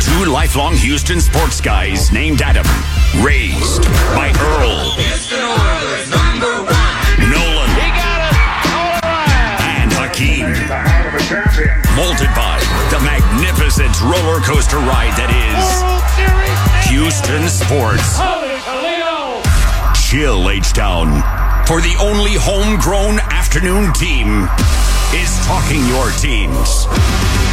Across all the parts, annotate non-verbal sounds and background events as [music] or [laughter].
Two lifelong Houston sports guys named Adam, raised by Earl, Nolan, and Hakeem. Molded by the magnificent roller coaster ride that is Houston sports. Chill H Town. For the only homegrown afternoon team is talking your teams.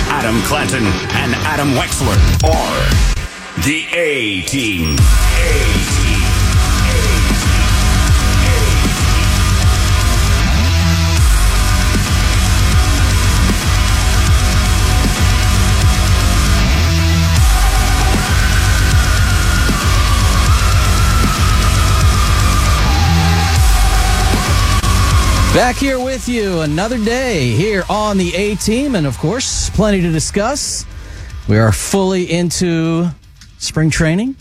Adam Clanton and Adam Wexler are the A team. A Back here with you another day here on the A team, and of course, plenty to discuss. We are fully into spring training.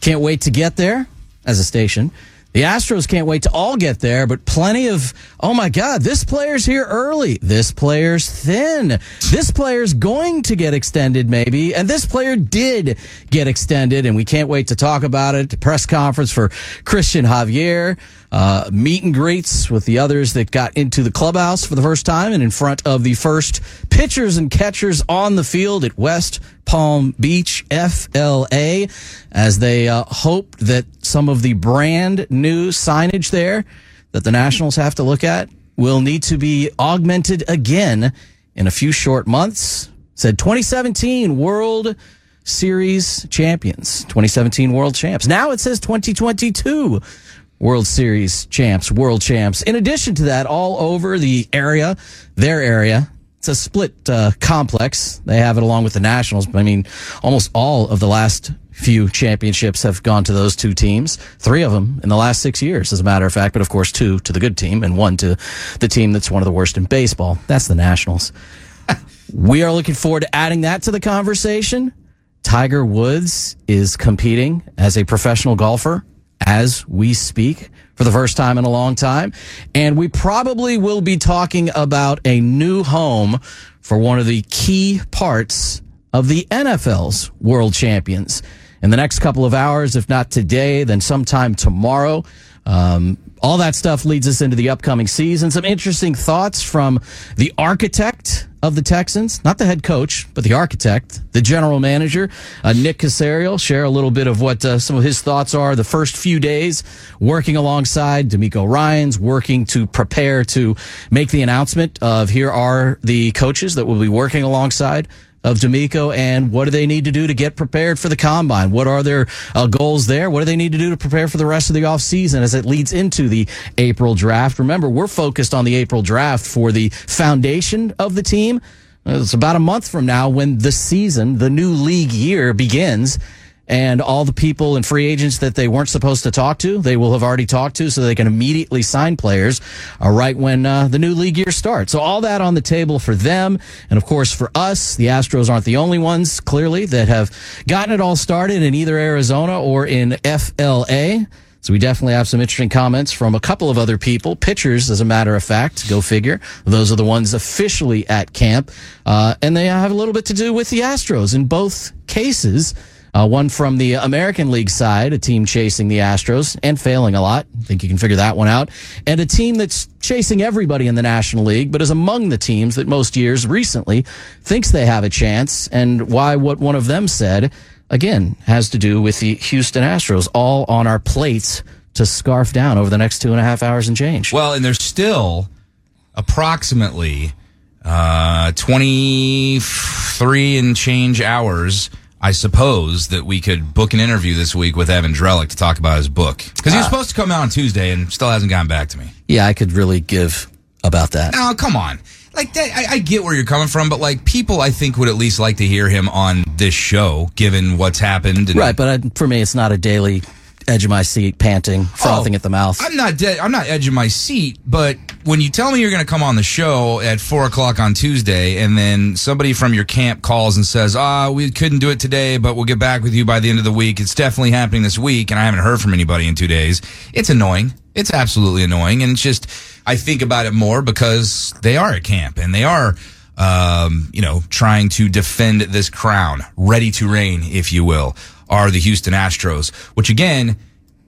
Can't wait to get there as a station. The Astros can't wait to all get there, but plenty of, oh my God, this player's here early. This player's thin. This player's going to get extended, maybe. And this player did get extended, and we can't wait to talk about it. Press conference for Cristian Javier uh, meet and greets with the others that got into the clubhouse for the first time and in front of the first pitchers and catchers on the field at West Palm Beach FLA as they uh, hope that some of the brand new signage there that the Nationals have to look at will need to be augmented again in a few short months. Said 2017 World Series champions, 2017 World champs. Now it says 2022 World Series champs, world champs. In addition to that, all over the area, their area, it's a split uh, complex. They have it along with the Nationals. I mean, almost all of the last few championships have gone to those two teams. Three of them in the last six years, as a matter of fact. But of course, two to the good team and one to the team that's one of the worst in baseball. That's the Nationals. [laughs] we are looking forward to adding that to the conversation. Tiger Woods is competing as a professional golfer as we speak for the first time in a long time. And we probably will be talking about a new home for one of the key parts of the NFL's world champions in the next couple of hours, if not today, then sometime tomorrow. Um, all that stuff leads us into the upcoming season. Some interesting thoughts from the architect of the Texans, not the head coach, but the architect, the general manager, uh, Nick Caserio. Share a little bit of what uh, some of his thoughts are the first few days working alongside DeMeco Ryans, working to prepare to make the announcement of here are the coaches that will be working alongside of DeMeco and what do they need to do to get prepared for the combine? What are their uh, goals there? What do they need to do to prepare for the rest of the offseason as it leads into the April draft? Remember, we're focused on the April draft for the foundation of the team. It's about a month from now when the season, the new league year begins and all the people and free agents that they weren't supposed to talk to, they will have already talked to, so they can immediately sign players uh, right when uh, the new league year starts. So all that on the table for them, and of course for us, the Astros aren't the only ones clearly that have gotten it all started in either Arizona or in FLA. So we definitely have some interesting comments from a couple of other people, pitchers, as a matter of fact. Go figure. Those are the ones officially at camp, uh, and they have a little bit to do with the Astros in both cases. Uh, one from the American League side, a team chasing the Astros and failing a lot. I think you can figure that one out. And a team that's chasing everybody in the National League, but is among the teams that most years recently thinks they have a chance. And why what one of them said, again, has to do with the Houston Astros, all on our plates to scarf down over the next two and a half hours and change. Well, and there's still approximately uh, 23 and change hours I suppose that we could book an interview this week with Evan Drellich to talk about his book because he was uh, supposed to come out on Tuesday and still hasn't gotten back to me. Yeah, I could really give about that. Oh, come on. like that, I, I get where you're coming from, but like people, I think would at least like to hear him on this show, given what's happened. And, Right, but I, for me, it's not a daily edge of my seat, panting, frothing Oh, at the mouth. I'm not dead. I'm not edge of my seat, but when you tell me you're going to come on the show at four o'clock on Tuesday, and then somebody from your camp calls and says, "Ah, we couldn't do it today, but we'll get back with you by the end of the week. It's definitely happening this week," and I haven't heard from anybody in two days. It's annoying. It's absolutely annoying, and it's just I think about it more because they are at camp and they are. Um, you know, trying to defend this crown, ready to reign, if you will, are the Houston Astros, which again,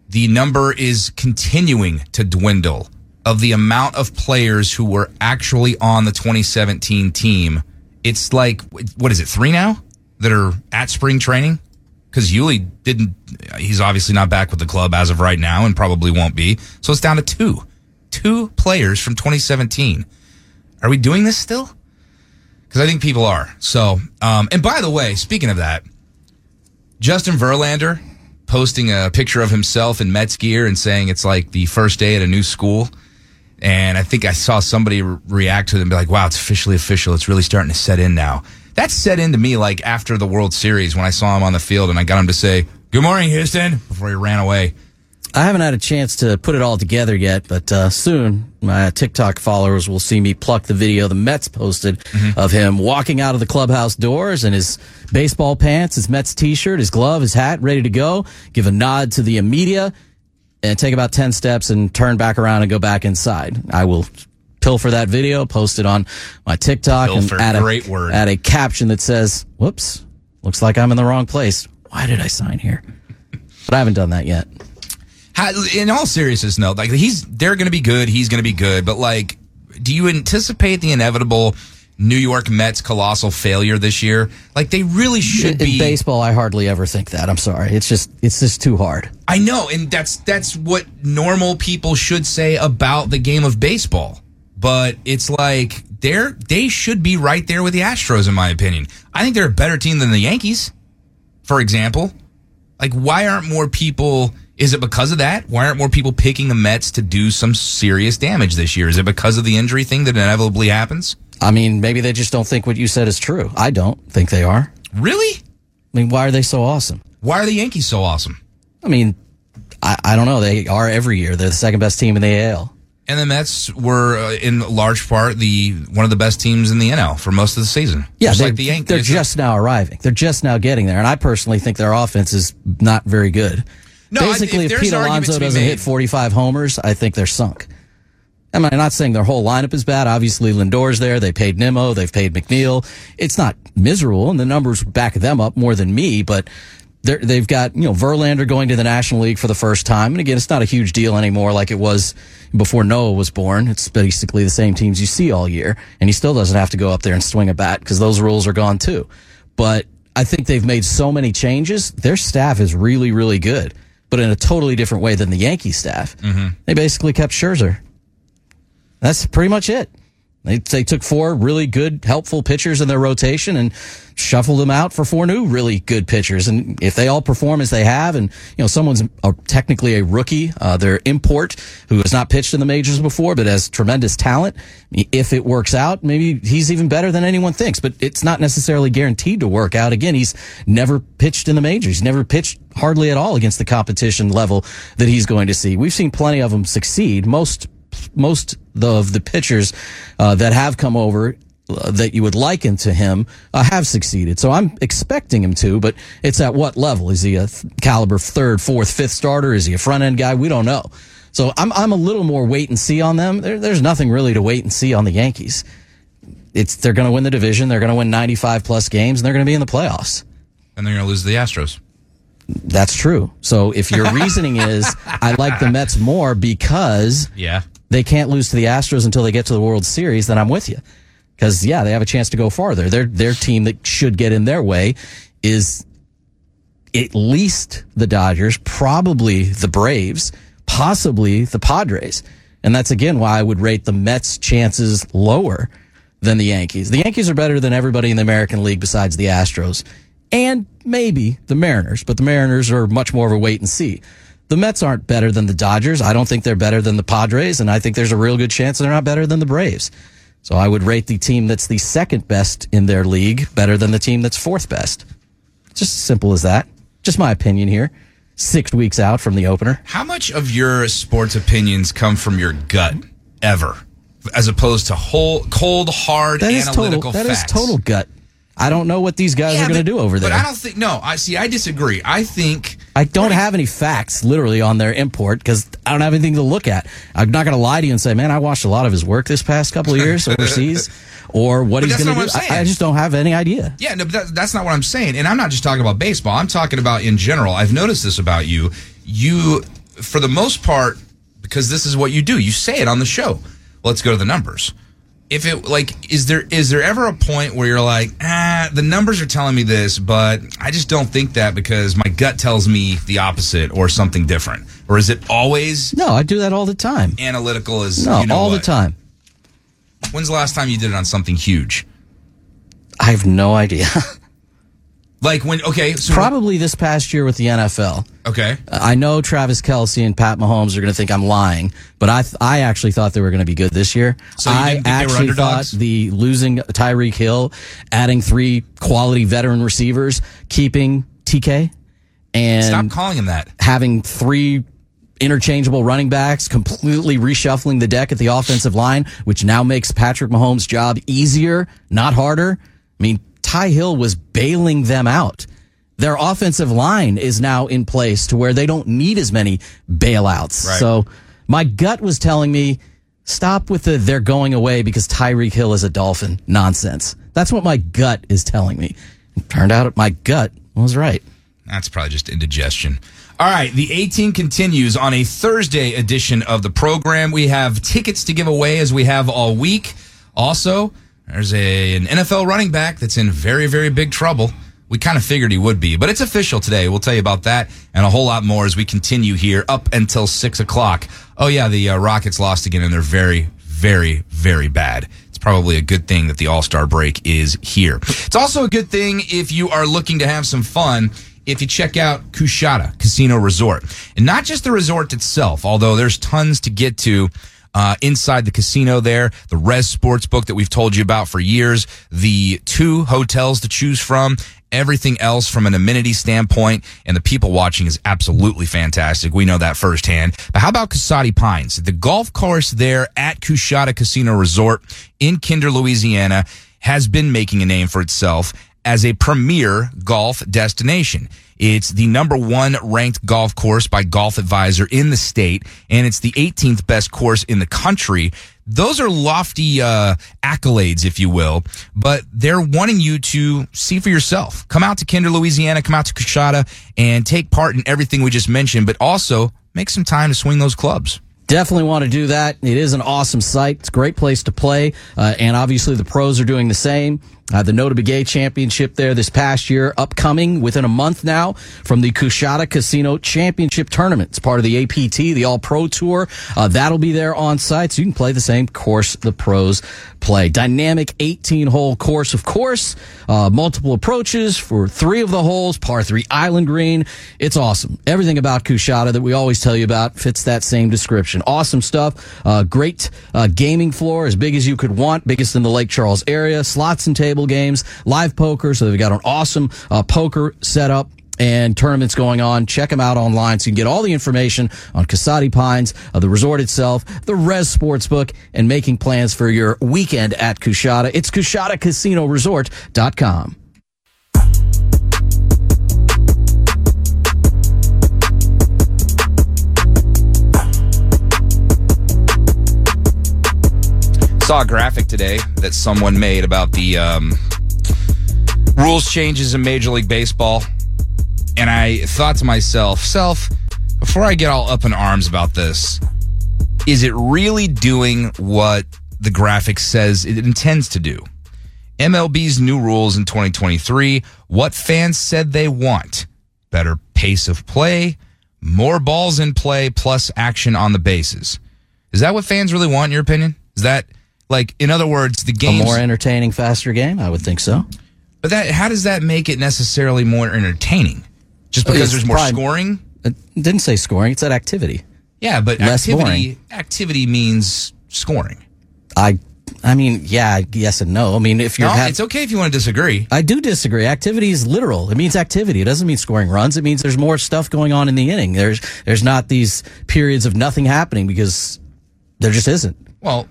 the number is continuing to dwindle of the amount of players who were actually on the 2017 team. It's like, what is it, three now that are at spring training? Because Yuli didn't, he's obviously not back with the club as of right now and probably won't be. So it's down to two. Two players from 2017. Are we doing this still? Because I think people are. So, um, and by the way, speaking of that, Justin Verlander posting a picture of himself in Mets gear and saying it's like the first day at a new school. And I think I saw somebody re- react to it and be like, wow, it's officially official. It's really starting to set in now. That set into me like after the World Series when I saw him on the field and I got him to say, good morning, Houston, before he ran away. I haven't had a chance to put it all together yet, but uh, soon my TikTok followers will see me pluck the video the Mets posted of him walking out of the clubhouse doors in his baseball pants, his Mets t-shirt, his glove, his hat, ready to go, give a nod to the media, and take about 10 steps and turn back around and go back inside. I will pilfer that video, post it on my TikTok, Pilfer, and add a, word. add a caption that says, whoops, looks like I'm in the wrong place. Why did I sign here? But I haven't done that yet. In all seriousness, no, like he's they're going to be good. He's going to be good, but like, do you anticipate the inevitable New York Mets colossal failure this year? Like they really should in be. baseball, I hardly ever think that. I'm sorry. It's just it's just too hard. I know, and that's that's what normal people should say about the game of baseball. But it's like they're they should be right there with the Astros, in my opinion. I think they're a better team than the Yankees, for example. Like, why aren't more people? Is it because of that? Why aren't more people picking the Mets to do some serious damage this year? Is it because of the injury thing that inevitably happens? I mean, maybe they just don't think what you said is true. I don't think they are. Really? I mean, why are they so awesome? Why are the Yankees so awesome? I mean, I, I don't know. They are every year. They're the second best team in the AL. And the Mets were, uh, in large part, the one of the best teams in the NL for most of the season. Yeah, just like the Yankees. they're just now arriving. They're just now getting there, and I personally think their offense is not very good. No, I- Basically, if if, Pete Alonso doesn't made- hit 45 homers, I think they're sunk. I'm not saying their whole lineup is bad. Obviously, Lindor's there. They paid Nimmo. They've paid McNeil. It's not miserable, and the numbers back them up more than me. But they've got you know Verlander going to the National League for the first time, and again, it's not a huge deal anymore like it was before Noah was born. It's basically the same teams you see all year, and he still doesn't have to go up there and swing a bat because those rules are gone too. But I think they've made so many changes. Their staff is really, really good, but in a totally different way than the Yankee staff. Mm-hmm. They basically kept Scherzer. That's pretty much it. They, they took four really good, helpful pitchers in their rotation and shuffled them out for four new really good pitchers. And if they all perform as they have, and you know someone's a, technically a rookie, uh, their import who has not pitched in the majors before but has tremendous talent. If it works out, maybe he's even better than anyone thinks. But it's not necessarily guaranteed to work out. Again, he's never pitched in the majors. He's never pitched hardly at all against the competition level that he's going to see. We've seen plenty of them succeed. Most most of the pitchers uh, that have come over uh, that you would liken to him uh, have succeeded. So I'm expecting him to, but it's at what level? Is he a th- caliber third, fourth, fifth starter? Is he a front end guy? We don't know. So I'm I'm a little more wait and see on them. There, there's nothing really to wait and see on the Yankees. It's they're going to win the division. They're going to win 95 plus games, and they're going to be in the playoffs. and they're going to lose to the Astros. That's true. So if your reasoning is I like the Mets more because [laughs] Yeah. They can't lose to the Astros until they get to the World Series, then I'm with you. Because yeah, they have a chance to go farther. Their their team that should get in their way is at least the Dodgers, probably the Braves, possibly the Padres. And that's again why I would rate the Mets' chances lower than the Yankees. The Yankees are better than everybody in the American League besides the Astros. And maybe the Mariners, but the Mariners are much more of a wait and see. The Mets aren't better than the Dodgers. I don't think they're better than the Padres, and I think there's a real good chance they're not better than the Braves. So I would rate the team that's the second best in their league better than the team that's fourth best. Just as simple as that. Just my opinion here. Six weeks out from the opener. How much of your sports opinions come from your gut ever, as opposed to whole, cold, hard, That is analytical total. That is facts? total gut. I don't know what these guys Yeah, are going to do over there. But I don't think. No, I see. I disagree. I think. I don't have any facts literally on their import because I don't have anything to look at. I'm not going to lie to you and say, man, I watched a lot of his work this past couple of years [laughs] overseas or what But he's going to do. I, I just don't have any idea. Yeah, no, but that, that's not what I'm saying. And I'm not just talking about baseball. I'm talking about in general. I've noticed this about you. You, for the most part, because this is what you do, you say it on the show. Let's go to the numbers. If it like, is there is there ever a point where you're like, ah, the numbers are telling me this, but I just don't think that because my gut tells me the opposite or something different, or is it always No, I do that all the time. analytical? is No, you know all the time. When's the last time you did it on something huge? I have no idea. [laughs] Like when? Okay, so Probably this past year with the NFL. okay. I know Travis Kelce and Pat Mahomes are going to think I'm lying, but I th- I actually thought they were going to be good this year. So I didn't think they were actually thought the losing Tyreek Hill, adding three quality veteran receivers, keeping TK, and Stop calling him that. having three interchangeable running backs, completely reshuffling the deck at the offensive line, which now makes Patrick Mahomes' job easier, not harder. I mean, Ty Hill was bailing them out. Their offensive line is now in place to where they don't need as many bailouts. Right. So my gut was telling me, stop with the they're going away because Tyreek Hill is a Dolphin nonsense. That's what my gut is telling me. It turned out my gut was right. That's probably just indigestion. All right, the 18 continues on a Thursday edition of the program. We have tickets to give away as we have all week. Also, there's a, an NFL running back that's in very, very big trouble. We kind of figured he would be, but it's official today. We'll tell you about that and a whole lot more as we continue here up until six o'clock. Oh yeah, the uh, Rockets lost again, and they're very, very, very bad. It's probably a good thing that the All Star break is here. It's also a good thing if you are looking to have some fun. If you check out Coushatta Casino Resort, and not just the resort itself, although there's tons to get to uh, inside the casino there, the Res Sports Book that we've told you about for years, the two hotels to choose from, everything else from an amenity standpoint, and the people watching is absolutely fantastic. We know that firsthand. But how about Koasati Pines? The golf course there at Coushatta Casino Resort in Kinder, Louisiana, has been making a name for itself as a premier golf destination. It's the number one ranked golf course by Golf Advisor in the state, and it's the 18th best course in the country. Those are lofty uh, accolades, if you will, but they're wanting you to see for yourself. Come out to Kinder, Louisiana, come out to Coushatta, and take part in everything we just mentioned, but also make some time to swing those clubs. Definitely want to do that. It is an awesome site. It's a great place to play. Uh, and obviously the pros are doing the same. Uh, the Notah Begay Championship there this past year, upcoming within a month now from the Coushatta Casino Championship Tournament. It's part of the APT, the All Pro Tour. Uh, that'll be there on site, so you can play the same course the pros play. Dynamic 18 hole course, of course. Uh, multiple approaches for three of the holes, par three island green. It's awesome. Everything about Coushatta that we always tell you about fits that same description. Awesome stuff. Uh, great uh, gaming floor, as big as you could want, biggest in the Lake Charles area. Slots and table games, live poker. So they've got an awesome uh, poker setup and tournaments going on. Check them out online so you can get all the information on Koasati Pines, uh, the resort itself, the Res Sportsbook, and making plans for your weekend at Coushatta. It's CoushattaCasinoResort.com. Saw a graphic today that someone made about the um, rules changes in Major League Baseball. And I thought to myself, self, before I get all up in arms about this, is it really doing what the graphic says it intends to do? MLB's new rules in 2023, what fans said they want better pace of play, more balls in play, plus action on the bases. Is that what fans really want, in your opinion? Is that, like, in other words, the game. A more entertaining, faster game? I would think so. But that, how does that make it necessarily more entertaining? Just because It's there's more probably- scoring? It didn't say scoring, it said activity. Yeah, but Less activity activity means scoring. I I mean, yeah, yes and no. I mean, if you're No, it's okay if you want to disagree. I do disagree. Activity is literal. It means activity. It doesn't mean scoring runs. It means there's more stuff going on in the inning. There's there's not these periods of nothing happening because there just isn't. Well,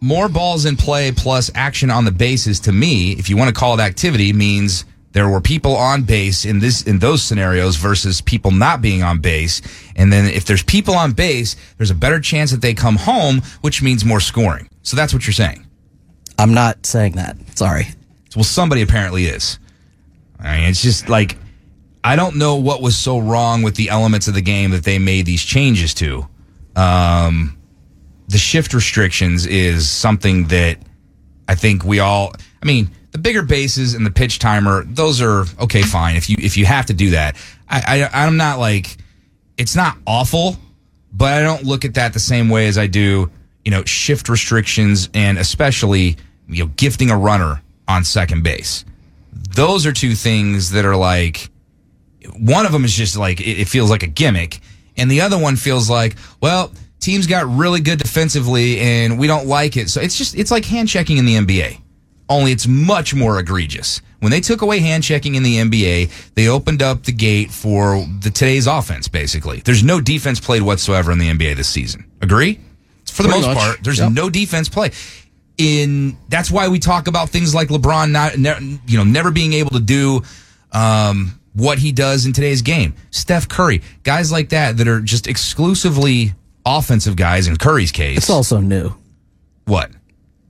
more balls in play plus action on the bases to me, if you want to call it activity, means there were people on base in this in those scenarios versus people not being on base. And then if there's people on base, there's a better chance that they come home, which means more scoring. So that's what you're saying. I'm not saying that. Sorry. Well, somebody apparently is. I mean, it's just like I don't know what was so wrong with the elements of the game that they made these changes to. Um, the shift restrictions is something that I think we all. I mean, the bigger bases and the pitch timer; those are okay, fine. If you if you have to do that, I, I I'm not like it's not awful, but I don't look at that the same way as I do, you know, shift restrictions and especially you know gifting a runner on second base. Those are two things that are like one of them is just like it, it feels like a gimmick, and the other one feels like well, teams got really good defensively and we don't like it. So it's just it's like hand checking in the NBA, only it's much more egregious. When they took away hand checking in the NBA, they opened up the gate for the today's offense. Basically, there's no defense played whatsoever in the NBA this season. Agree? For the Pretty most much. part, there's Yep. no defense play. In that's why we talk about things like LeBron not ne- you know never being able to do um, what he does in today's game. Steph Curry, guys like that that are just exclusively offensive guys. In Curry's case, It's also new. what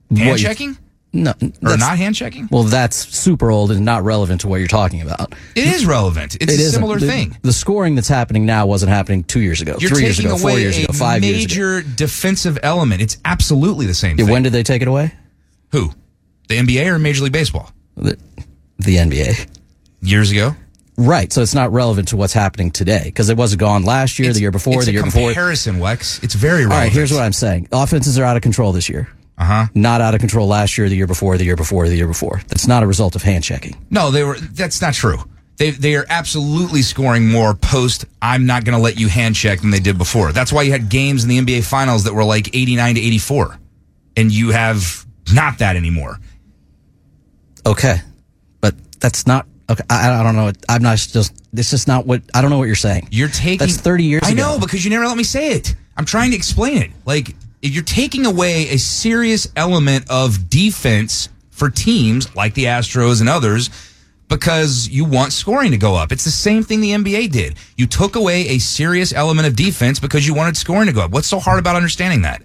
What hand you- checking No, or not hand checking? Well, that's super old and not relevant to what you're talking about. It is relevant. It's It a similar the, thing. The scoring that's happening now wasn't happening two years ago, You're three years ago, four years ago, five years ago. major defensive element. It's absolutely the same Yeah, thing. when did they take it away? Who? The NBA or Major League Baseball? The, the NBA. Years ago. Right, so it's not relevant to what's happening today because it wasn't gone last year, It's- the year before, the year before. comparison, Wex. It's very relevant. All right, here's what I'm saying: offenses are out of control this year. Uh huh. Not out of control last year, the year before, the year before, the year before. That's not a result of hand checking. No, they were. That's not true. They they are absolutely scoring more post. I'm not going to let you hand check than they did before. That's why you had games in the NBA Finals that were like 89 to 84, and you have not that anymore. Okay, but that's not. Okay, I, I don't know. I'm not just. This is not what I don't know what you're saying. You're taking That's 30 years I ago. know because you never let me say it. I'm trying to explain it. Like you're taking away a serious element of defense for teams like the Astros and others because you want scoring to go up. It's the same thing the NBA did. You took away a serious element of defense because you wanted scoring to go up. What's so hard about understanding that?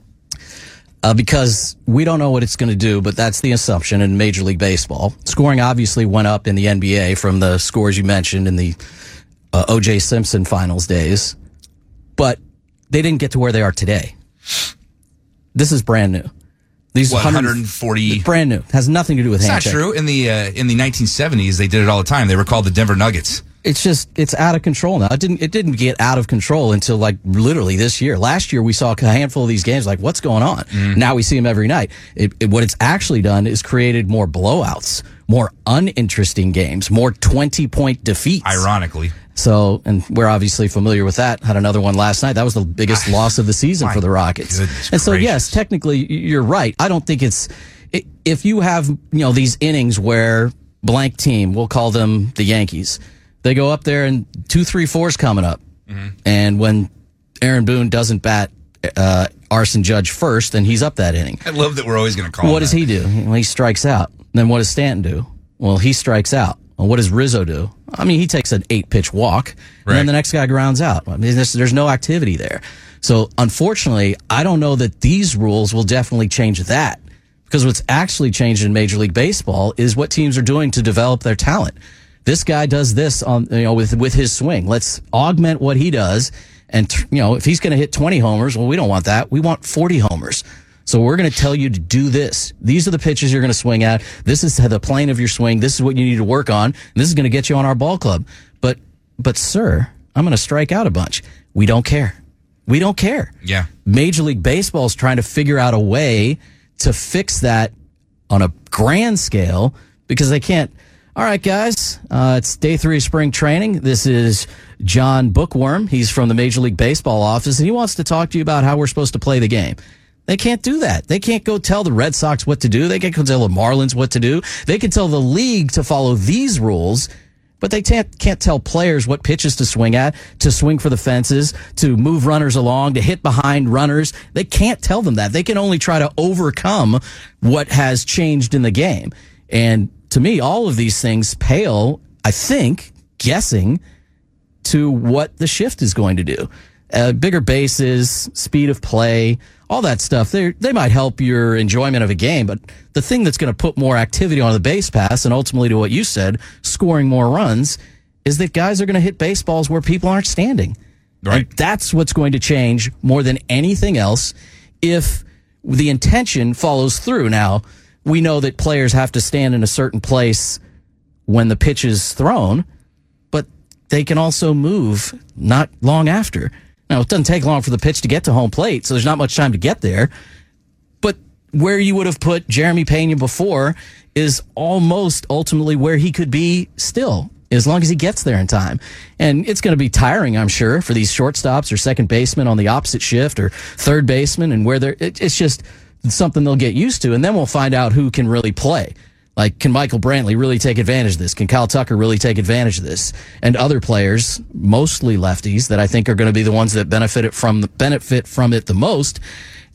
Uh, because we don't know what it's going to do, but that's the assumption in Major League Baseball. Scoring obviously went up in the NBA from the scores you mentioned in the uh, O.J. Simpson finals days, but they didn't get to where they are today. This is brand new. These What, 140 brand new has nothing to do with It's not true. In the uh, in the 1970s, they did it all the time. They were called the Denver Nuggets. It's just it's out of control now. It didn't it didn't get out of control until like literally this year. Last year we saw a handful of these games. Like what's going on? Now we see them every night. It, it- what it's actually done is created more blowouts, more uninteresting games, more twenty point defeats. Ironically, So, and we're obviously familiar with that. Had another one last night. That was the biggest [sighs] loss of the season for the Rockets. and so, yes, technically, you're right. I don't think it's if you have you know these innings where blank team, we'll call them the Yankees, they go up there and two, three, fours coming up, Mm-hmm. and when Aaron Boone doesn't bat uh, Aaron Judge first, then he's up that inning. I love that we're always going to call. What does that. he do? Well, he strikes out. Then what does Stanton do? Well, he strikes out. Well, what does Rizzo do? I mean, he takes an eight pitch walk, and then the next guy grounds out. I mean, there's, there's no activity there. So, unfortunately, I don't know that these rules will definitely change that because what's actually changed in Major League Baseball is what teams are doing to develop their talent. This guy does this on you know with with his swing. Let's augment what he does, and tr- you know if he's going to hit 20 homers, well, we don't want that. We want 40 homers. So we're going to tell you to do this. These are the pitches you're going to swing at. This is the plane of your swing. This is what you need to work on. And this is going to get you on our ball club. But, but sir, I'm going to strike out a bunch. We don't care. We don't care. Yeah. Major League Baseball is trying to figure out a way to fix that on a grand scale because they can't. All right, guys, uh, it's day three of spring training. This is John Bookworm. He's from the Major League Baseball office, and he wants to talk to you about how we're supposed to play the game. They can't do that. They can't go tell the Red Sox what to do. They can't go tell the Marlins what to do. They can tell the league to follow these rules, but they can't, can't tell players what pitches to swing at, to swing for the fences, to move runners along, to hit behind runners. They can't tell them that. They can only try to overcome what has changed in the game. And to me, all of these things pale, I think, guessing to what the shift is going to do. Uh, bigger bases, speed of play, all that stuff. They they might help your enjoyment of a game, but the thing that's going to put more activity on the base pass and ultimately to what you said, scoring more runs, is that guys are going to hit baseballs where people aren't standing. Right. And that's what's going to change more than anything else if the intention follows through. Now, we know that players have to stand in a certain place when the pitch is thrown, but they can also move not long after. Now, it doesn't take long for the pitch to get to home plate, so there's not much time to get there. But where you would have put Jeremy Pena before is almost ultimately where he could be still, as long as he gets there in time. And it's going to be tiring, I'm sure, for these shortstops or second basemen on the opposite shift or third baseman and where they're, it, it's just something they'll get used to. And then we'll find out who can really play. Like, can Michael Brantley really take advantage of this? Can Kyle Tucker really take advantage of this? And other players, mostly lefties, that I think are going to be the ones that benefit it from the benefit from it the most.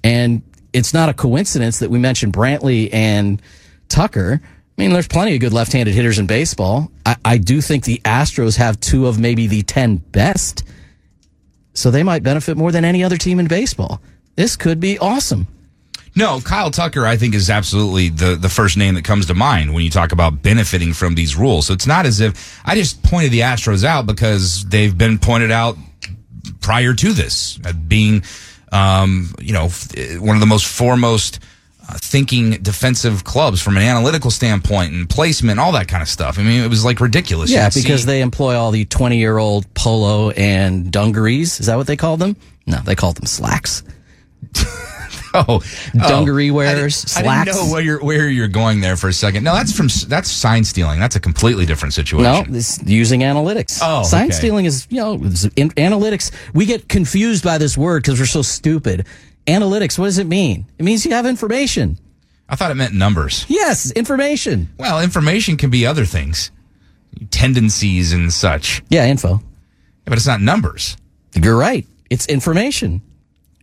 And it's not a coincidence that we mentioned Brantley and Tucker. I mean, there's plenty of good left-handed hitters in baseball. I, I do think the Astros have two of maybe the ten best, so they might benefit more than any other team in baseball. This could be awesome. No, Kyle Tucker, I think, is absolutely the, the first name that comes to mind when you talk about benefiting from these rules. So it's not as if I just pointed the Astros out because they've been pointed out prior to this uh, being, um, you know, one of the most foremost uh, thinking defensive clubs from an analytical standpoint and placement, all that kind of stuff. I mean, it was like ridiculous. Yeah, because see- they employ all the 20 year old polo and dungarees. Is that what they call them? No, they call them slacks. [laughs] [laughs] Oh, oh, Dungaree oh, wearers, I didn't, I didn't know where you're where you're going there for a second. No, that's from that's sign stealing. That's a completely different situation. No, this using analytics. Oh, sign okay. stealing is you know in, analytics. We get confused by this word because we're so stupid. Analytics. What does it mean? It means you have information. I thought it meant numbers. Yes, information. Well, information can be other things, tendencies and such, Yeah, info. but it's not numbers. You're right. It's information.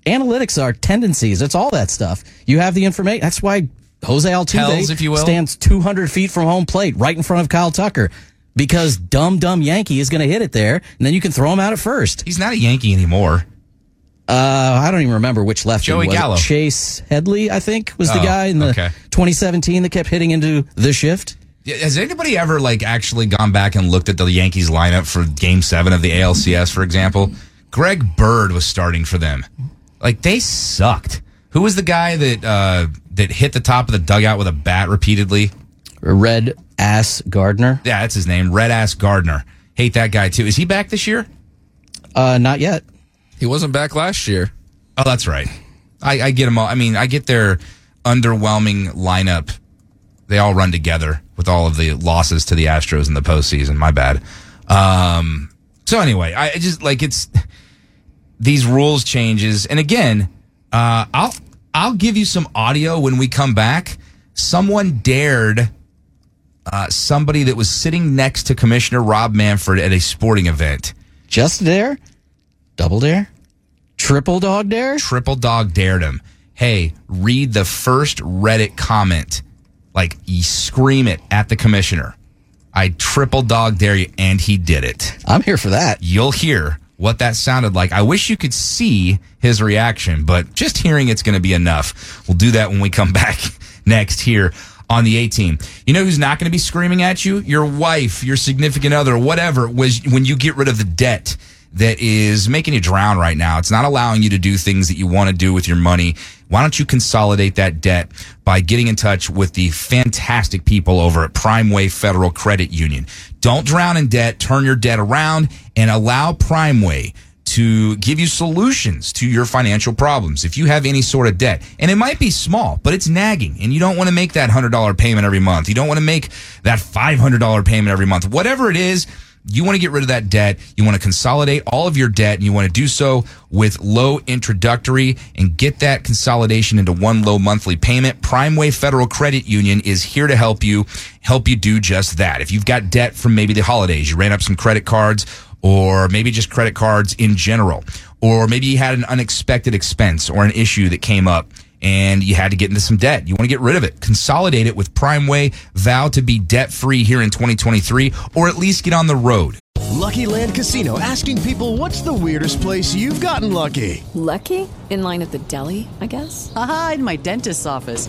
Analytics are tendencies. It's all that stuff. You have the information. That's why Jose Altuve if you will. stands 200 feet from home plate, right in front of Kyle Tucker, because dumb dumb Yankee is going to hit it there, and then you can throw him out at first. He's not a Yankee anymore. Uh, I don't even remember which lefty Joey was? Gallo. Chase Headley, I think, was the Oh, guy in the okay. 2017 that kept hitting into the shift. Has anybody ever like actually gone back and looked at the Yankees lineup for Game Seven of the ALCS, for example? Greg Bird was starting for them. Like they sucked. Who was the guy that uh, that hit the top of the dugout with a bat repeatedly? Red Ass Gardner. Yeah, that's his name. Red Ass Gardner. Hate that guy too. Is he back this year? Uh, not yet. He wasn't back last year. Oh, that's right. I, I get them all. I mean, I get their underwhelming lineup. They all run together with all of the losses to the Astros in the postseason. My bad. Um, so anyway, I I just like it's these rules changes, and again, uh, I'll I'll give you some audio when we come back. Someone dared uh, somebody that was sitting next to Commissioner Rob Manfred at a sporting event. Just dare, double dare, triple dog dare. Triple Dog dared him. Hey, read the first Reddit comment. Like, you scream it at the commissioner. I triple dog dare you, and he did it. I'm here for that. You'll hear what that sounded like. I wish you could see his reaction, but just hearing it's going to be enough. We'll do that when we come [laughs] back next here on the A team. You know who's not going to be screaming at you? Your wife, your significant other, whatever, was when you get rid of the debt that is making you drown right now. It's not allowing you to do things that you want to do with your money. Why don't you consolidate that debt by getting in touch with the fantastic people over at Primeway Federal Credit Union? Don't drown in debt, turn your debt around and allow Primeway to give you solutions to your financial problems. If you have any sort of debt, and it might be small, but it's nagging and you don't want to make that $100 payment every month. You don't want to make that $500 payment every month. Whatever it is, You want to get rid of that debt. You want to consolidate all of your debt and you want to do so with low introductory and get that consolidation into one low monthly payment. Primeway Federal Credit Union is here to help you, help you do just that. If you've got debt from maybe the holidays, you ran up some credit cards or maybe just credit cards in general, or maybe you had an unexpected expense or an issue that came up and you had to get into some debt. You want to get rid of it. Consolidate it with Primeway. Vow to be debt free here in 2023 or at least get on the road. Lucky Land Casino asking people what's the weirdest place you've gotten lucky? Lucky? In line at the deli, I guess? Aha, in my dentist's office.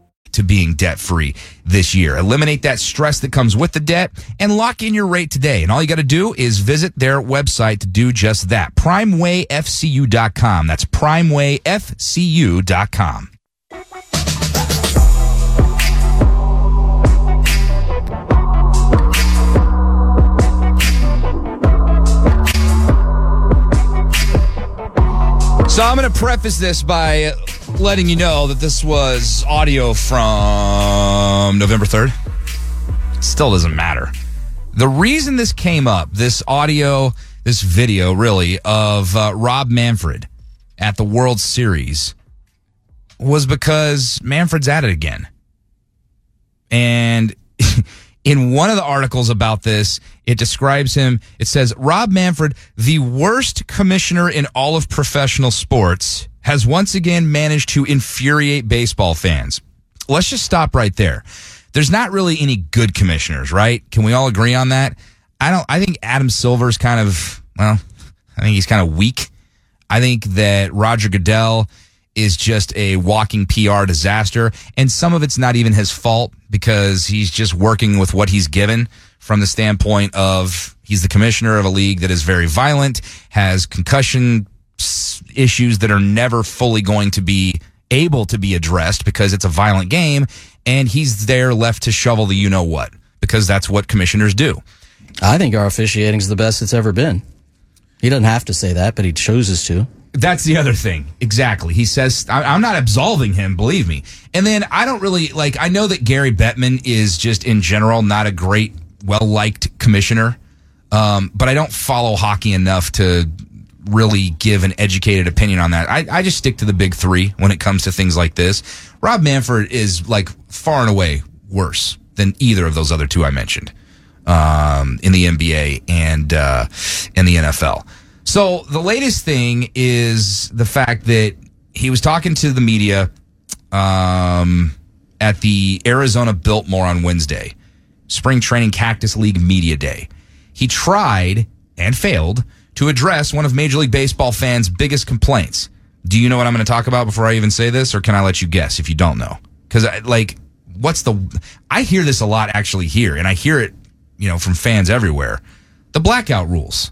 To being debt free this year. Eliminate that stress that comes with the debt and lock in your rate today. And all you got to do is visit their website to do just that. PrimewayFCU.com. That's PrimewayFCU.com. So I'm going to preface this by letting you know that this was audio from November 3rd. Still doesn't matter. The reason this came up, this audio, this video really, of uh, Rob Manfred at the World Series was because Manfred's at it again. And [laughs] in one of the articles about this, it describes him. It says Rob Manfred, the worst commissioner in all of professional sports, has once again managed to infuriate baseball fans. Let's just stop right there. There's not really any good commissioners, right? Can we all agree on that? I don't. I think Adam Silver's kind of well. I think he's kind of weak. I think that Roger Goodell is just a walking PR disaster. And some of it's not even his fault because he's just working with what he's given from the standpoint of he's the commissioner of a league that is very violent, has concussion issues that are never fully going to be able to be addressed because it's a violent game. And he's there left to shovel the you know what because that's what commissioners do. I think our officiating is the best it's ever been. He doesn't have to say that, but he chooses to. That's the other thing. Exactly. He says, I'm not absolving him, believe me. And then I don't really like, I know that Gary Bettman is just in general not a great, well liked commissioner. Um, but I don't follow hockey enough to really give an educated opinion on that. I, I just stick to the big three when it comes to things like this. Rob Manfred is like far and away worse than either of those other two I mentioned um, in the NBA and uh, in the NFL. So the latest thing is the fact that he was talking to the media um, at the Arizona Biltmore on Wednesday, Spring Training Cactus League Media Day. He tried and failed to address one of Major League Baseball fans' biggest complaints. Do you know what I'm going to talk about before I even say this, or can I let you guess if you don't know? Because like, what's the? I hear this a lot actually here, and I hear it, you know, from fans everywhere. The blackout rules.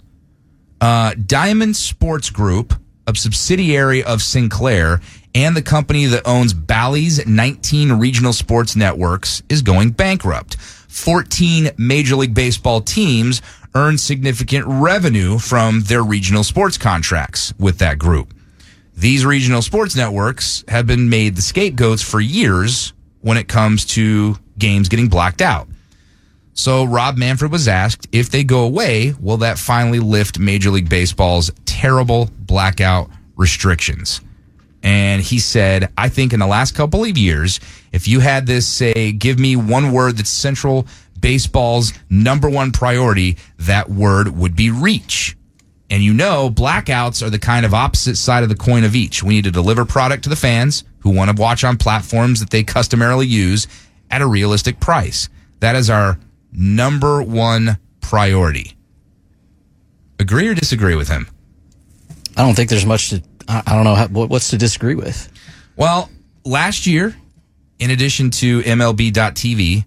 Uh, Diamond Sports Group, a subsidiary of Sinclair, and the company that owns Bally's 19 regional sports networks, is going bankrupt. 14 Major League Baseball teams earn significant revenue from their regional sports contracts with that group. These regional sports networks have been made the scapegoats for years when it comes to games getting blacked out. So Rob Manfred was asked if they go away, will that finally lift Major League Baseball's terrible blackout restrictions? And he said, I think in the last couple of years, if you had this say, give me one word that's central baseball's number one priority, that word would be reach. And you know, blackouts are the kind of opposite side of the coin of each. We need to deliver product to the fans who want to watch on platforms that they customarily use at a realistic price. That is our number one priority. Agree or disagree with him? I don't think there's much to. I don't know how, what's to disagree with. Well, last year, in addition to MLB.TV,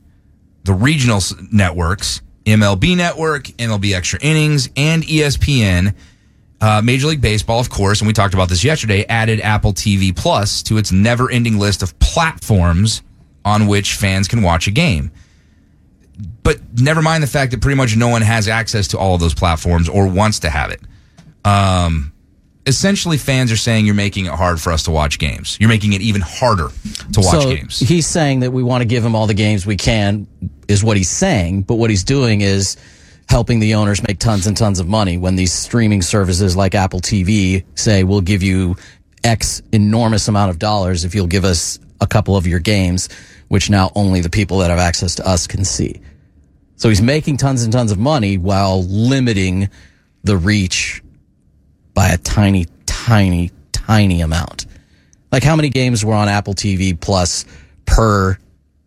the regional networks, MLB Network, MLB Extra Innings, and ESPN, uh, Major League Baseball, of course, and we talked about this yesterday, added Apple TV Plus to its never ending list of platforms on which fans can watch a game. But never mind the fact that pretty much no one has access to all of those platforms or wants to have it. Um, essentially, fans are saying you're making it hard for us to watch games. You're making it even harder to watch so games. He's saying that we want to give him all the games we can, is what he's saying. But what he's doing is helping the owners make tons and tons of money when these streaming services like Apple TV say, we'll give you X enormous amount of dollars if you'll give us a couple of your games, which now only the people that have access to us can see. So he's making tons and tons of money while limiting the reach by a tiny, tiny, tiny amount. Like how many games were on Apple TV Plus per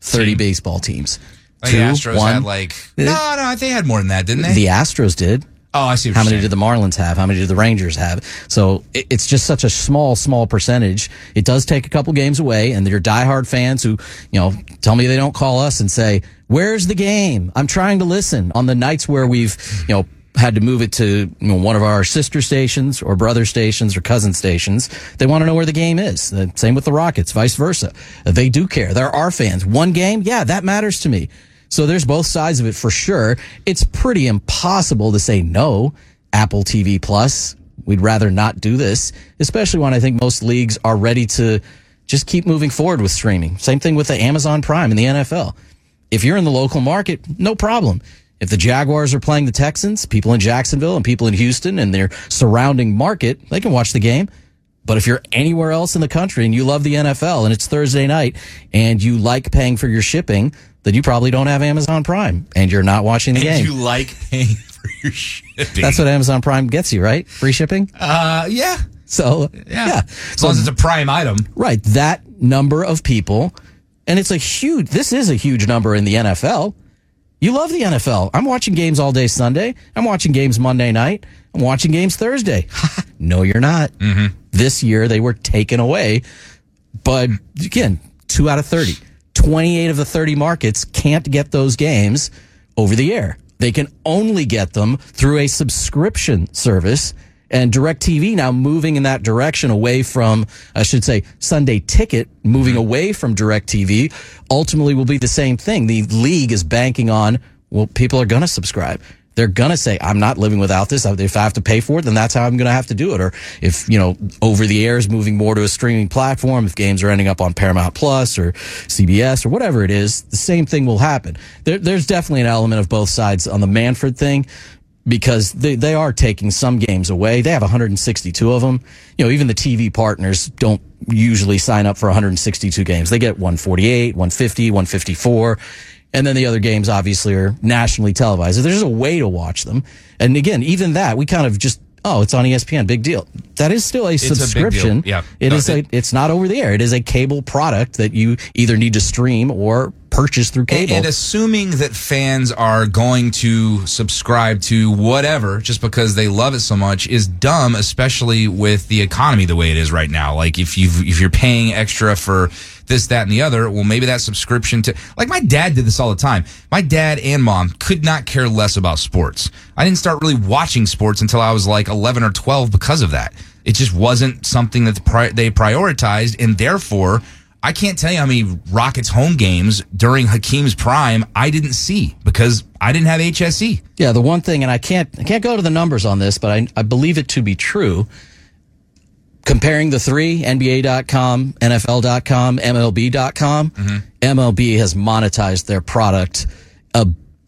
30 baseball teams? Like the Astros had like uh, no, no, they had more than that, didn't they? The Astros did. oh, I see. What How many saying. did the Marlins have? How many did the Rangers have? So it, it's just such a small, small percentage. It does take a couple games away, and your diehard fans who, you know, tell me they don't call us and say, "Where's the game?" I'm trying to listen on the nights where we've, you know. Had to move it to you know, one of our sister stations or brother stations or cousin stations. They want to know where the game is. The same with the Rockets, vice versa. They do care. There are fans. One game, yeah, that matters to me. So there's both sides of it for sure. It's pretty impossible to say no. Apple TV Plus. We'd rather not do this, especially when I think most leagues are ready to just keep moving forward with streaming. Same thing with the Amazon Prime and the NFL. If you're in the local market, no problem. If the Jaguars are playing the Texans, people in Jacksonville and people in Houston and their surrounding market, they can watch the game. But if you're anywhere else in the country and you love the NFL and it's Thursday night and you like paying for your shipping, then you probably don't have Amazon Prime and you're not watching the And game. you like paying [laughs] for your shipping. That's what Amazon Prime gets you, right? Free shipping? Uh, yeah, So, yeah. yeah. As long as it's a prime item. Right. That number of people, and it's a huge, this is a huge number in the NFL. You love the NFL. I'm watching games all day Sunday. I'm watching games Monday night. I'm watching games Thursday. [laughs] no, you're not. Mm-hmm. This year they were taken away. But again, two out of 30. 28 of the 30 markets can't get those games over the air. They can only get them through a subscription service. And DirecTV now moving in that direction away from, I should say, Sunday Ticket, moving mm-hmm. away from DirecTV, ultimately will be the same thing. The league is banking on, well, people are going to subscribe. They're going to say, I'm not living without this. If I have to pay for it, then that's how I'm going to have to do it. Or if, you know, over the air is moving more to a streaming platform, if games are ending up on Paramount Plus or CBS or whatever it is, the same thing will happen. There, there's definitely an element of both sides on the Manfred thing because they, they are taking some games away. They have 162 of them. You know, even the TV partners don't usually sign up for 162 games. They get 148, 150, 154. And then the other games obviously are nationally televised. There's a way to watch them. And again, even that, we kind of just, oh, it's on ESPN, big deal. That is still a a deal. subscription. Yeah. It No, is it- a, it's not over the air. It is a cable product that you either need to stream or purchase through And, cable. and assuming that fans are going to subscribe to whatever just because they love it so much is dumb, especially with the economy the way it is right now. Like if you if you're paying extra for this, that, and the other, well, maybe that subscription to like my dad did this all the time. My dad and mom could not care less about sports. I didn't start really watching sports until I was like 11 or 12 because of that. It just wasn't something that the pri- they prioritized, and therefore. I can't tell you how many Rockets home games during Hakeem's prime I didn't see because I didn't have HSE. Yeah, the one thing, and I can't I can't go to the numbers on this, but I, I believe it to be true. Comparing the three, NBA.com, NFL.com, MLB.com, MLB mm-hmm. has monetized their product a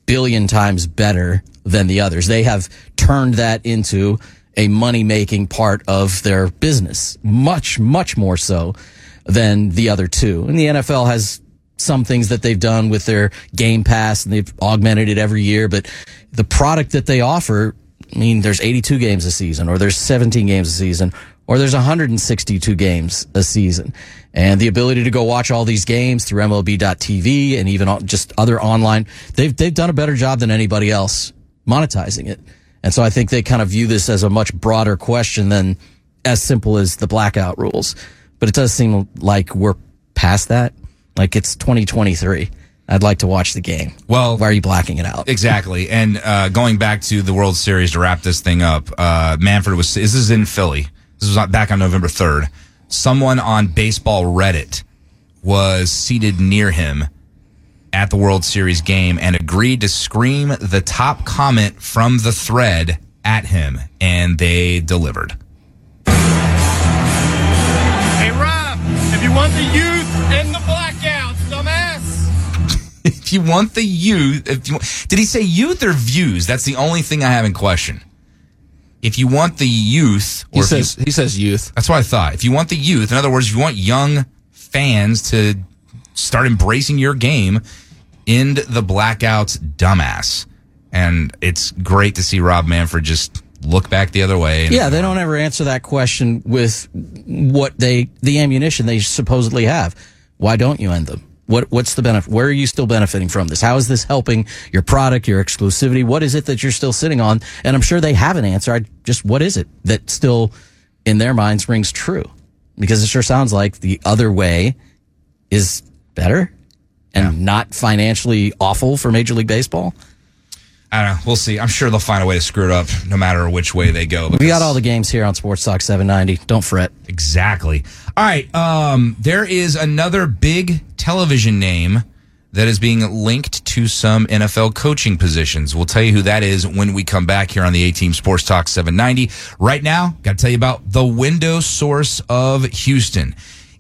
billion times better than the others. They have turned that into a money making part of their business, much, much more so than the other two. And the NFL has some things that they've done with their game pass and they've augmented it every year, but the product that they offer I mean, there's 82 games a season, or there's 17 games a season, or there's 162 games a season. And the ability to go watch all these games through MLB.tv and even just other online, they've, they've done a better job than anybody else monetizing it. And so I think they kind of view this as a much broader question than as simple as the blackout rules. But it does seem like we're past that. Like it's 2023. I'd like to watch the game. Well, why are you blacking it out? Exactly. And uh, going back to the World Series to wrap this thing up, uh, Manfred was. This is in Philly. This was back on November third. Someone on baseball Reddit was seated near him at the World Series game and agreed to scream the top comment from the thread at him, and they delivered. If you want the youth and the blackouts, dumbass. [laughs] if you want the youth, if you, did he say youth or views? That's the only thing I have in question. If you want the youth, He or if says you, he says youth. that's what I thought. If you want the youth, in other words, if you want young fans to start embracing your game, end the blackouts, dumbass. And it's great to see Rob Manfred just look back the other way. And Yeah, they don't ever answer that question with what they the ammunition they supposedly have. Why don't you end them? What what's the benefit? Where are you still benefiting from this? How is this helping your product, your exclusivity? What is it that you're still sitting on? And I'm sure they have an answer. I just what is it that still in their minds rings true? Because it sure sounds like the other way is better and not financially awful for Major League Baseball. I don't know. We'll see. I'm sure they'll find a way to screw it up no matter which way they go. We got all the games here on Sports Talk 790. Don't fret. Exactly. All right. Um, there is another big television name that is being linked to some NFL coaching positions. We'll tell you who that is when we come back here on the A Team Sports Talk 790. Right now, got to tell you about the window source of Houston.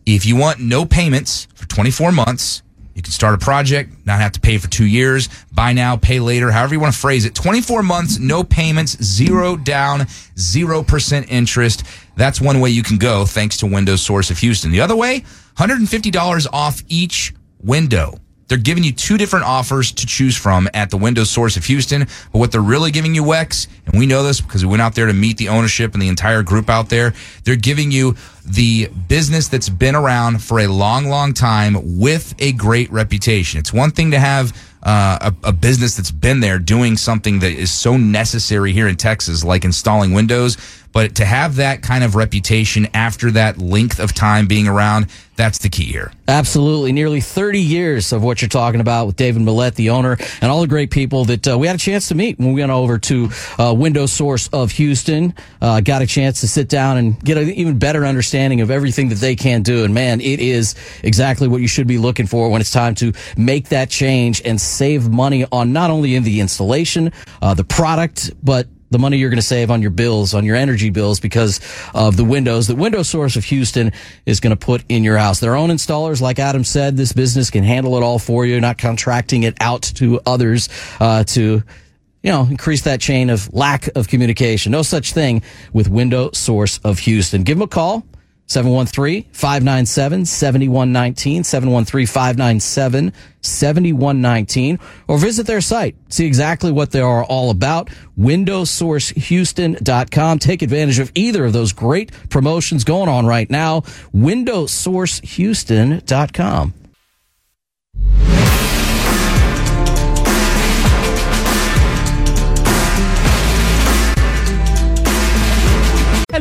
If you want no payments for 24 months, you can start a project, not have to pay for two years, buy now, pay later, however you want to phrase it. 24 months, no payments, zero down, 0% interest. That's one way you can go thanks to Windows Source of Houston. The other way, $150 off each window. They're giving you two different offers to choose from at the Windows Source of Houston. But what they're really giving you, Wex, and we know this because we went out there to meet the ownership and the entire group out there, they're giving you the business that's been around for a long, long time with a great reputation. It's one thing to have uh, a, a business that's been there doing something that is so necessary here in Texas, like installing Windows. But to have that kind of reputation after that length of time being around, that's the key here. Absolutely. Nearly 30 years of what you're talking about with David Millette, the owner, and all the great people that uh, we had a chance to meet when we went over to uh, Windows Source of Houston. Uh, got a chance to sit down and get an even better understanding of everything that they can do. And man, it is exactly what you should be looking for when it's time to make that change and save money on not only in the installation, uh, the product, but the money you're going to save on your bills, on your energy bills because of the windows that Window Source of Houston is going to put in your house. Their own installers, like Adam said, this business can handle it all for you, not contracting it out to others, uh, to, you know, increase that chain of lack of communication. No such thing with Window Source of Houston. Give them a call. 713-597-7119, 713-597-7119, or visit their site. See exactly what they are all about. WindowSourceHouston.com. Take advantage of either of those great promotions going on right now. WindowSourceHouston.com.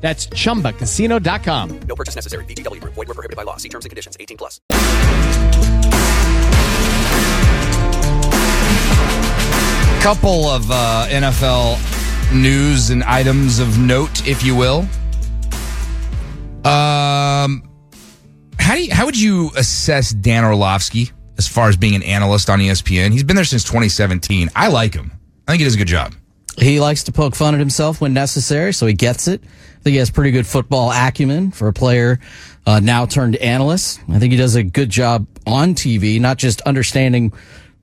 That's chumbacasino.com. No purchase necessary. VGW Group. Void were prohibited by law. See terms and conditions. 18 plus. Couple of uh, NFL news and items of note, if you will. Um, how do you, how would you assess Dan Orlovsky as far as being an analyst on ESPN? He's been there since 2017. I like him. I think he does a good job. He likes to poke fun at himself when necessary, so he gets it. I think he has pretty good football acumen for a player uh, now turned analyst. I think he does a good job on TV, not just understanding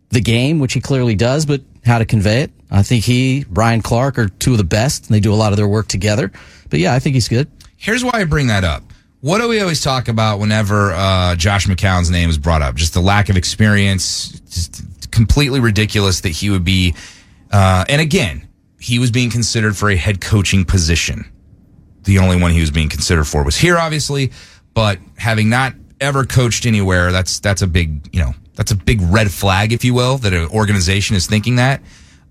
the game, which he clearly does, but how to convey it. I think he, Brian Clark, are two of the best, and they do a lot of their work together. But yeah, I think he's good. Here's why I bring that up. What do we always talk about whenever uh, Josh McCown's name is brought up? Just the lack of experience, just completely ridiculous that he would be. Uh, and again, he was being considered for a head coaching position. The only one he was being considered for was here, obviously, but having not ever coached anywhere, that's that's a big you know that's a big red flag, if you will, that an organization is thinking that.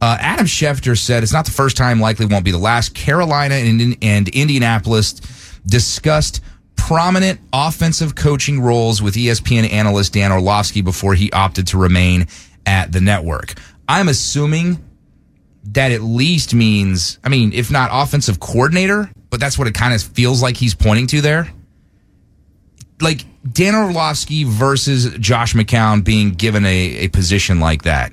Uh, Adam Schefter said it's not the first time, likely won't be the last. Carolina and, and Indianapolis discussed prominent offensive coaching roles with ESPN analyst Dan Orlovsky before he opted to remain at the network. I'm assuming that at least means, I mean, if not offensive coordinator, but that's what it kind of feels like he's pointing to there. Like Dan Orlovsky versus Josh McCown being given a, a position like that.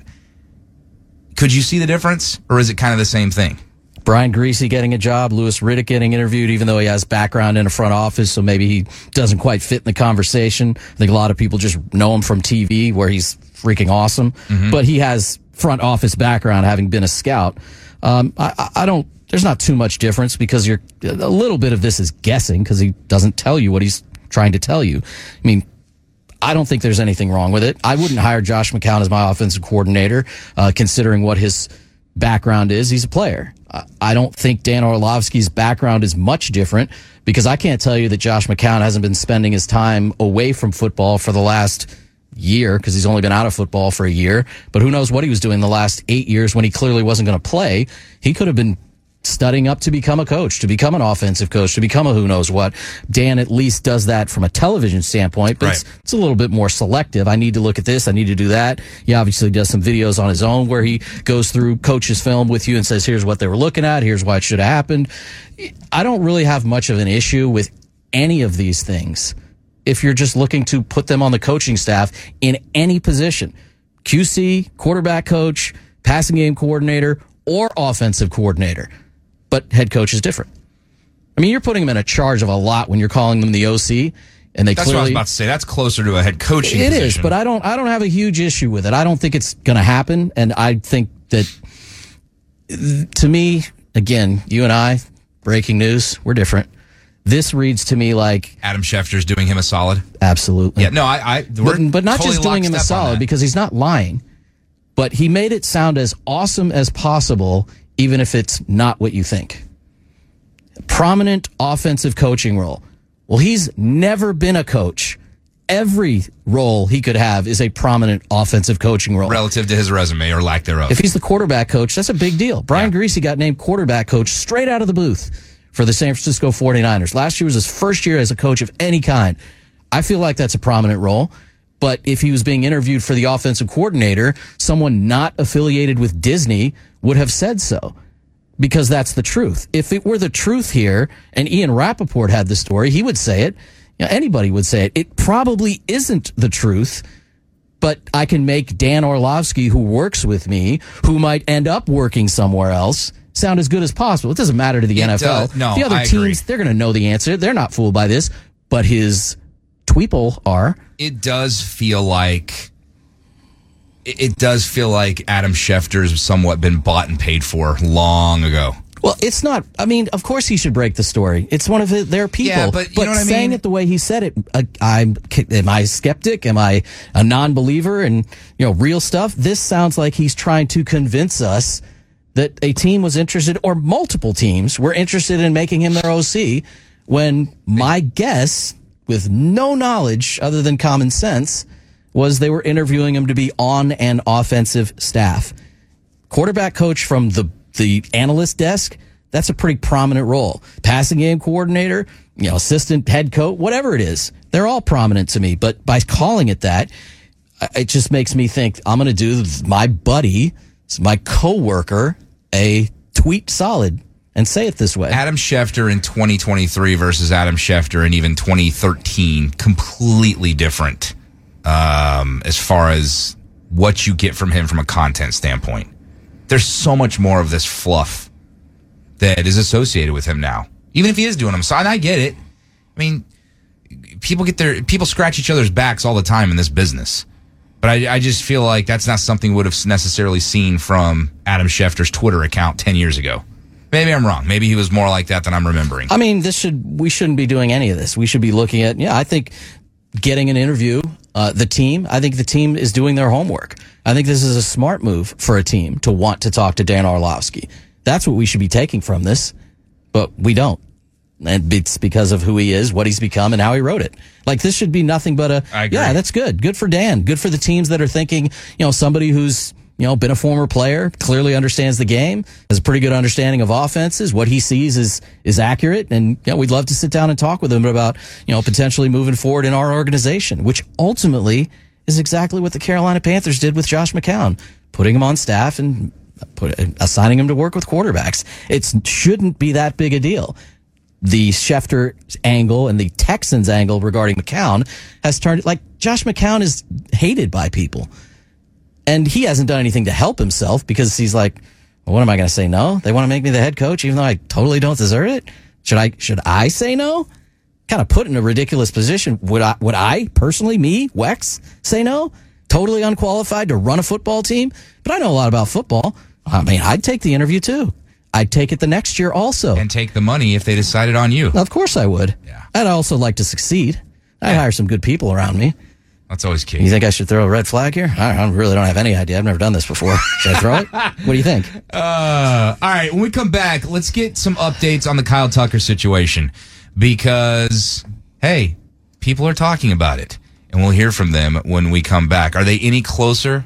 Could you see the difference, or is it kind of the same thing? Brian Griese getting a job, Louis Riddick getting interviewed, even though he has background in a front office, so maybe he doesn't quite fit in the conversation. I think a lot of people just know him from TV, where he's freaking awesome, Mm-hmm. but he has front office background, having been a scout. Um, I, I- don't. There's not too much difference because you're a little bit of this is guessing because he doesn't tell you what he's trying to tell you. I mean, I don't think there's anything wrong with it. I wouldn't hire Josh McCown as my offensive coordinator, uh, considering what his background is. He's a player. I don't think Dan Orlovsky's background is much different because I can't tell you that Josh McCown hasn't been spending his time away from football for the last year because he's only been out of football for a year. But who knows what he was doing the last eight years when he clearly wasn't going to play. He could have been studying up to become a coach, to become an offensive coach, to become a who knows what. Dan at least does that from a television standpoint, but it's, it's a little bit more selective. I need to look at this. I need to do that. He obviously does some videos on his own where he goes through coach's film with you and says, here's what they were looking at. Here's why it should have happened. I don't really have much of an issue with any of these things if you're just looking to put them on the coaching staff in any position. QC, quarterback coach, passing game coordinator, or offensive coordinator. But head coach is different. I mean, you're putting them in a charge of a lot when you're calling them the OC, and they That's what I was about to say. That's closer to a head coaching. it is, position. but I don't. I don't have a huge issue with it. I don't think it's going to happen, and I think that to me, again, you and I, breaking news, we're different. This reads to me like Adam Schefter's doing him a solid. Absolutely. Yeah, no, I, I but, but not totally just doing him a solid because he's not lying, but he made it sound as awesome as possible, even if it's not what you think. Prominent offensive coaching role. Well, he's never been a coach. Every role he could have is a prominent offensive coaching role. relative to his resume or lack thereof. If he's the quarterback coach, that's a big deal. Brian Griese got named quarterback coach straight out of the booth for the San Francisco 49ers. Last year was his first year as a coach of any kind. I feel like that's a prominent role. But if he was being interviewed for the offensive coordinator, someone not affiliated with Disney would have said so because that's the truth. If it were the truth here and Ian Rapoport had the story, he would say it. You know, anybody would say it. It probably isn't the truth but I can make Dan Orlovsky, who works with me, who might end up working somewhere else, sound as good as possible. It doesn't matter to the It NFL. does- no, the other I teams, agree. they're going to know the answer. They're not fooled by this, but his tweeple are. it does feel like it, does feel like Adam Schefter's somewhat been bought and paid for long ago. Well, it's not. I mean, of course he should break the story. It's one of the, their people. Yeah, but know what I saying mean? it the way he said it, uh, I'm. Am I a skeptic? Am I a non-believer? And you know, real stuff. This sounds like he's trying to convince us that a team was interested, or multiple teams were interested in making him their OC. When my guess, with no knowledge other than common sense, was they were interviewing him to be on an offensive staff quarterback coach from the the analyst desk that's a pretty prominent role passing game coordinator you know assistant head coach whatever it is they're all prominent to me but by calling it that it just makes me think i'm going to do my buddy my coworker a tweet solid and say it this way Adam Schefter in 2023 versus Adam Schefter in even 2013, completely different um, as far as what you get from him from a content standpoint. There's so much more of this fluff that is associated with him now. even if he is doing them. So I get it. I mean, people get their people scratch each other's backs all the time in this business. But I, I just feel like that's not something we would have necessarily seen from Adam Schefter's Twitter account ten years ago. Maybe I'm wrong. Maybe he was more like that than I'm remembering. I mean, this should we shouldn't be doing any of this. We should be looking at yeah. I think getting an interview, uh, the team. I think the team is doing their homework. I think this is a smart move for a team to want to talk to Dan Orlovsky. That's what we should be taking from this, but we don't. And it's because of who he is, what he's become, and how he wrote it. Like this should be nothing but a yeah. That's good. Good for Dan. Good for the teams that are thinking. You know, somebody who's you know been a former player, clearly understands the game, has a pretty good understanding of offenses. What he sees is is accurate, and yeah, we'd love to sit down and talk with him about you know potentially moving forward in our organization, which ultimately is exactly what the Carolina Panthers did with Josh McCown, putting him on staff and put, assigning him to work with quarterbacks. It shouldn't be that big a deal the Schefter angle and the Texans angle regarding McCown has turned like Josh McCown is hated by people. And he hasn't done anything to help himself because he's like, well, what am I going to say no? They want to make me the head coach even though I totally don't deserve it? Should I should I say no? Kind of put in a ridiculous position. Would I would I personally me, Wex, say no? Totally unqualified to run a football team? But I know a lot about football. I mean, I'd take the interview too. I'd take it the next year also. and take the money if they decided on you. Of course I would. Yeah. I'd also like to succeed. I'd hire some good people around me. That's always key. You think I should throw a red flag here? I, I really don't have any idea. I've never done this before. Should I throw it? what do you think? [laughs] Uh, all right. When we come back, let's get some updates on the Kyle Tucker situation because, hey, people are talking about it, and we'll hear from them when we come back. Are they any closer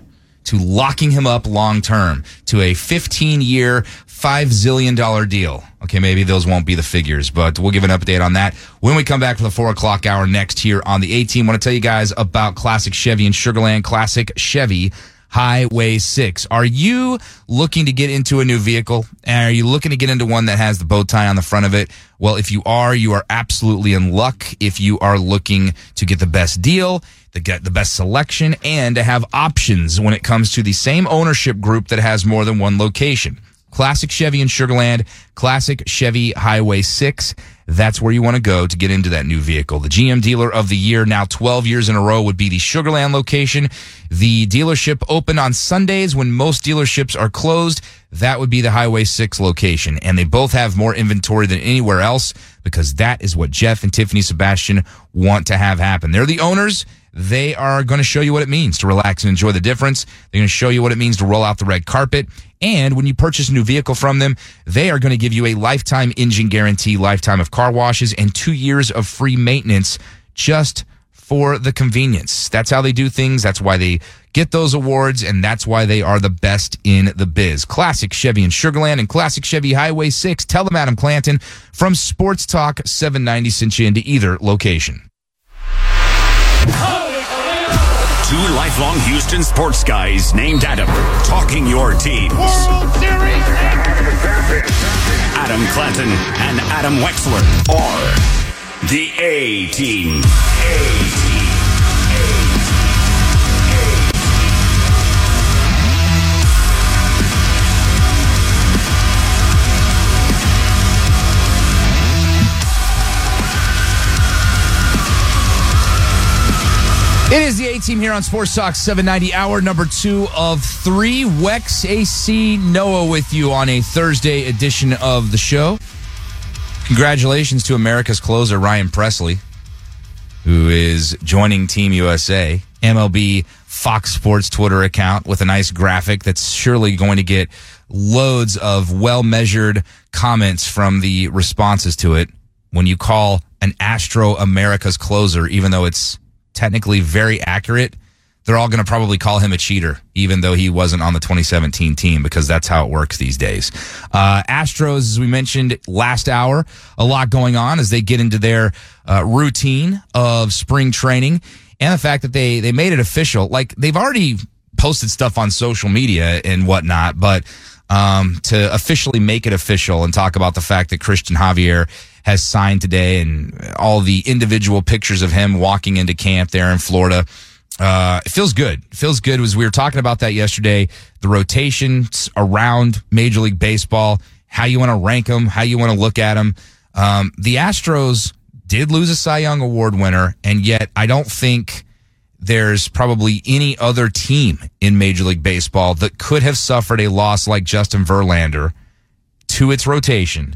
to locking him up long term to a 15 year, $5 zillion deal? Okay, maybe those won't be the figures, but we'll give an update on that when we come back for the four o'clock hour next here on the 18. want to tell you guys about Classic Chevy and Sugarland Classic Chevy. Highway 6. Are you looking to get into a new vehicle? And are you looking to get into one that has the bow tie on the front of it? Well, if you are, you are absolutely in luck if you are looking to get the best deal, to get the best selection, and to have options when it comes to the same ownership group that has more than one location. Classic Chevy in Sugarland, Classic Chevy Highway 6. That's where you want to go to get into that new vehicle. The GM dealer of the year, now 12 years in a row, would be the Sugarland location. The dealership open on Sundays when most dealerships are closed. That would be the Highway 6 location. And they both have more inventory than anywhere else because that is what Jeff and Tiffany Sebastian want to have happen. They're the owners. They are going to show you what it means to relax and enjoy the difference. They're going to show you what it means to roll out the red carpet. And when you purchase a new vehicle from them, they are going to give you a lifetime engine guarantee, lifetime of car washes, and two years of free maintenance just for the convenience. That's how they do things. That's why they get those awards, and that's why they are the best in the biz. Classic Chevy in Sugarland and Classic Chevy Highway 6. Tell them Adam Clanton from Sports Talk 790 sent you into either location. Two lifelong Houston sports guys named Adam, talking your teams. Adam Clanton and Adam Wexler are the A team. It is the A team here on Sports Talk 790, hour number two of three. Wex AC Noah with you on a Thursday edition of the show. Congratulations to America's closer, Ryan Pressly, who is joining Team USA. MLB Fox Sports Twitter account with a nice graphic that's surely going to get loads of well measured comments from the responses to it. When you call an Astro America's closer, even though it's technically very accurate, they're all going to probably call him a cheater, even though he wasn't on the 2017 team, because that's how it works these days. Uh, Astros, as we mentioned last hour, a lot going on as they get into their uh, routine of spring training and the fact that they, they made it official. Like they've already posted stuff on social media and whatnot, but um, to officially make it official and talk about the fact that Cristian Javier has signed today and all the individual pictures of him walking into camp there in Florida. Uh, it feels good. It feels good. Was we were talking about that yesterday. The rotations around Major League Baseball, how you want to rank them, how you want to look at them. Um, the Astros did lose a Cy Young Award winner, and yet I don't think there's probably any other team in Major League Baseball that could have suffered a loss like Justin Verlander to its rotation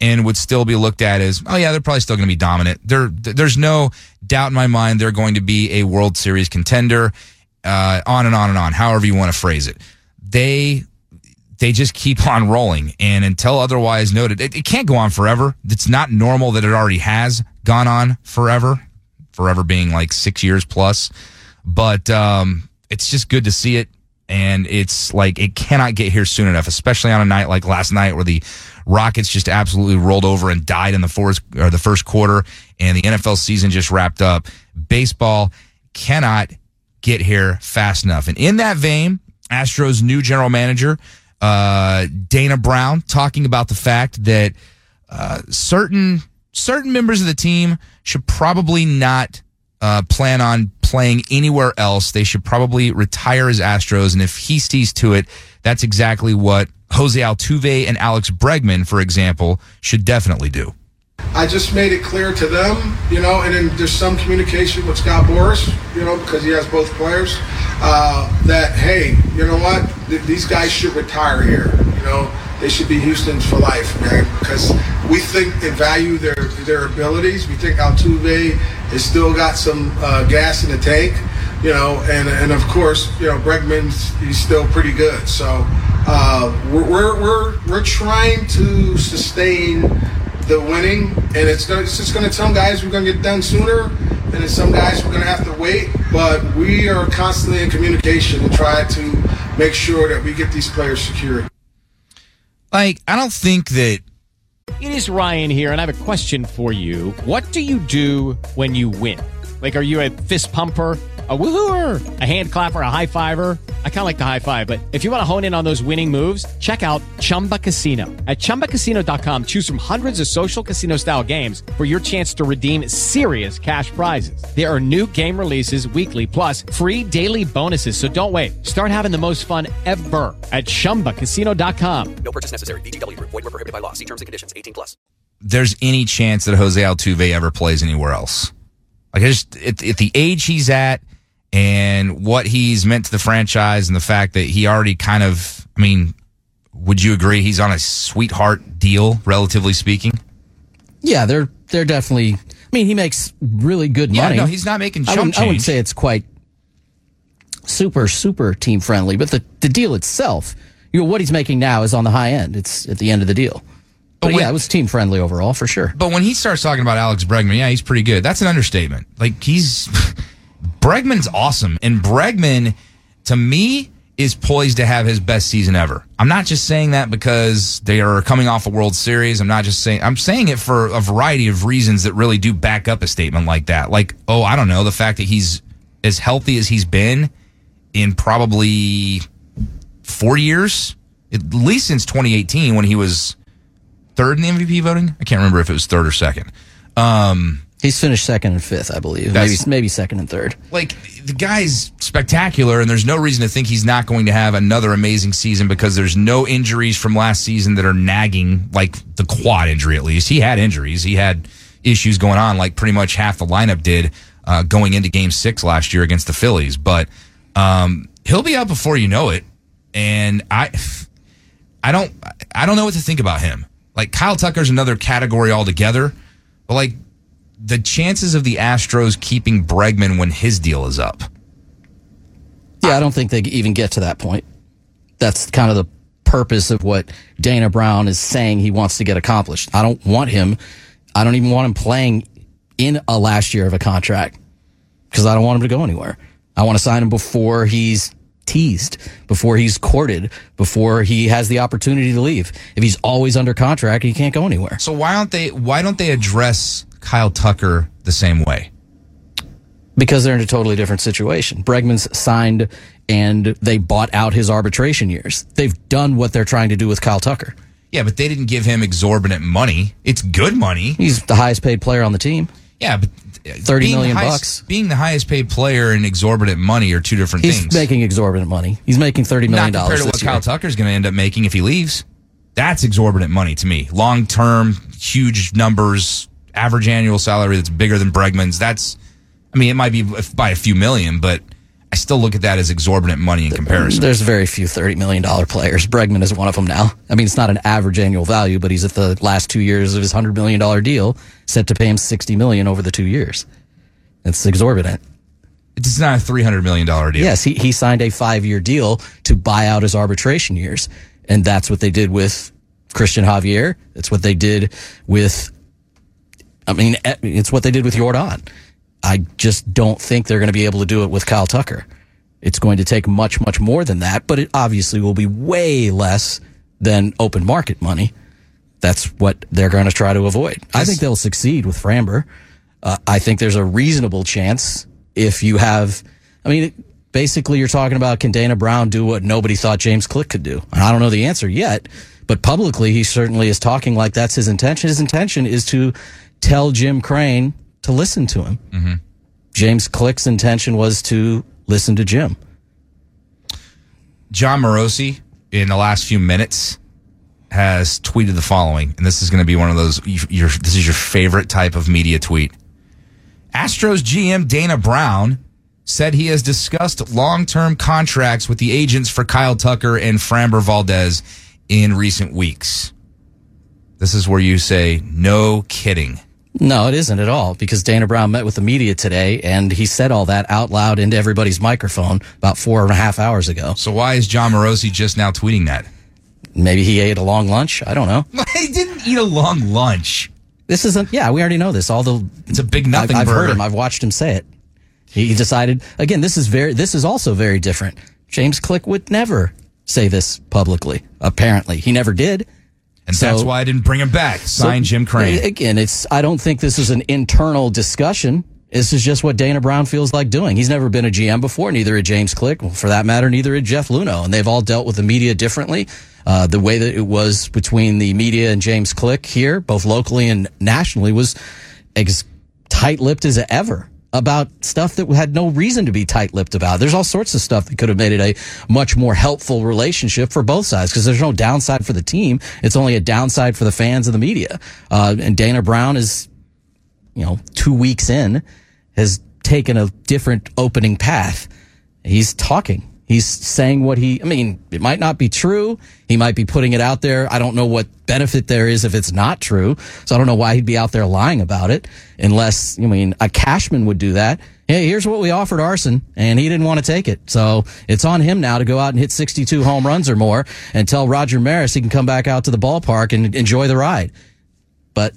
and would still be looked at as, oh yeah, they're probably still going to be dominant. There, there's no doubt in my mind they're going to be a World Series contender. Uh, on and on and on, however you want to phrase it. They they just keep on rolling, and until otherwise noted, it, it can't go on forever. It's not normal that it already has gone on forever. Forever being like six years plus, but um, it's just good to see it. And it's like it cannot get here soon enough, especially on a night like last night where the Rockets just absolutely rolled over and died in the fourth or the first quarter, and the NFL season just wrapped up. Baseball cannot get here fast enough, and in that vein, Astros new general manager uh, Dana Brown talking about the fact that uh, certain certain members of the team should probably not uh, plan on playing anywhere else. They should probably retire as Astros. And if he sees to it, that's exactly what Jose Altuve and Alex Bregman, for example, should definitely do. I just made it clear to them, you know, and then there's some communication with Scott Boras, you know, because he has both players, uh, that, hey, you know what, Th- these guys should retire here, you know. They should be Houston's for life, man, because we think and value their their abilities. We think Altuve has still got some uh, gas in the tank, you know, and and of course, you know, Bregman's he's still pretty good. So uh, we're, we're we're we're trying to sustain the winning, and it's gonna, it's just going to tell guys we're going to get done sooner, and then some guys we're going to have to wait. But we are constantly in communication to try to make sure that we get these players secured. Like, I don't think that. It is Ryan here, and I have a question for you. What do you do when you win? Like, are you a fist pumper? A woohooer, a hand clapper, a high fiver. I kind of like the high five, but if you want to hone in on those winning moves, check out Chumba Casino. At ChumbaCasino.com, choose from hundreds of social casino style games for your chance to redeem serious cash prizes. There are new game releases weekly, plus free daily bonuses. So don't wait. Start having the most fun ever at ChumbaCasino.com. No purchase necessary. VGW Group. Void were prohibited by law. See terms and conditions. 18 plus. there's any chance that Jose Altuve ever plays anywhere else. Like, I just at, at the age he's at and what he's meant to the franchise, and the fact that he already kind of, I mean, would you agree he's on a sweetheart deal, relatively speaking? Yeah, they're they're definitely. I mean, he makes really good Yeah, money. no, he's not making I wouldn't, I wouldn't say it's quite super super team friendly, but the the deal itself, you know, what he's making now is on the high end. It's at the end of the deal. But, when- yeah, it was team friendly overall for sure. But when he starts talking about Alex Bregman, yeah, he's pretty good. That's an understatement. Like he's [laughs] Bregman's awesome, and Bregman, to me, is poised to have his best season ever. I'm not just saying that because they are coming off a World Series. I'm not just saying. I'm saying it for a variety of reasons that really do back up a statement like that. Like, oh, I don't know, the fact that he's as healthy as he's been in probably four years, at least since 2018 when he was third in the MVP voting. I can't remember if it was third or second. Um, He's finished second and fifth, I believe. Maybe maybe second and third. like the guy's spectacular, and there's no reason to think he's not going to have another amazing season because there's no injuries from last season that are nagging, like the quad injury at least. He had injuries, he had issues going on, like pretty much half the lineup did uh, going into Game Six last year against the Phillies. But um, he'll be out before you know it, and I, I don't, I don't know what to think about him. Like Kyle Tucker's another category altogether, but like the chances of the Astros keeping Bregman when his deal is up. Yeah, I don't think they even get to that point. That's kind of the purpose of what Dana Brown is saying he wants to get accomplished. I don't want him. I don't even want him playing in a last year of a contract because I don't want him to go anywhere. I want to sign him before he's teased, before he's courted, before he has the opportunity to leave. If he's always under contract, he can't go anywhere. So why don't they why don't they address Kyle Tucker the same way? Because they're in a totally different situation. Bregman's signed and they bought out his arbitration years. They've done what they're trying to do with Kyle Tucker. Yeah, but they didn't give him exorbitant money. It's good money. He's the highest paid player on the team. Yeah, but uh, Thirty being million highest- bucks. Being the highest paid player and exorbitant money are two different He's things. He's making exorbitant money. He's making thirty million Not compared dollars to what this Kyle year. Tucker's going to end up making if he leaves. That's exorbitant money to me. Long term, huge numbers, average annual salary that's bigger than Bregman's. That's, I mean, it might be by a few million, but I still look at that as exorbitant money in comparison. There's very few $30 million players. Bregman is one of them now. I mean, it's not an average annual value, but he's at the last two years of his $100 million deal, set to pay him 60 million over the two years. It's exorbitant. It's not a $300 million deal. Yes, he, he signed a five year deal to buy out his arbitration years. And that's what they did with Cristian Javier. That's what they did with, I mean, eh, it's what they did with Jordan. I just don't think they're going to be able to do it with Kyle Tucker. It's going to take much, much more than that, but it obviously will be way less than open market money. That's what they're going to try to avoid. I think they'll succeed with Framber. Uh, I think there's a reasonable chance if you have, I mean, basically you're talking about can Dana Brown do what nobody thought James Click could do? And I don't know the answer yet, but publicly he certainly is talking like that's his intention. His intention is to tell Jim Crane to listen to him. Mm-hmm. James Click's intention was to listen to Jim. Jon Morosi, in the last few minutes, has tweeted the following, and this is going to be one of those. Your, this is your favorite type of media tweet. Astros GM Dana Brown said he has discussed long-term contracts with the agents for Kyle Tucker and Framber Valdez in recent weeks. This is where you say, "No kidding." No, it isn't at all because Dana Brown met with the media today and he said all that out loud into everybody's microphone about four and a half hours ago. So why is Jon Morosi just now tweeting that? Maybe he ate a long lunch. I don't know. [laughs] he didn't eat a long lunch. This isn't. Yeah, we already know this. All the it's a big nothing. I've, I've heard him. I've watched him say it. He decided again. This is very. This is also very different. James Click would never say this publicly. Apparently, he never did. And So- that's why I didn't bring him back. Sign So, Jim Crane. Again, it's. I don't think this is an internal discussion. This is just what Dana Brown feels like doing. He's never been a GM before, neither had James Click, well, for that matter, neither had Jeff Luhnow, and they've all dealt with the media differently. Uh, the way that it was between the media and James Click here, both locally and nationally, was as tight-lipped as ever about stuff that had no reason to be tight-lipped about. There's all sorts of stuff that could have made it a much more helpful relationship for both sides because there's no downside for the team. It's only a downside for the fans and the media. Uh, and Dana Brown is, you know, two weeks in has taken a different opening path. He's talking. He's saying what he, I mean, it might not be true. He might be putting it out there. I don't know what benefit there is if it's not true. So I don't know why he'd be out there lying about it unless, I mean, a Cashman would do that. Hey, here's what we offered Aaron and he didn't want to take it. So it's on him now to go out and hit 62 home runs or more and tell Roger Maris he can come back out to the ballpark and enjoy the ride. But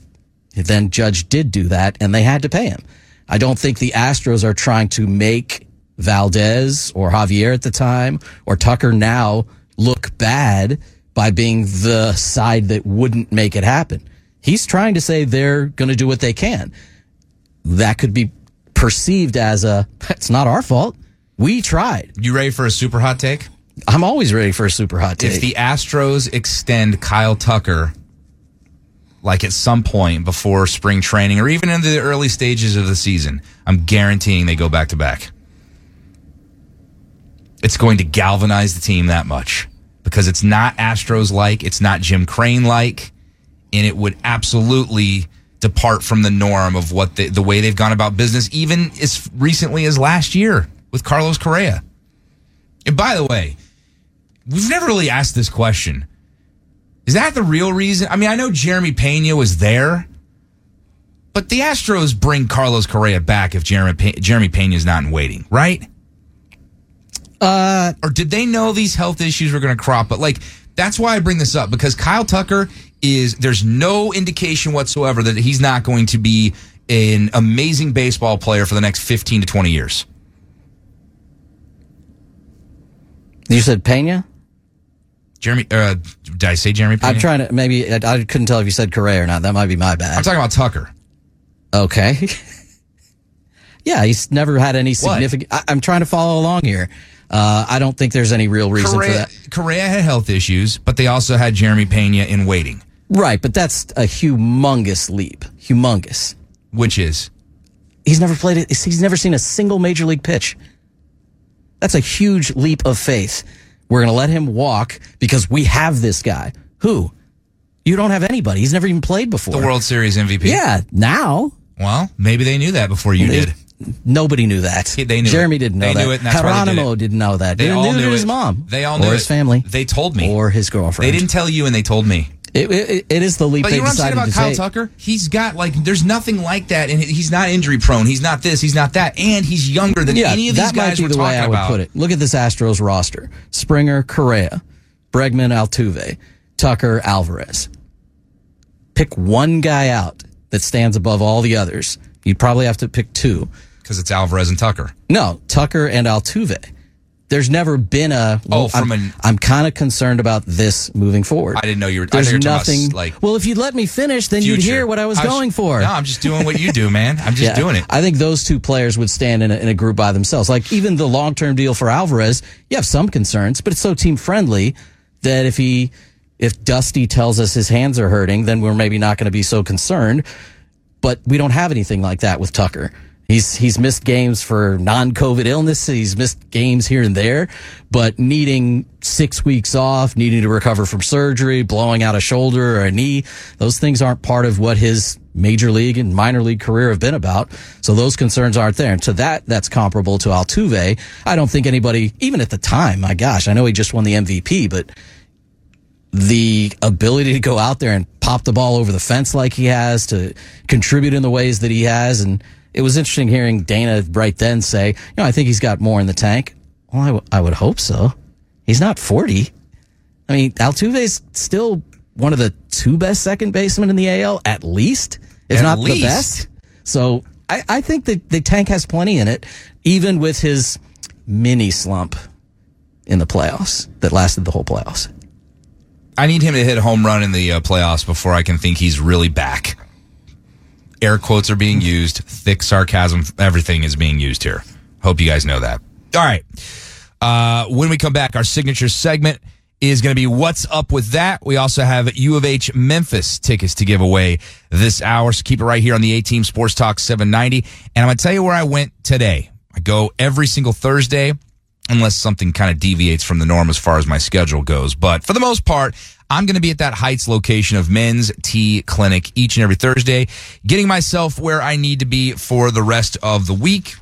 then Judge did do that and they had to pay him. I don't think the Astros are trying to make Valdez or Javier at the time or Tucker now look bad by being the side that wouldn't make it happen. He's trying to say they're going to do what they can. That could be perceived as a, it's not our fault. We tried. You ready for a super hot take? I'm always ready for a super hot take. If the Astros extend Kyle Tucker, like at some point before spring training or even in the early stages of the season, I'm guaranteeing they go back to back. It's going to galvanize the team that much because it's not Astros like, it's not Jim Crane like, and it would absolutely depart from the norm of what the, the way they've gone about business, even as recently as last year with Carlos Correa. And by the way, we've never really asked this question. Is that the real reason? I mean, I know Jeremy Pena was there, but the Astros bring Carlos Correa back if Jeremy Pe- Jeremy not in waiting, right? Uh, or did they know these health issues were going to crop? But like, that's why I bring this up because Kyle Tucker is. There's no indication whatsoever that he's not going to be an amazing baseball player for the next 15 to 20 years. You said Pena? Jeremy, uh, did I say Jeremy Pena? I'm trying to, maybe, I, I couldn't tell if you said Correa or not. That might be my bad. I'm talking about Tucker. Okay. [laughs] yeah, he's never had any significant. I, I'm trying to follow along here. Uh, I don't think there's any real reason Correa, for that. Correa had health issues, but they also had Jeremy Pena in waiting. Right, but that's a humongous leap. Humongous. Which is? He's never played it. He's never seen a single major league pitch. That's a huge leap of faith. We're going to let him walk because we have this guy. Who? You don't have anybody. He's never even played before. The World Series MVP. Yeah, now. Well, maybe they knew that before you They- did. Nobody knew that. They knew Jeremy it. didn't know They that. knew it, they did Geronimo it. didn't know that. They Neither all did knew his mom. They all or knew his it. family. They told me. Or his girlfriend. They didn't tell you, and they told me. It, it, it is the leap But they you know what I'm saying about Kyle take. Tucker? He's got like, there's nothing like that, and he's not injury prone. He's not this. He's not that, and he's younger than yeah, any of these that might guys be the way I would about. put it. Look at this Astros roster: Springer, Correa, Bregman, Altuve, Tucker, Alvarez. Pick one guy out that stands above all the others. You'd probably have to pick two. Because it's Alvarez and Tucker. No, Tucker and Altuve. There's never been a. Oh, from I'm, an- I'm kind of concerned about this moving forward. I didn't know you were. There's you were nothing. about, like well, if you'd let me finish, then you'd hear what I was I was- going for. No, I'm just doing what you do, man. I'm just [laughs] Yeah, doing it. I think those two players would stand in a, in a group by themselves. Like even the long term deal for Alvarez, you have some concerns, but it's so team friendly that if he, if Dusty tells us his hands are hurting, then we're maybe not going to be so concerned. But we don't have anything like that with Tucker. He's he's missed games for non-COVID illness. He's missed games here and there, but needing six weeks off, needing to recover from surgery, blowing out a shoulder or a knee, those things aren't part of what his major league and minor league career have been about. So those concerns aren't there. And to that, that's comparable to Altuve. I don't think anybody, even at the time, my gosh, I know he just won the MVP, but the ability to go out there and pop the ball over the fence like he has, to contribute in the ways that he has. And it was interesting hearing Dana right then say, you know, I think he's got more in the tank. Well, I, w- I would hope so. He's not 40. I mean, Altuve's still one of the two best second basemen in the AL, at least, if At not least. the best. So I, I think that the tank has plenty in it, even with his mini slump in the playoffs that lasted the whole playoffs. I need him to hit a home run in the uh, playoffs before I can think he's really back. Air quotes are being used. Thick sarcasm. Everything is being used here. Hope you guys know that. All right. Uh, when we come back, our signature segment is going to be What's Up with That? We also have U of H Memphis tickets to give away this hour. So keep it right here on the A Team Sports Talk 790. And I'm going to tell you where I went today. I go every single Thursday unless something kind of deviates from the norm as far as my schedule goes. But for the most part, I'm going to be at that Heights location of Men's T Clinic each and every Thursday, getting myself where I need to be for the rest of the week.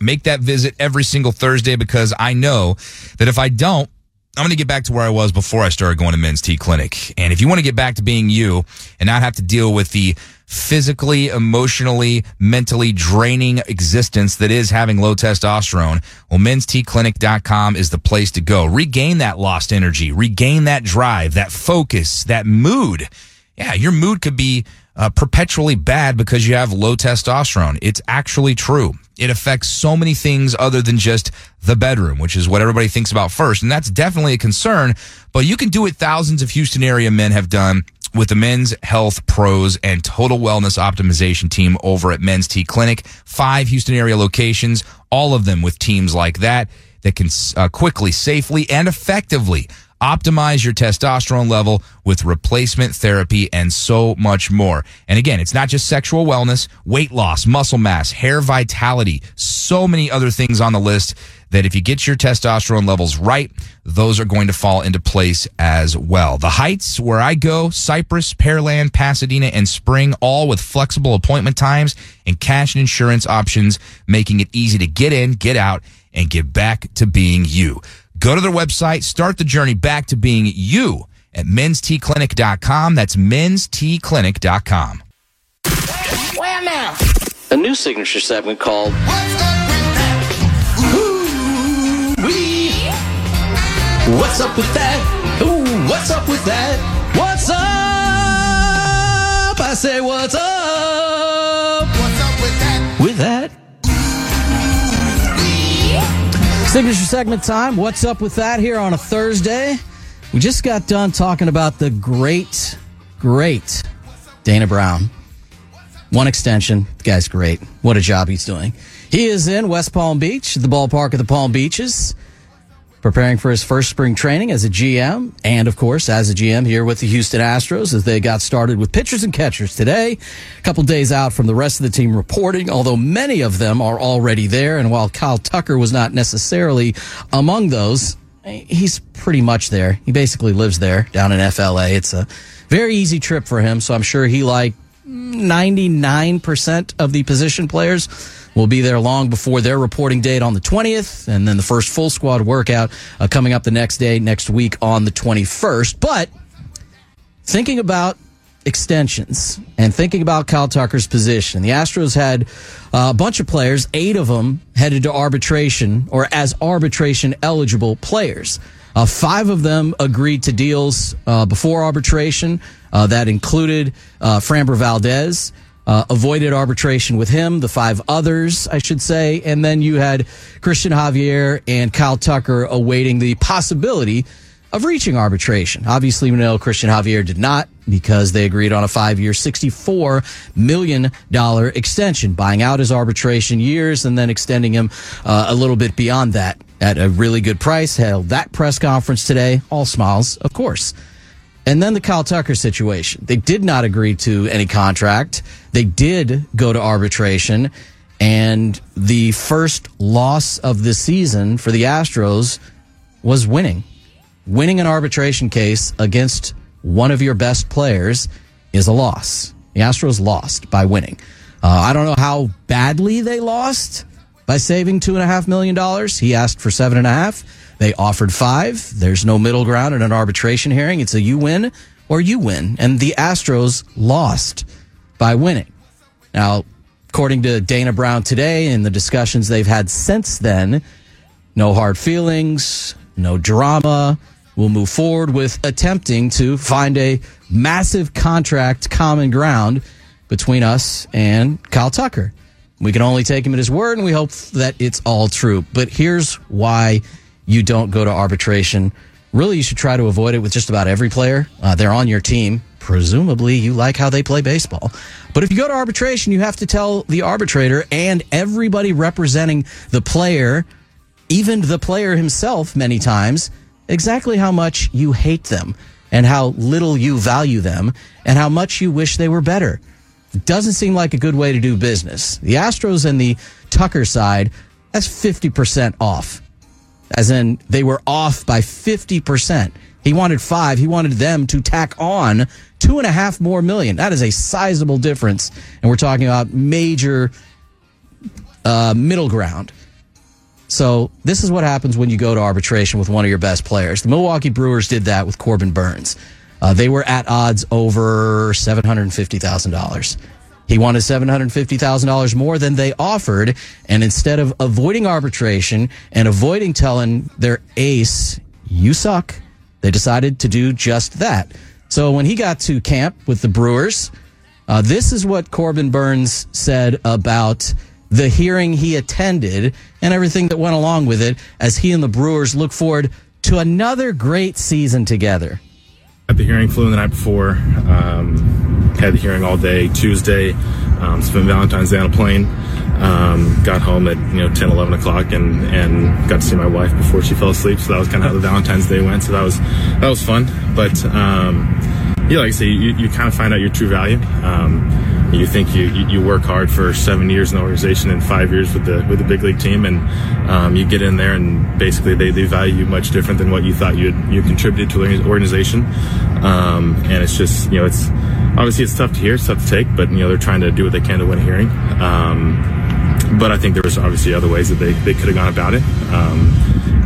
Make that visit every single Thursday because I know that if I don't, I'm going to get back to where I was before I started going to Men's T Clinic. And if you want to get back to being you and not have to deal with the physically, emotionally, mentally draining existence that is having low testosterone, well, menstclinic.com is the place to go. Regain that lost energy, regain that drive, that focus, that mood. Yeah, your mood could be uh, perpetually bad because you have low testosterone. It's actually true. It affects so many things other than just the bedroom, which is what everybody thinks about first. And that's definitely a concern, but you can do what thousands of Houston area men have done with the Men's Health Pros and Total Wellness Optimization team over at Men's T Clinic. Five Houston area locations, all of them with teams like that that can uh, quickly, safely, and effectively optimize your testosterone level with replacement therapy and so much more. And again, it's not just sexual wellness, weight loss, muscle mass, hair vitality, so many other things on the list that if you get your testosterone levels right, those are going to fall into place as well. The Heights, where I go, Cypress, Pearland, Pasadena, and Spring, all with flexible appointment times and cash and insurance options, making it easy to get in, get out, and get back to being you. Go to their website, start the journey back to being you at menstclinic.com. That's menstclinic.com. Where now? A new signature segment called What's up with that? Ooh, what's up with that? What's up? I say, what's up? Signature segment time. What's up with that here on a Thursday? We just got done talking about the great, great Dana Brown. One extension. The guy's great. What a job he's doing. He is in West Palm Beach, the ballpark of the Palm Beaches preparing for his first spring training as a GM, and of course, as a GM here with the Houston Astros as they got started with pitchers and catchers today. A couple days out from the rest of the team reporting, although many of them are already there. And while Kyle Tucker was not necessarily among those, he's pretty much there. He basically lives there down in FLA. It's a very easy trip for him, so I'm sure he like 99% of the position players will be there long before their reporting date on the 20th, and then the first full squad workout uh, coming up the next day, next week on the 21st. But thinking about extensions and thinking about Kyle Tucker's position, the Astros had uh, a bunch of players, eight of them headed to arbitration or as arbitration eligible players. Uh, five of them agreed to deals uh, before arbitration. Uh, that included uh, Framber Valdez, uh, avoided arbitration with him, the five others, I should say. And then you had Cristian Javier and Kyle Tucker awaiting the possibility of reaching arbitration. Obviously, we know Cristian Javier did not because they agreed on a five year, $64 million extension, buying out his arbitration years and then extending him uh, a little bit beyond that at a really good price. Held that press conference today. All smiles, of course. And then the Kyle Tucker situation. They did not agree to any contract. They did go to arbitration. And the first loss of the season for the Astros was winning. Winning an arbitration case against one of your best players is a loss. The Astros lost by winning. Uh, I don't know how badly they lost by saving two and a half million dollars. He asked for seven and a half. They offered five. There's no middle ground in an arbitration hearing. It's a you win or you win. And the Astros lost by winning. Now, according to Dana Brown today and the discussions they've had since then, no hard feelings, no drama. We'll move forward with attempting to find a massive contract common ground between us and Kyle Tucker. We can only take him at his word, and we hope that it's all true. But here's why you don't go to arbitration. Really, you should try to avoid it with just about every player. Uh, they're on your team. Presumably, you like how they play baseball. But if you go to arbitration, you have to tell the arbitrator and everybody representing the player, even the player himself, many times, exactly how much you hate them and how little you value them and how much you wish they were better. It doesn't seem like a good way to do business. The Astros and the Tucker side, that's 50% off. As in, they were off by 50%. He wanted five. He wanted them to tack on two and a half more million. That is a sizable difference. And we're talking about major uh, middle ground. So this is what happens when you go to arbitration with one of your best players. The Milwaukee Brewers did that with Corbin Burnes. Uh, they were at odds over $750,000. He wanted $750,000 more than they offered. And instead of avoiding arbitration and avoiding telling their ace, you suck, they decided to do just that. So when he got to camp with the Brewers, uh, this is what Corbin Burnes said about the hearing he attended and everything that went along with it as he and the Brewers look forward to another great season together. At the hearing, flew in the night before. Um, had the hearing all day Tuesday. Um, spent Valentine's Day on a plane. Um, got home at you know 10, 11 o'clock, and and got to see my wife before she fell asleep. So that was kind of how the Valentine's Day went. So that was that was fun. But um, yeah, like I say, you, you kind of find out your true value. Um, you think you, you work hard for seven years in the organization and five years with the with the big league team, and um, you get in there and basically they, they value you much different than what you thought you you contributed to the organization. Um, and it's just you know it's obviously it's tough to hear, it's tough to take, but you know they're trying to do what they can to win a hearing. Um, but I think there was obviously other ways that they, they could have gone about it. Um,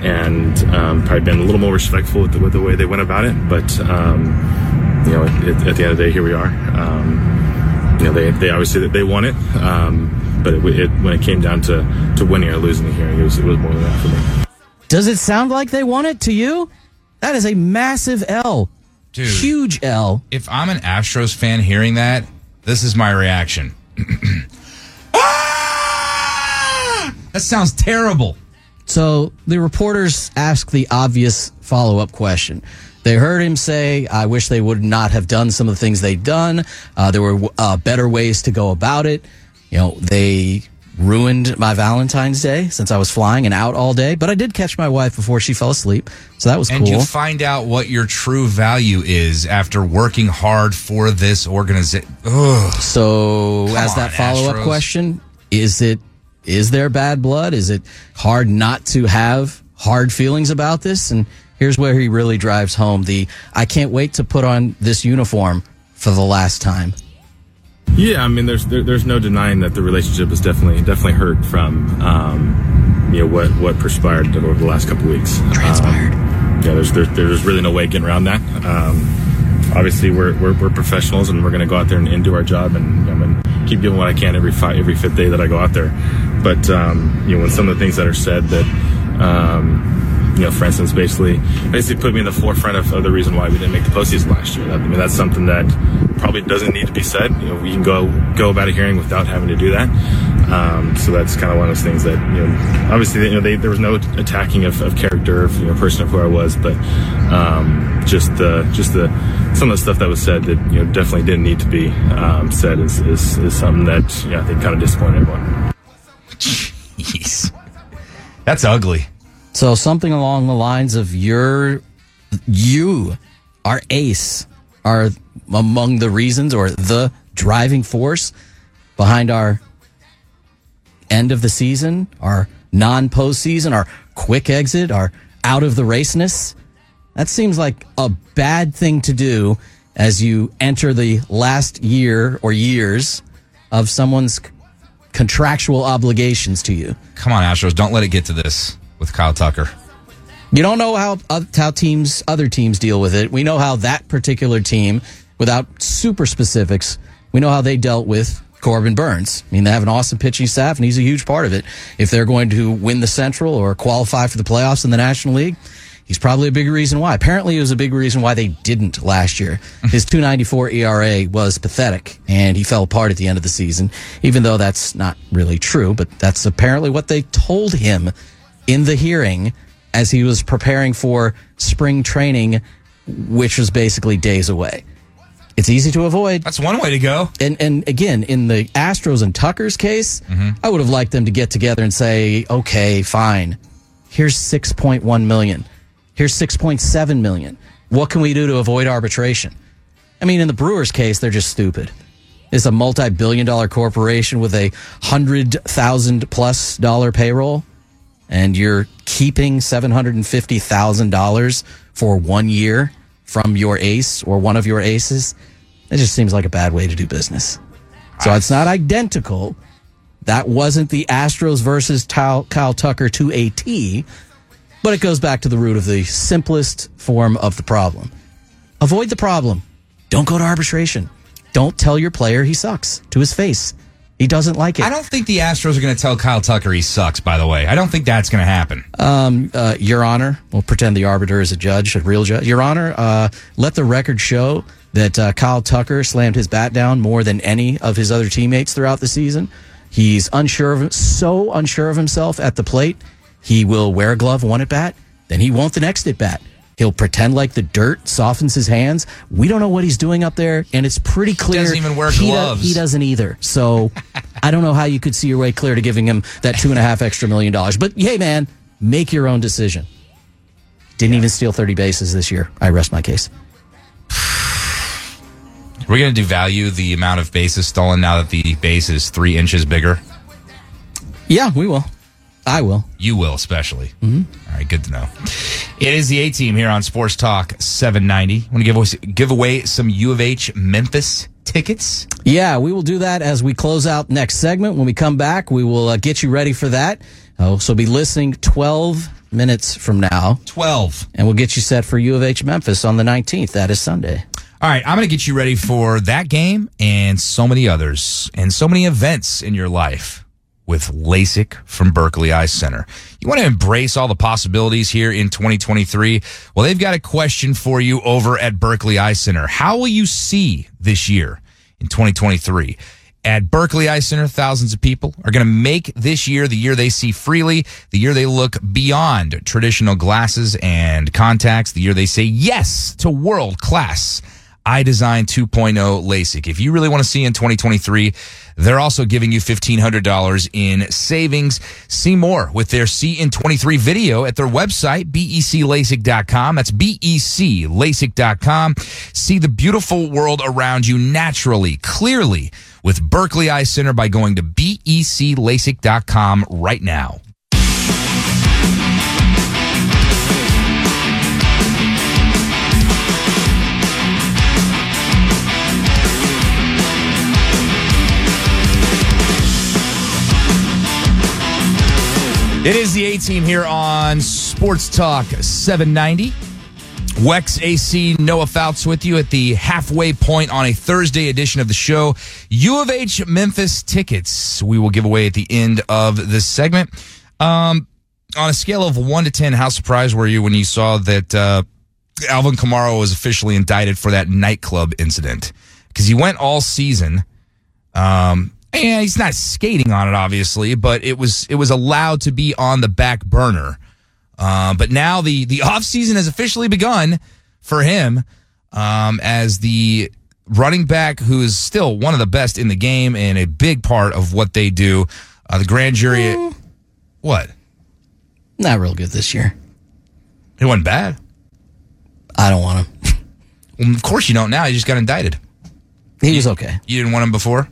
and um, probably been a little more respectful with the, with the way they went about it. But um, you know, at, at, the end of the day, here we are. Um, you know, they, they obviously they won it, um, but it, it, when it came down to, to winning or losing the hearing, it was it was more than that for me. Does it sound like they won it to you? That is a massive L, Dude, huge L. If I'm an Astros fan hearing that, this is my reaction. [clears throat] Ah! That sounds terrible. So the reporters ask the obvious follow up question. They heard him say, I wish they would not have done some of the things they'd done. Uh, there were uh, better ways to go about it. You know, they ruined my Valentine's Day since I was flying and out all day, but I did catch my wife before she fell asleep. So that was and cool. you find out what your true value is after working hard for this organization. So, Come as that follow up question, is it is there bad blood? Is it hard not to have hard feelings about this. And here's where he really drives home the I can't wait to put on this uniform for the last time. Yeah, I mean, there's there, there's no denying that the relationship is definitely definitely hurt from um, you know what what perspired over the last couple weeks. Transpired. Um, yeah, there's, there's there's really no way getting around that. Um, obviously, we're, we're we're professionals and we're going to go out there and, and, do our job and going keep doing what I can every five, every fifth day that I go out there. But um, you know, when some of the things that are said that um, you know, for instance, basically, basically put me in the forefront of, of, the reason why we didn't make the postseason last year. I mean, that's something that probably doesn't need to be said. You know, we can go go about a hearing without having to do that. Um, so that's kind of one of those things that you know, obviously, you know, they, there was no attacking of, of character, of, you know, person of who I was, but um, just the just the some of the stuff that was said that you know definitely didn't need to be um, said is, is, is something that know, I think kind of disappointed everyone. [laughs] Jeez, that's ugly. So something along the lines of your, you, our ace, are among the reasons or the driving force behind our end of the season, our non postseason, our quick exit, our out of the raceness. That seems like a bad thing to do as you enter the last year or years of someone's contractual obligations to you. Come on, Astros, don't let it get to this with Kyle Tucker. You don't know how uh, how teams other teams deal with it. We know how that particular team, without super specifics, we know how they dealt with Corbin Burnes. I mean, they have an awesome pitching staff, and he's a huge part of it. If they're going to win the Central or qualify for the playoffs in the National League, he's probably a big reason why. Apparently, it was a big reason why they didn't last year. [laughs] His 294 ERA was pathetic, and he fell apart at the end of the season, even though that's not really true, but that's apparently what they told him in the hearing as he was preparing for spring training, which was basically days away. It's easy to avoid. That's one way to go. And and again, in the Astros and Tucker's case, mm-hmm. I would have liked them to get together and say, "Okay, fine. Here's 6.1 million. Here's 6.7 million. What can we do to avoid arbitration?" I mean, in the Brewers case, they're just stupid. It's a multi-billion dollar corporation with a hundred thousand plus dollar payroll and you're keeping $750,000 for one year from your ace or one of your aces, it just seems like a bad way to do business. So it's not identical. That wasn't the Astros versus Kyle, Tucker to a T, but it goes back to the root of the simplest form of the problem. Avoid the problem. Don't go to arbitration. Don't tell your player he sucks to his face. He doesn't like it. I don't think the Astros are going to tell Kyle Tucker he sucks, by the way. I don't think that's going to happen. Um, uh, Your Honor, we'll pretend the arbiter is a judge, a real judge. Your Honor, uh, let the record show that uh, Kyle Tucker slammed his bat down more than any of his other teammates throughout the season. He's unsure of so unsure of himself at the plate. He will wear a glove one at bat, then he won't the next at bat. He'll pretend like the dirt softens his hands. We don't know what he's doing up there, and it's pretty clear. He doesn't even wear he gloves. he doesn't either. So I don't know how you could see your way clear to giving him that two and a half extra million dollars. But hey, man, make your own decision. Didn't even steal 30 bases this year. I rest my case. We're going to devalue the amount of bases stolen now that the base is three inches bigger. Yeah, we will. I will. You will, especially. Mm-hmm. All right, good to know. It is the A team here on Sports Talk 790. Want to give away, give away some U of H Memphis tickets? Yeah, we will do that as we close out next segment. When we come back, we will uh, get you ready for that. Oh, so be listening 12 minutes from now. 12. And we'll get you set for U of H Memphis on the 19th. That is Sunday. All right, I'm going to get you ready for that game and so many others and so many events in your life with LASIK from Berkeley Eye Center. You want to embrace all the possibilities here in 2023? Well, they've got a question for you over at Berkeley Eye Center. How will you see this year in 2023? At Berkeley Eye Center, thousands of people are going to make this year the year they see freely, the year they look beyond traditional glasses and contacts, the year they say yes to world class iDesign 2.0 LASIK. If you really want to see in 2023, they're also giving you $1,500 in savings. See more with their See in 23 video at their website, beclasik.com. That's beclasik.com. See the beautiful world around you naturally, clearly with Berkeley Eye Center by going to beclasik.com right now. It is the A team here on Sports Talk 790. Wex AC Noah Fouts with you at the halfway point on a Thursday edition of the show. U of H Memphis tickets we will give away at the end of this segment. Um, on a scale of one to ten, how surprised were you when you saw that uh, Alvin Kamara was officially indicted for that nightclub incident? Because he went all season. Um, and he's not skating on it, obviously, but it was it was allowed to be on the back burner. Uh, but now the the off season has officially begun for him um, as the running back who is still one of the best in the game and a big part of what they do. Uh, the grand jury, what? Not real good this year. It wasn't bad. I don't want him. Well, of course you don't now. He just got indicted. He was okay. You didn't want him before.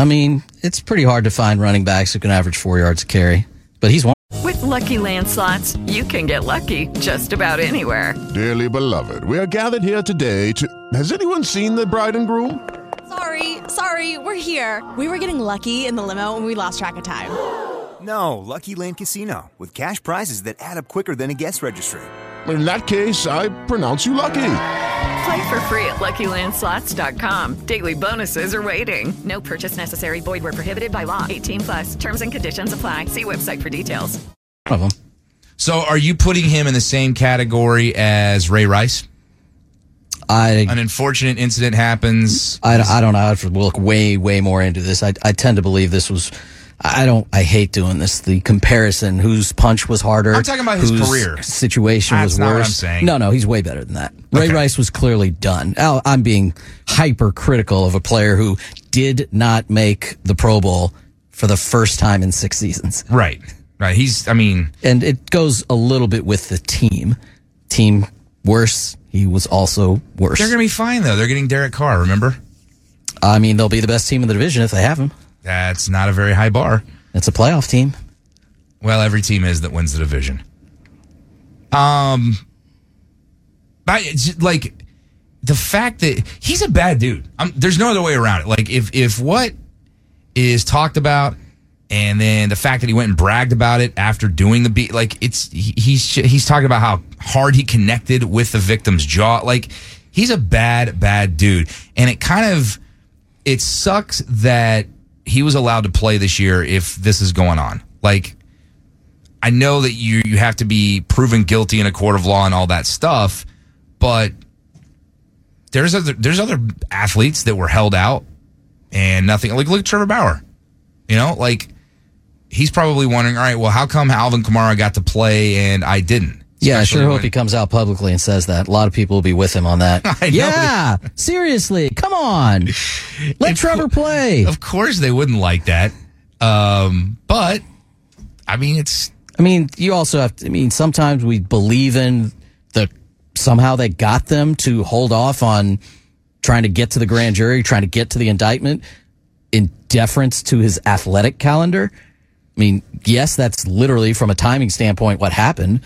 I mean, it's pretty hard to find running backs who can average four yards a carry, but he's one. With Lucky Land slots, you can get lucky just about anywhere. Dearly beloved, we are gathered here today to. Has anyone seen the bride and groom? Sorry, sorry, we're here. We were getting lucky in the limo and we lost track of time. No, Lucky Land Casino, with cash prizes that add up quicker than a guest registry. In that case, I pronounce you lucky. Play for free at LuckyLandSlots.com. Daily bonuses are waiting. No purchase necessary. Void were prohibited by law. 18 plus. Terms and conditions apply. See website for details. One of them. So, are you putting him in the same category as Ray Rice? I An unfortunate incident happens. I, I don't know. I have to look way, way more into this. I, I tend to believe this was. I don't. I hate doing this. The comparison, whose punch was harder. I'm talking about his whose career. Situation That's was not what worse. I'm saying. No, no, he's way better than that. Ray Okay. Rice was clearly done. I'm being hypercritical of a player who did not make the Pro Bowl for the first time in six seasons. Right. Right. He's. I mean, and it goes a little bit with the team. Team worse. He was also worse. they're going to be fine though. They're getting Derek Carr. Remember? I mean, they'll be the best team in the division if they have him. That's not a very high bar. It's a playoff team. Well, every team is that wins the division. Um, I like the fact that he's a bad dude. i there's no other way around it. Like if if what is talked about, and then the fact that he went and bragged about it after doing the beat, like it's he- he's he's talking about how hard he connected with the victim's jaw. Like he's a bad bad dude, and it kind of it sucks that he was allowed to play this year if this is going on. Like, I know that you you have to be proven guilty in a court of law and all that stuff, but there's other there's other athletes that were held out and nothing. Like look at Trevor Bauer, you know, like he's probably wondering, all right, well, how come Alvin Kamara got to play and I didn't? Yeah, I sure hope when- he comes out publicly and says that. A lot of people will be with him on that. [laughs] Yeah, seriously, come on, [laughs] let Trevor play. Of course, they wouldn't like that, um, but I mean, it's I mean, you also have. To, I mean, sometimes we believe in the somehow they got them to hold off on trying to get to the grand jury, trying to get to the indictment in deference to his athletic calendar. I mean, yes, that's literally from a timing standpoint what happened,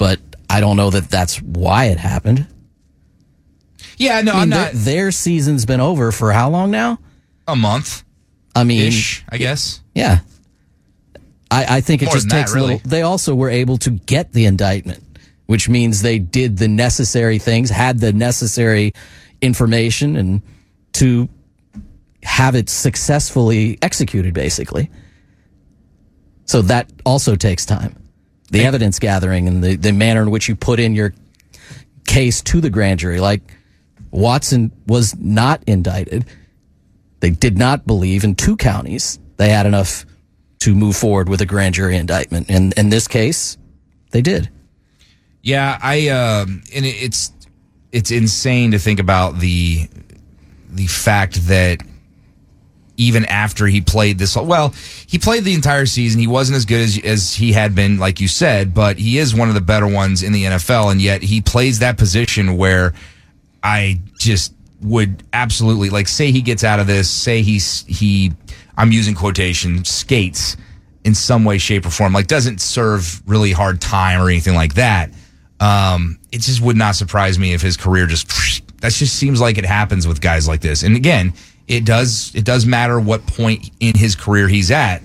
but I don't know that that's why it happened. yeah, no, I mean, I'm their, not their season's been over for how long now? a month I mean, ish, I guess. Yeah. I, I think it More just than that, takes a really. little. They also were able to get the indictment, which means they did the necessary things, had the necessary information, and to have it successfully executed, basically. So that also takes time. The evidence gathering and the, the manner in which you put in your case to the grand jury. Like Watson was not indicted. They did not believe in two counties they had enough to move forward with a grand jury indictment. And in this case, they did. Yeah, I um and it's it's insane to think about the the fact that even after he played this well, he played the entire season. He wasn't as good as as he had been like you said, but he is one of the better ones in the NFL and yet he plays that position where I just would absolutely like say he gets out of this, say he's he I'm using quotation skates in some way, shape, or form. Like doesn't serve really hard time or anything like that. Um, it just would not surprise me if his career just [sniffs] that just seems like it happens with guys like this. And again, it does it does matter what point in his career he's at,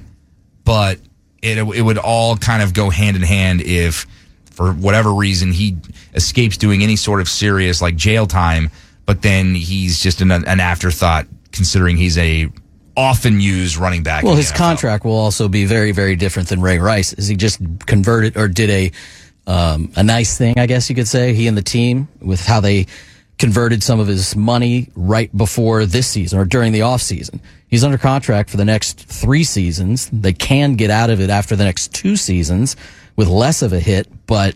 but it it would all kind of go hand in hand if for whatever reason he escapes doing any sort of serious like jail time, but then he's just an, an afterthought considering he's a often used running back. Well, his NFL. contract will also be very, very different than Ray Rice. Is he just converted or did a um, a nice thing? I guess you could say he and the team with how they converted some of his money right before this season or during the off season. He's under contract for the next three seasons. They can get out of it after the next two seasons with less of a hit, but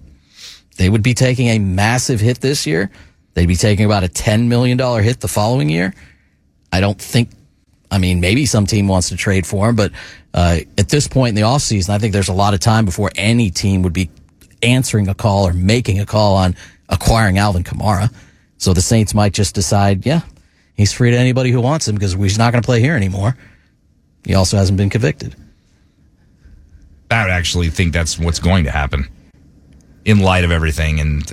they would be taking a massive hit this year. They'd be taking about a $10 million hit the following year. I don't think, I mean, maybe some team wants to trade for him, but uh, at this point in the offseason, I think there's a lot of time before any team would be answering a call or making a call on acquiring Alvin Kamara. So the Saints might just decide, yeah, he's free to anybody who wants him because he's not going to play here anymore. He also hasn't been convicted. I would actually think that's what's going to happen in light of everything. And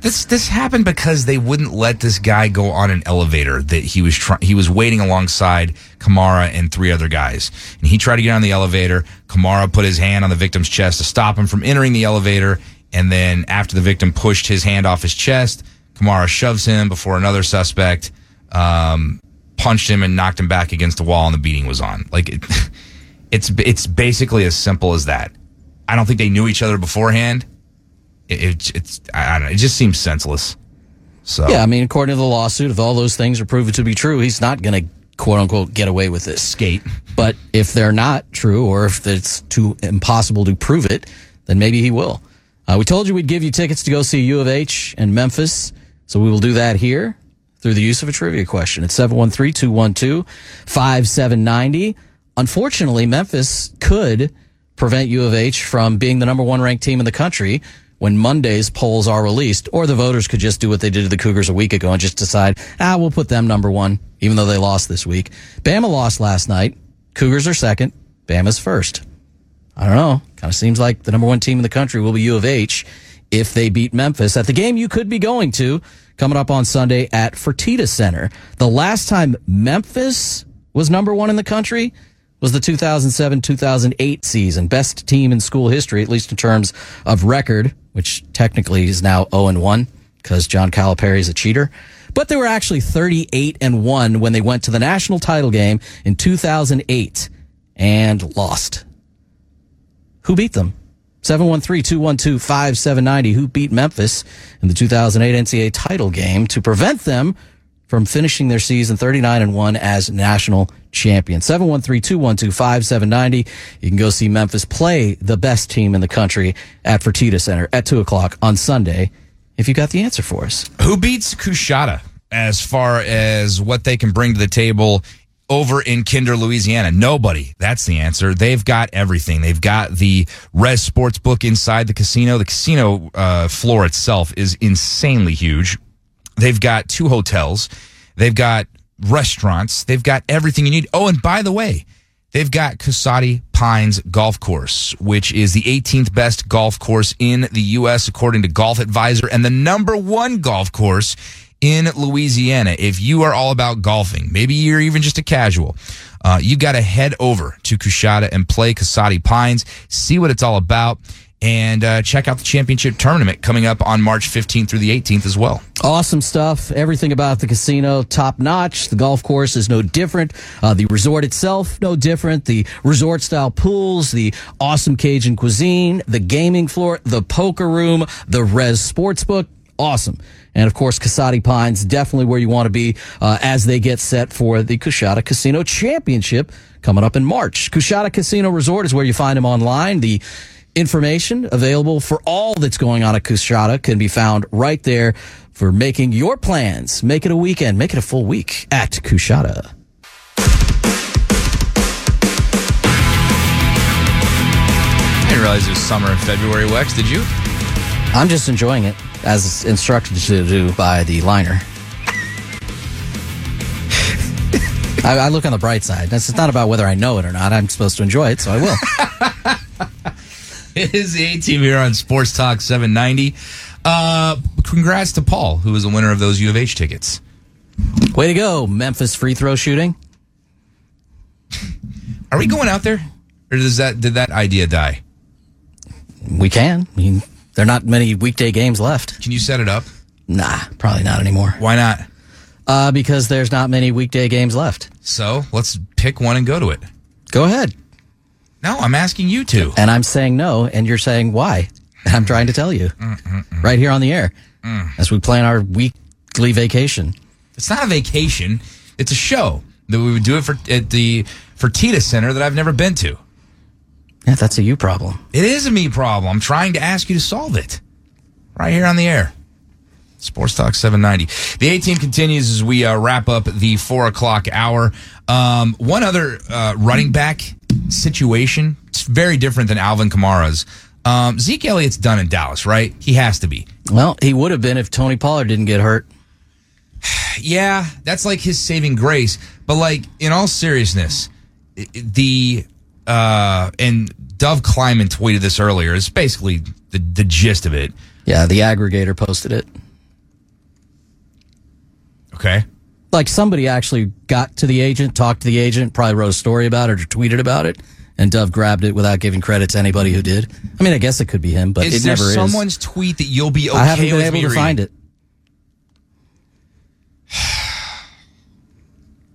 this this happened because they wouldn't let this guy go on an elevator that he was trying. He was waiting alongside Kamara and three other guys, and he tried to get on the elevator. Kamara put his hand on the victim's chest to stop him from entering the elevator, and then after the victim pushed his hand off his chest, Kamara shoves him before another suspect. Um, punched him and knocked him back against the wall and the beating was on like it, [laughs] it's it's basically as simple as that i don't think they knew each other beforehand it, it, it's I don't know. It just seems senseless. So Yeah, I mean, according to the lawsuit, if all those things are proven to be true, he's not going to quote unquote get away with this. Skate. But if they're not true, or if it's too impossible to prove it, then maybe he will. Uh, we told you we'd give you tickets to go see U of H and Memphis, so we will do that here through the use of a trivia question. It's 713-212-5790. Unfortunately, Memphis could prevent U of H from being the number one ranked team in the country when Monday's polls are released, or the voters could just do what they did to the Cougars a week ago and just decide, ah, we'll put them number one, even though they lost this week. Bama lost last night. Cougars are second. Bama's first. I don't know. Kind of seems like the number one team in the country will be U of H if they beat Memphis at the game you could be going to coming up on Sunday at Fertitta Center. The last time Memphis was number one in the country was the 2007-2008 season. Best team in school history, at least in terms of record, which technically is now 0 and 1 because John Calipari is a cheater. But they were actually 38 and 1 when they went to the national title game in 2008 and lost. Who beat them? 713-212-5790. Who beat Memphis in the 2008 NCAA title game to prevent them from finishing their season 39 and 1 as national champion. 713-212-5790. You can go see Memphis play the best team in the country at Fertitta Center at 2 o'clock on Sunday if you got the answer for us. Who beats Coushatta as far as what they can bring to the table over in Kinder, Louisiana? Nobody. That's the answer. They've got everything. They've got the Res Sports Book inside the casino. The casino uh, floor itself is insanely huge. They've got two hotels. They've got restaurants. They've got everything you need. Oh, and by the way, they've got Koasati Pines Golf Course, which is the 18th best golf course in the U.S. according to Golf Advisor, and the number one golf course in Louisiana. If you are all about golfing, maybe you're even just a casual, uh, you got to head over to Coushatta and play Koasati Pines, see what it's all about, and uh, check out the championship tournament coming up on March 15th through the 18th as well. Awesome stuff. Everything about the casino, top notch. The golf course is no different. Uh, the resort itself, no different. The resort style pools, the awesome Cajun cuisine, the gaming floor, the poker room, the Res Sportsbook. Awesome. And of course, Koasati Pines, definitely where you want to be uh, as they get set for the Coushatta Casino Championship coming up in March. Coushatta Casino Resort is where you find them online. The information available for all that's going on at Coushatta can be found right there for making your plans. Make it a weekend, make it a full week at Coushatta. I didn't realize it was summer in February, Wex. Did you? I'm just enjoying it as instructed to do by the liner. [laughs] I, I look on the bright side. It's not about whether I know it or not. I'm supposed to enjoy it, so I will. [laughs] It is the A team here on Sports Talk 790. Uh, congrats to Paul, who is the winner of those U of H tickets. Way to go, Memphis free throw shooting. Are we going out there? or does that did that idea die? We can. I mean, there are not many weekday games left. Can you set it up? Nah, probably not anymore. Why not? Uh, because there's not many weekday games left. So let's pick one and go to it. Go ahead. No, I'm asking you to. And I'm saying no, and you're saying why. And I'm trying to tell you Mm-mm-mm. right here on the air Mm. as we plan our weekly vacation. It's not a vacation. It's a show that we would do it for at the Fertitta Center that I've never been to. Yeah, that's a you problem. It is a me problem. I'm trying to ask you to solve it right here on the air. Sports Talk 790. The A team continues as we uh, wrap up the four o'clock hour. Um, one other uh, running back situation. It's very different than Alvin Kamara's. Um, Zeke Elliott's done in Dallas, right? He has to be. Well, he would have been if Tony Pollard didn't get hurt. [sighs] Yeah, that's like his saving grace. But like in all seriousness, the uh and Dov Kleiman tweeted this earlier. It's basically the the gist of it. Yeah, the aggregator posted it. Okay. Like somebody actually got to the agent, talked to the agent, probably wrote a story about it or tweeted about it, and Dove grabbed it without giving credit to anybody who did. I mean, I guess it could be him, but is it never is. someone's tweet that you'll be okay I haven't been able to reading? find it.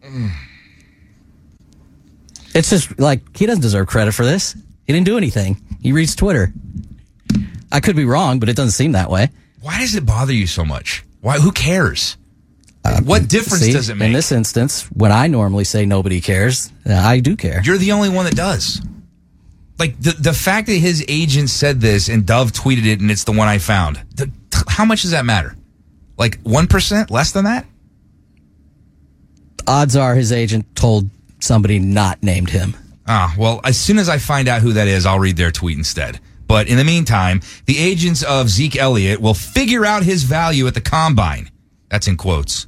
[sighs] It's just like he doesn't deserve credit for this. He didn't do anything. He reads Twitter. I could be wrong, but it doesn't seem that way. Why does it bother you so much? Why? Who cares? what difference Uh, See, does it make? In this instance, when I normally say nobody cares, uh, I do care. You're the only one that does. Like the the fact that his agent said this and Dov tweeted it and it's the one I found. The, how much does that matter? Like one percent, less than that? Odds are his agent told somebody not named him. Ah, well, as soon as I find out who that is, I'll read their tweet instead. But in the meantime, the agents of Zeke Elliott will figure out his value at the combine. That's in quotes.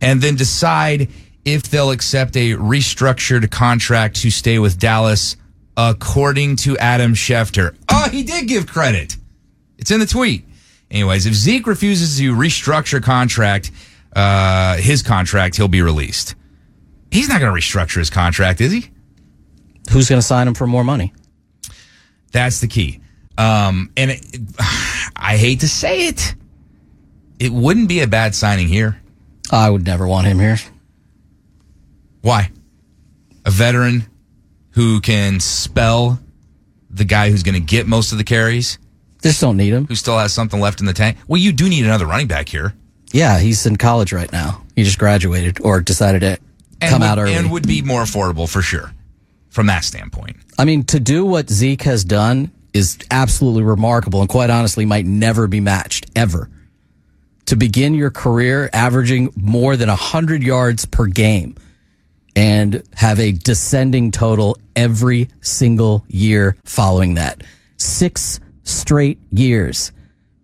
And then decide if they'll accept a restructured contract to stay with Dallas, according to Adam Schefter. Oh, he did give credit. It's in the tweet. Anyways, if Zeke refuses to restructure contract, uh, his contract, he'll be released. He's not going to restructure his contract, is he? Who's going to sign him for more money? That's the key. Um, and it, [sighs] I hate to say it, it wouldn't be a bad signing here. I would never want him here. Why? A veteran who can spell the guy who's going to get most of the carries, Just don't need him. who still has something left in the tank. Well, you do need another running back here. Yeah, he's in college right now. He just graduated or decided to And come would, out early. And would be more affordable for sure from that standpoint. I mean, to do what Zeke has done is absolutely remarkable and quite honestly might never be matched ever. To begin your career averaging more than 100 yards per game and have a descending total every single year following that. Six straight years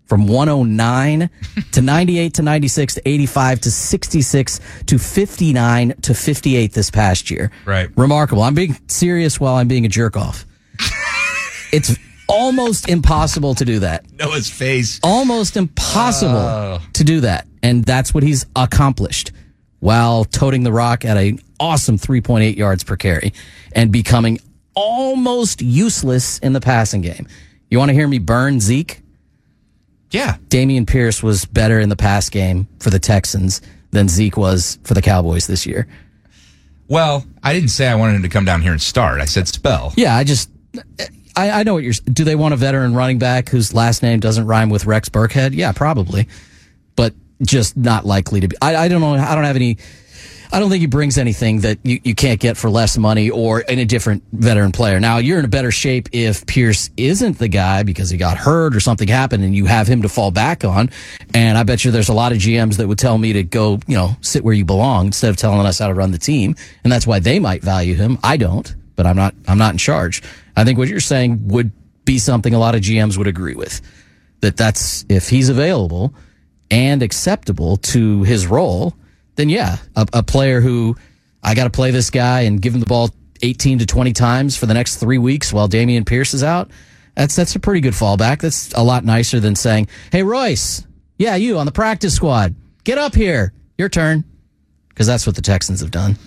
from 109 to 98 to 96 to 85 to 66 to 59 to 58 this past year. Right. Remarkable. I'm being serious while I'm being a jerk off. [laughs] it's almost impossible to do that. Noah's face. Almost impossible Oh. to do that. And that's what he's accomplished while toting the rock at an awesome 3.8 yards per carry and becoming almost useless in the passing game. You want to hear me burn Zeke? Yeah. Dameon Pierce was better in the pass game for the Texans than Zeke was for the Cowboys this year. Well, I didn't say I wanted him to come down here and start. I said spell. Yeah, I just I, I know what you're. Do they want a veteran running back whose last name doesn't rhyme with Rex Burkhead? Yeah, probably, but just not likely to be. I, I don't know. I don't have any. I don't think he brings anything that you, you can't get for less money or in a different veteran player. Now you're in a better shape if Pierce isn't the guy because he got hurt or something happened and you have him to fall back on. And I bet you there's a lot of GMs that would tell me to go, you know, sit where you belong instead of telling us how to run the team. And that's why they might value him. I don't, but I'm not, I'm not in charge. I think what you're saying would be something a lot of GMs would agree with. That that's, if he's available and acceptable to his role, then yeah, a, a player who I got to play this guy and give him the ball 18 to 20 times for the next three weeks while Dameon Pierce is out. That's that's a pretty good fallback. That's a lot nicer than saying, "Hey Royce, yeah, you on the practice squad, get up here, your turn," because that's what the Texans have done.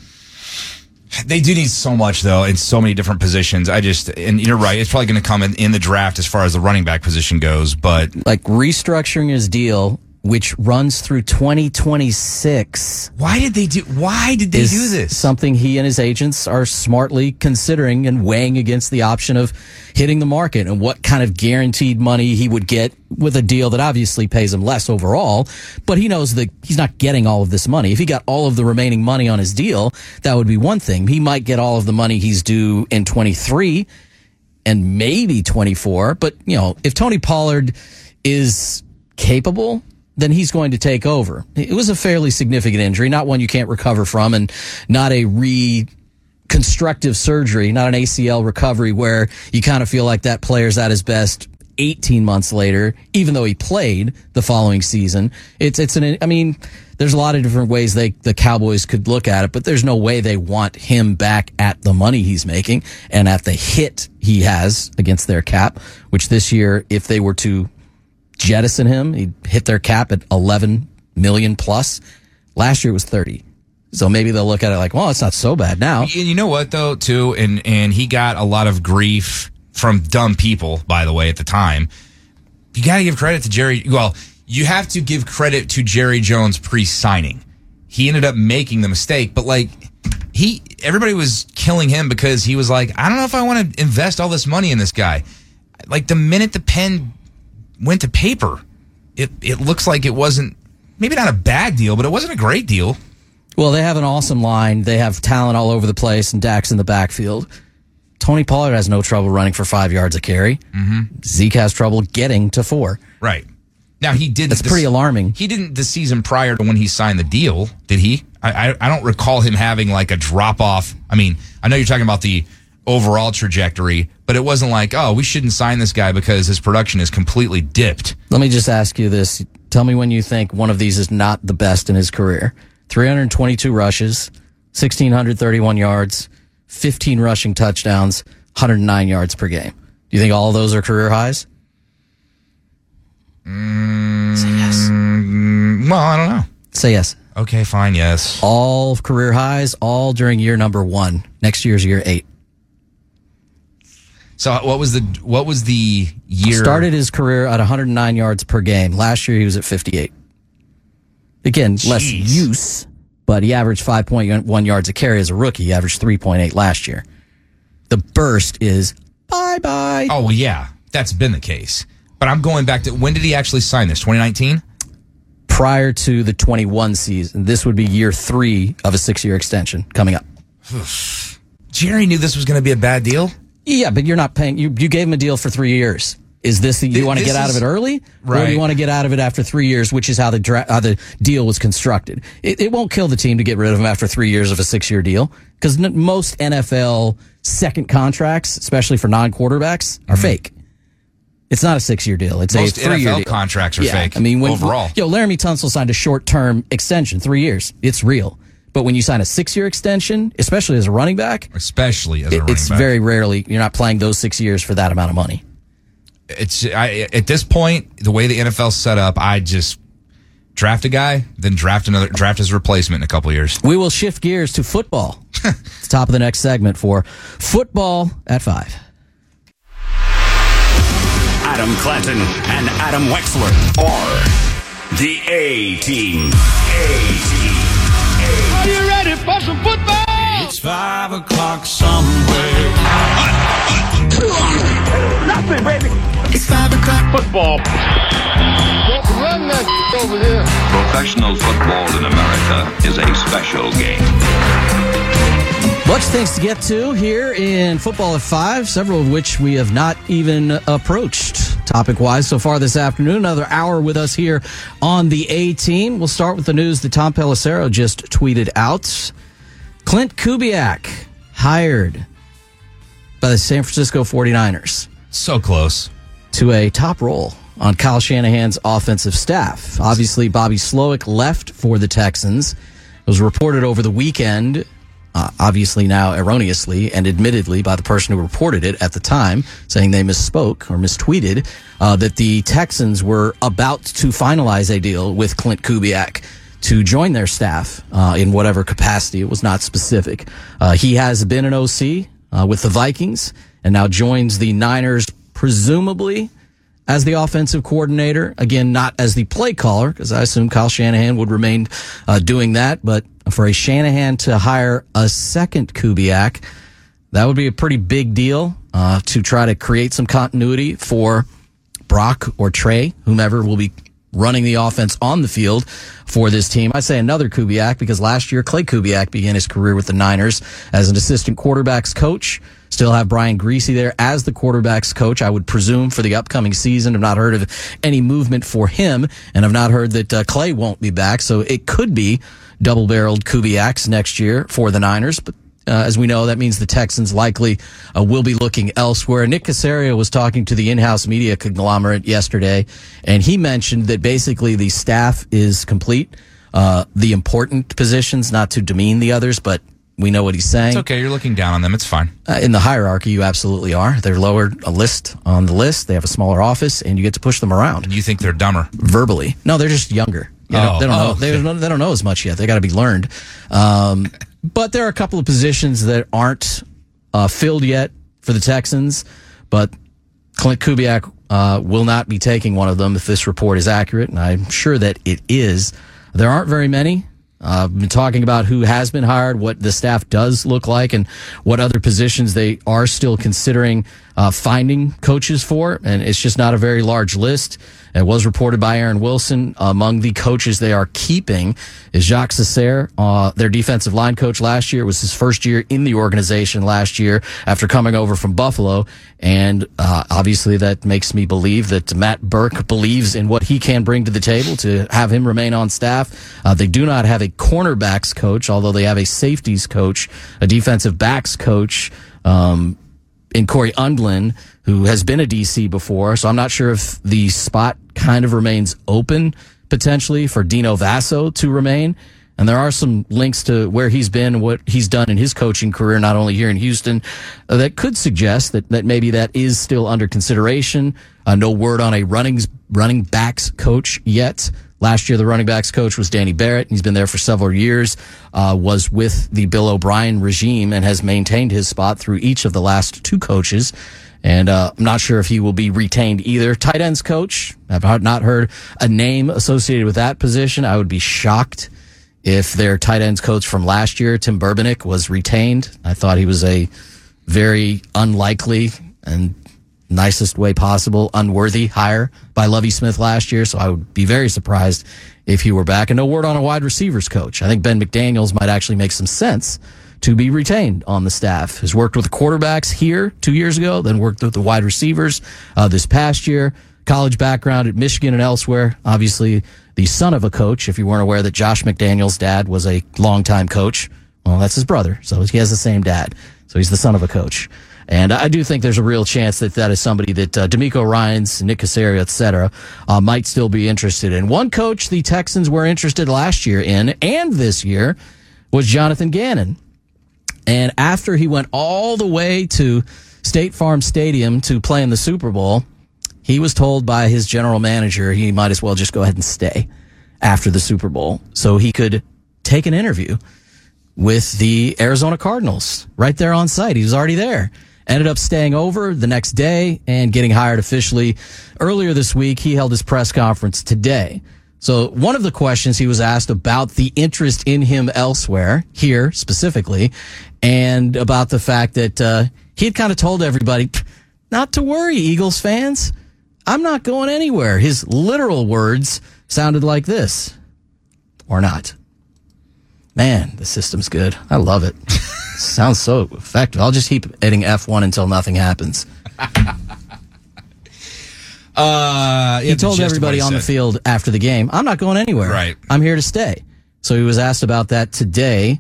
They do need so much though in so many different positions. I just and you're right. It's probably going to come in, in the draft as far as the running back position goes. But like restructuring his deal, which runs through 2026. Why did they do? Why did they do this? Something he and his agents are smartly considering and weighing against the option of hitting the market and what kind of guaranteed money he would get with a deal that obviously pays him less overall. But he knows that he's not getting all of this money. If he got all of the remaining money on his deal, that would be one thing. He might get all of the money he's due in 23 and maybe 24. But, you know, if Tony Pollard is capable, then he's going to take over. It was a fairly significant injury, not one you can't recover from, and not a reconstructive surgery, not an ACL recovery where you kind of feel like that player's at his best 18 months later, even though he played the following season. It's, it's an, I mean, there's a lot of different ways they, the Cowboys could look at it, but there's no way they want him back at the money he's making and at the hit he has against their cap, which this year, if they were to jettison him. He hit their cap at 11 million plus. Last year it was 30. So maybe they'll look at it like, well, it's not so bad now. And you know what though, too, and and he got a lot of grief from dumb people, by the way, at the time. You got to give credit to Jerry. Well, you have to give credit to Jerry Jones pre-signing. He ended up making the mistake, but like he, everybody was killing him because he was like, I don't know if I want to invest all this money in this guy. Like the minute the pen went to paper, it it looks like it wasn't maybe not a bad deal, but it wasn't a great deal. Well, they have an awesome line. They have talent all over the place, and Dax in the backfield. Tony Pollard has no trouble running for five yards a carry. Mm-hmm. Zeke has trouble getting to four. Right. Now he did. That's pretty alarming. He didn't the season prior to when he signed the deal, did he? I, I I don't recall him having like a drop off. I mean, I know you're talking about the overall trajectory, but it wasn't like, oh, we shouldn't sign this guy because his production is completely dipped. Let me just ask you this. Tell me when you think one of these is not the best in his career. 322 rushes, 1,631 yards, 15 rushing touchdowns, 109 yards per game. Do you think all those are career highs? Mm, Say yes. Well, I don't know. Say yes. Okay, fine, yes. All career highs, all during year number one. Next year's year eight. So what was the what was the year? Started his career at 109 yards per game. Last year he was at 58. Again, less use, but he averaged 5.1 yards a carry as a rookie. He averaged 3.8 last year. The burst is bye bye. Oh well, yeah, that's been the case. But I'm going back to when did he actually sign this? 2019. Prior to the 21 season, this would be year three of a six year extension coming up. [sighs] Jerry knew this was going to be a bad deal. Yeah, but you're not paying. You you gave him a deal for three years. Is this the, you want to get out of it early, or do you want to get out of it after three years, which is how the dra- how the deal was constructed? It, it won't kill the team to get rid of him after three years of a six year deal because n- most NFL second contracts, especially for non quarterbacks, are fake. It's not a six year deal. It's Mm-hmm. Most a three year deal. contracts are Yeah, fake I mean, when, overall. yo, Laramie Tunsil signed a short term extension, three years. It's real. But when you sign a six year extension, especially as a running back, especially as a it- running it's back. very rarely you're not playing those six years for that amount of money. it's I, at this point the way the NFL's set up. I just draft a guy, then draft another, draft his replacement in a couple years. We will shift gears to football. [laughs] it's top of the next segment for football at five. Adam Clanton and Adam Wexler are the A team. A team. Are for some football? It's five o'clock somewhere. Nothing, baby. It's five o'clock football. Don't Run that over there. Professional football in America is a special game. Much things to get to here in football at five, several of which we have not even approached topic wise so far this afternoon. Another hour with us here on the A team. We'll start with the news that Tom Pelissero just tweeted out. Klint Kubiak hired by the San Francisco 49ers. So close. To a top role on Kyle Shanahan's offensive staff. Obviously, Bobby Slowik left for the Texans. It was reported over the weekend, uh, obviously now erroneously and admittedly by the person who reported it at the time, saying they misspoke or mistweeted, uh, that the Texans were about to finalize a deal with Klint Kubiak to join their staff uh, in whatever capacity. It was not specific. Uh, he has been an OC uh, with the Vikings and now joins the Niners, presumably as the offensive coordinator. Again, not as the play caller, because I assume Kyle Shanahan would remain uh, doing that. But for a Shanahan to hire a second Kubiak, that would be a pretty big deal uh, to try to create some continuity for Brock or Trey, whomever will be running the offense on the field for this team. I say another Kubiak because last year Klay Kubiak began his career with the Niners as an assistant quarterbacks coach. Still have Brian Griese there as the quarterbacks coach. I would presume for the upcoming season. I've not heard of any movement for him, and I've not heard that uh, Klay won't be back. So it could be double-barreled Kubiaks next year for the Niners, but uh, as we know, that means the Texans likely uh, will be looking elsewhere. Nick Caserio was talking to the in-house media conglomerate yesterday, and he mentioned that basically the staff is complete. Uh, the important positions, not to demean the others, but we know what he's saying. It's okay. You're looking down on them. It's fine. Uh, in the hierarchy, you absolutely are. They're lower a list on the list. They have a smaller office, and you get to push them around. You think they're dumber verbally? No, they're just younger. You know, Oh. they don't know. Oh, They, don't, they don't know as much yet. They got to be learned. Um, but there are a couple of positions that aren't uh, filled yet for the Texans. But Klint Kubiak uh, will not be taking one of them if this report is accurate, and I'm sure that it is. There aren't very many. Uh, I've been talking about who has been hired, what the staff does look like, and what other positions they are still considering uh, finding coaches for. And it's just not a very large list. It was reported by Aaron Wilson. Among the coaches they are keeping is Jacques Cesaire, uh, their defensive line coach last year. It was his first year in the organization last year after coming over from Buffalo. And uh, obviously, that makes me believe that Matt Burke believes in what he can bring to the table to have him remain on staff. Uh, they do not have a cornerbacks coach, although they have a safeties coach, a defensive backs coach. Um, in Cory Undlin, who has been a DC before. So I'm not sure if the spot kind of remains open potentially for Dino Vasso to remain. And there are some links to where he's been what he's done in his coaching career, not only here in Houston, uh, that could suggest that, that maybe that is still under consideration. Uh, no word on a running, running backs coach yet. Last year, the running backs coach was Danny Barrett. And he's been there for several years, uh, was with the Bill O'Brien regime and has maintained his spot through each of the last two coaches. And uh, I'm not sure if he will be retained either. Tight ends coach. I've not heard a name associated with that position. I would be shocked if their tight ends coach from last year, Tim Berbenich, was retained. I thought he was a very unlikely and nicest way possible, unworthy hire by Lovie Smith last year. So I would be very surprised if he were back. And no word on a wide receivers coach. I think Ben McDaniels might actually make some sense to be retained on the staff. Has worked with the quarterbacks here two years ago, then worked with the wide receivers uh, this past year. College background at Michigan and elsewhere. Obviously, the son of a coach. If you weren't aware that Josh McDaniels' dad was a longtime coach, well, that's his brother, so he has the same dad. So he's the son of a coach. And I do think there's a real chance that that is somebody that uh, DeMeco Ryans, Nick Caserio, et cetera, uh, might still be interested in. One coach the Texans were interested last year in and this year was Jonathan Gannon. And after he went all the way to State Farm Stadium to play in the Super Bowl, he was told by his general manager he might as well just go ahead and stay after the Super Bowl so he could take an interview with the Arizona Cardinals right there on site. He was already there. Ended up staying over the next day and getting hired officially earlier this week. He held his press conference today. So one of the questions he was asked about the interest in him elsewhere, here specifically, and about the fact that uh, he had kind of told everybody not to worry, Eagles fans. I'm not going anywhere. His literal words sounded like this, or not. Man, the system's good. I love it. [laughs] Sounds so effective. I'll just keep hitting F1 until nothing happens. [laughs] Uh, he told everybody on the field after the game, I'm not going anywhere. Right. I'm here to stay. So he was asked about that today.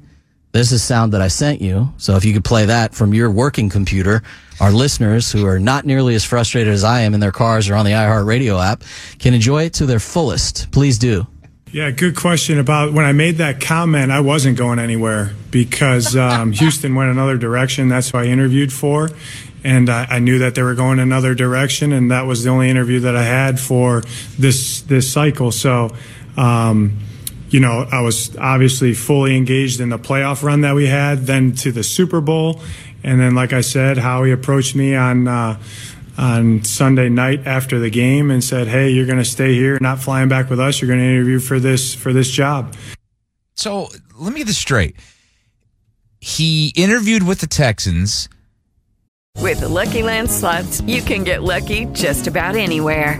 This is sound that I sent you. So if you could play that from your working computer, our listeners who are not nearly as frustrated as I am in their cars or on the iHeartRadio app can enjoy it to their fullest. Please do. Yeah, good question about when I made that comment. I wasn't going anywhere because um, [laughs] Houston went another direction. That's who I interviewed for, and I, I knew that they were going another direction, and that was the only interview that I had for this this cycle. So, um, you know, I was obviously fully engaged in the playoff run that we had, then to the Super Bowl, and then, like I said, Howie approached me on uh, on Sunday night after the game and said, "Hey, you're going to stay here, not flying back with us. You're going to interview for this for this job." So let me get this straight. He interviewed with the Texans. With the Lucky Land slots, you can get lucky just about anywhere.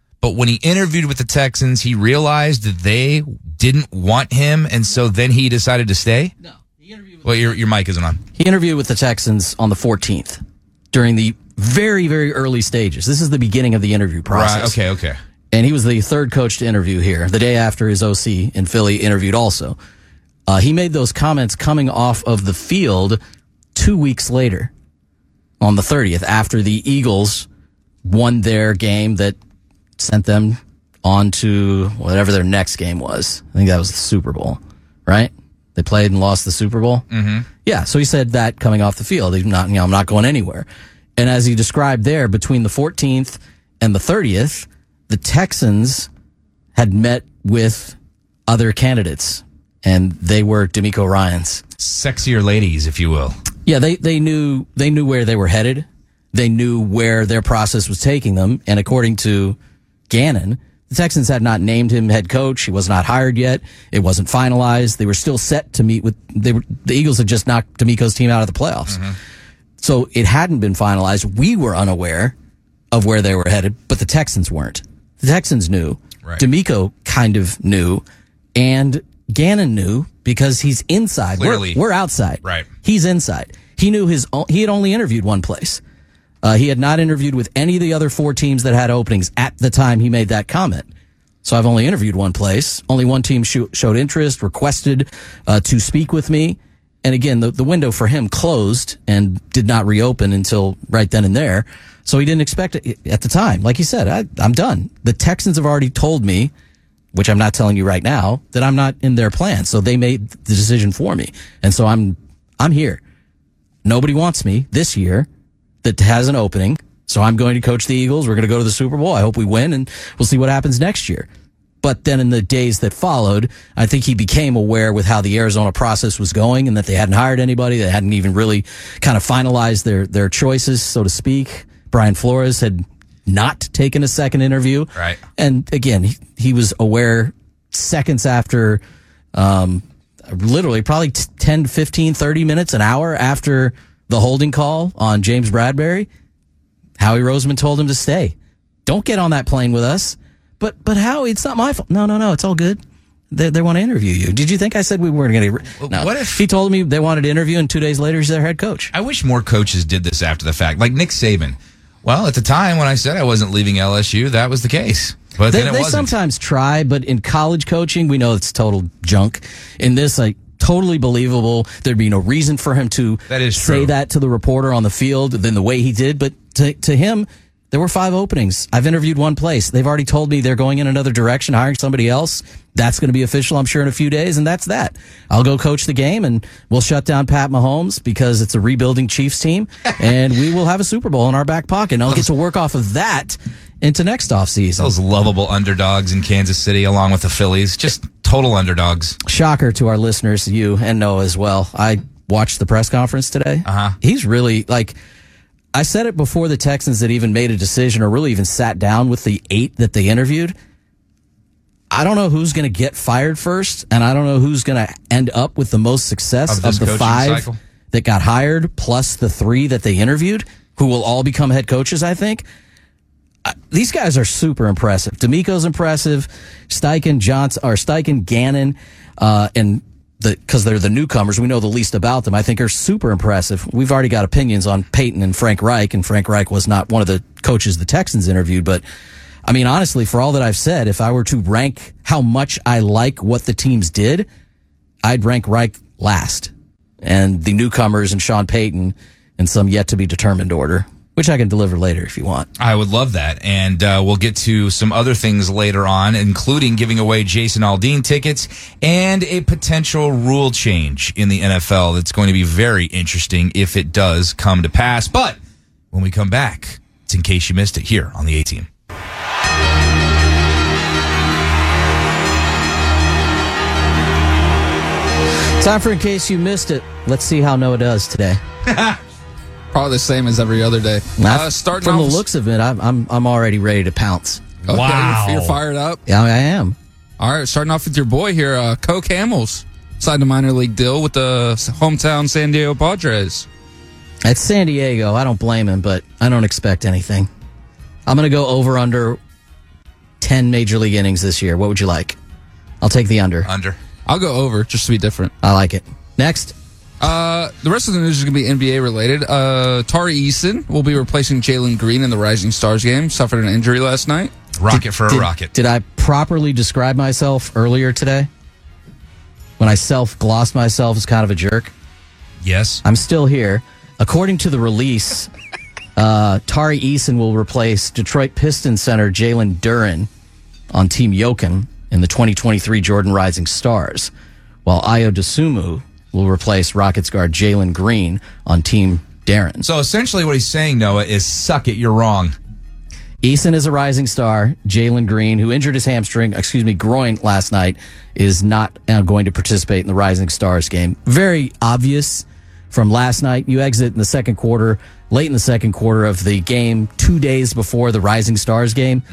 but when he interviewed with the Texans, he realized that they didn't want him, and so then he decided to stay. No, he interviewed. With well, your your mic isn't on. He interviewed with the Texans on the 14th during the very, very early stages. This is the beginning of the interview process. Right. Okay. Okay. And he was the third coach to interview here. The day after his OC in Philly interviewed also. Uh, he made those comments coming off of the field two weeks later on the 30th after the Eagles won their game that sent them on to whatever their next game was. I think that was the Super Bowl, right? They played and lost the Super Bowl. Mm-hmm. Yeah, so he said that coming off the field. He's not, you know, I'm not going anywhere. And as he described there, between the 14th and the 30th, the Texans had met with other candidates, and they were DeMeco Ryan's sexier ladies, if you will. Yeah, they they knew they knew where they were headed. They knew where their process was taking them, and according to Gannon, the Texans had not named him head coach. He was not hired yet. It wasn't finalized. They were still set to meet with they were the Eagles had just knocked DeMeco's team out of the playoffs. Mm-hmm. So it hadn't been finalized. We were unaware of where they were headed, but the Texans weren't. The Texans knew. Right. DeMeco kind of knew, and Gannon knew because he's inside. We're- we're outside. Right. He's inside. He knew his. He had only interviewed one place. Uh, he had not interviewed with any of the other four teams that had openings at the time he made that comment. So I've only interviewed one place. Only one team sho- showed interest, requested uh, to speak with me. And again, the, the window for him closed and did not reopen until right then and there. So he didn't expect it at the time. Like he said, I, I'm done. The Texans have already told me, which I'm not telling you right now, that I'm not in their plan. So they made the decision for me. And so I'm, I'm here. Nobody wants me this year that has an opening. So I'm going to coach the Eagles. We're going to go to the Super Bowl. I hope we win and we'll see what happens next year. But then in the days that followed, I think he became aware with how the Arizona process was going and that they hadn't hired anybody. They hadn't even really kind of finalized their, their choices, so to speak. Brian Flores had not taken a second interview. Right. And again, he, he was aware seconds after, um, literally probably t- 10, 15, 30 minutes, an hour after the holding call on James Bradberry. Howie Roseman told him to stay. Don't get on that plane with us. But, but Howie, it's not my fault. No, no, no. It's all good. They, they want to interview you. Did you think I said we weren't going to? No. what if- he told me they wanted to interview, and two days later he's their head coach? I wish more coaches did this after the fact, like Nick Saban. Well, at the time when I said I wasn't leaving LSU, that was the case. But they then it they sometimes try, but in college coaching, we know it's total junk. In this, like totally believable. There'd be no reason for him to That say true. that to the reporter on the field than the way he did. But to to him, there were five openings. I've interviewed one place. They've already told me they're going in another direction, hiring somebody else. That's going to be official, I'm sure, in a few days, and that's that. I'll go coach the game, and we'll shut down Pat Mahomes because it's a rebuilding Chiefs team, and we will have a Super Bowl in our back pocket. And I'll get to work off of that into next offseason. Those lovable underdogs in Kansas City, along with the Phillies, just total underdogs. shocker to our listeners, you and Noah as well. I watched the press conference today. Uh-huh. He's really like, I said it before the Texans had even made a decision or really even sat down with the eight that they interviewed. I don't know who's going to get fired first, and I don't know who's going to end up with the most success Of of, the five cycle? that got hired, plus the three that they interviewed, who will all become head coaches. I think These guys are super impressive. DeMeco's impressive. Steichen, Johnson, or Steichen, Gannon, uh, and the because they're the newcomers, we know the least about them. I think are super impressive. We've already got opinions on Payton and Frank Reich, and Frank Reich was not one of the coaches the Texans interviewed, but I mean, honestly, for all that I've said, if I were to rank how much I like what the teams did, I'd rank Reich last. And the newcomers and Sean Payton in some yet to be determined order, which I can deliver later if you want. I would love that. And uh, we'll get to some other things later on, including giving away Jason Aldean tickets and a potential rule change in the NFL that's going to be very interesting if it does come to pass. But when we come back, it's in case you missed it here on the A team. Time for in case you missed it. Let's see how Noah does today. [laughs] Probably the same as every other day. Uh, starting from off, the looks of it, I'm, I'm I'm already ready to pounce. Okay, you're- You're fired up. Yeah, I am. All right, starting off with your boy here, uh, Cole Hamels signed a minor league deal with the hometown San Diego Padres. At San Diego. I don't blame him, but I don't expect anything. I'm going to go over under 10 major league innings this year. What would you like? I'll take the under. Under. I'll go over just to be different. I like it. Next. Uh, the rest of the news is going to be NBA related. Uh, Tari Eason will be replacing Jalen Green in the Rising Stars game. Suffered an injury last night. Rocket for a did, rocket. Did I properly describe myself earlier today? When I self glossed myself as kind of a jerk? Yes. I'm still here. According to the release, [laughs] uh, Tari Eason will replace Detroit Pistons center Jalen Duren on Team Joakim in the 2023 Jordan Rising Stars, while Ayo Dosunmu will replace Rockets guard Jalen Green on Team Deron. So essentially, what he's saying, Noah, is suck it, you're wrong. Eason is a rising star. Jalen Green, who injured his hamstring, excuse me, groin last night, is not uh, going to participate in the Rising Stars game. Very obvious from last night. You exit in the second quarter, late in the second quarter of the game, two days before the Rising Stars game.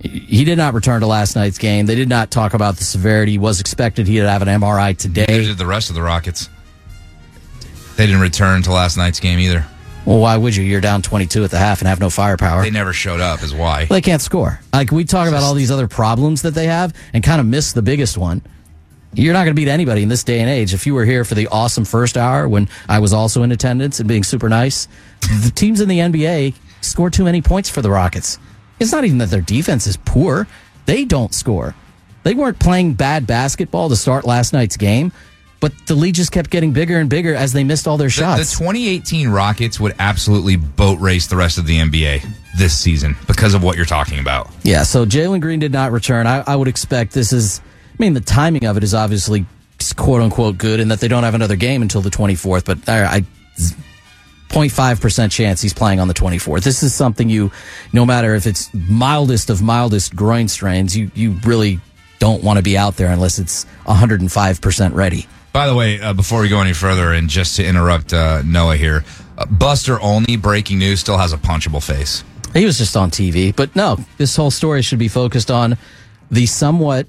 He did not return to last night's game. They did not talk about the severity. He was expected he'd have an MRI Neither today. did the rest of the Rockets. They didn't return to last night's game either. Well, why would you? You're down 22 at the half and have no firepower. They never showed up, is why. They can't score. Like we talk about all these other problems that they have and kind of miss the biggest one. You're not going to beat anybody in this day and age. If you were here for the awesome first hour when I was also in attendance and being super nice, the teams in the NBA score too many points for the Rockets. It's not even that their defense is poor. They don't score. They weren't playing bad basketball to start last night's game, but the lead just kept getting bigger and bigger as they missed all their The, shots. the 2018 Rockets would absolutely boat race the rest of the NBA this season because of what you're talking about. Yeah, so Jalen Green did not return. I, I would expect this is, I mean, the timing of it is obviously quote unquote good and that they don't have another game until the 24th, but I, I 0.5% chance he's playing on the 24th. This is something you, no matter if it's mildest of mildest groin strains, you, you really don't want to be out there unless it's 105% ready. By the way, uh, before we go any further, and just to interrupt uh, Noah here, uh, Buster Olney, breaking news, still has a punchable face. He was just on TV, but no, this whole story should be focused on the somewhat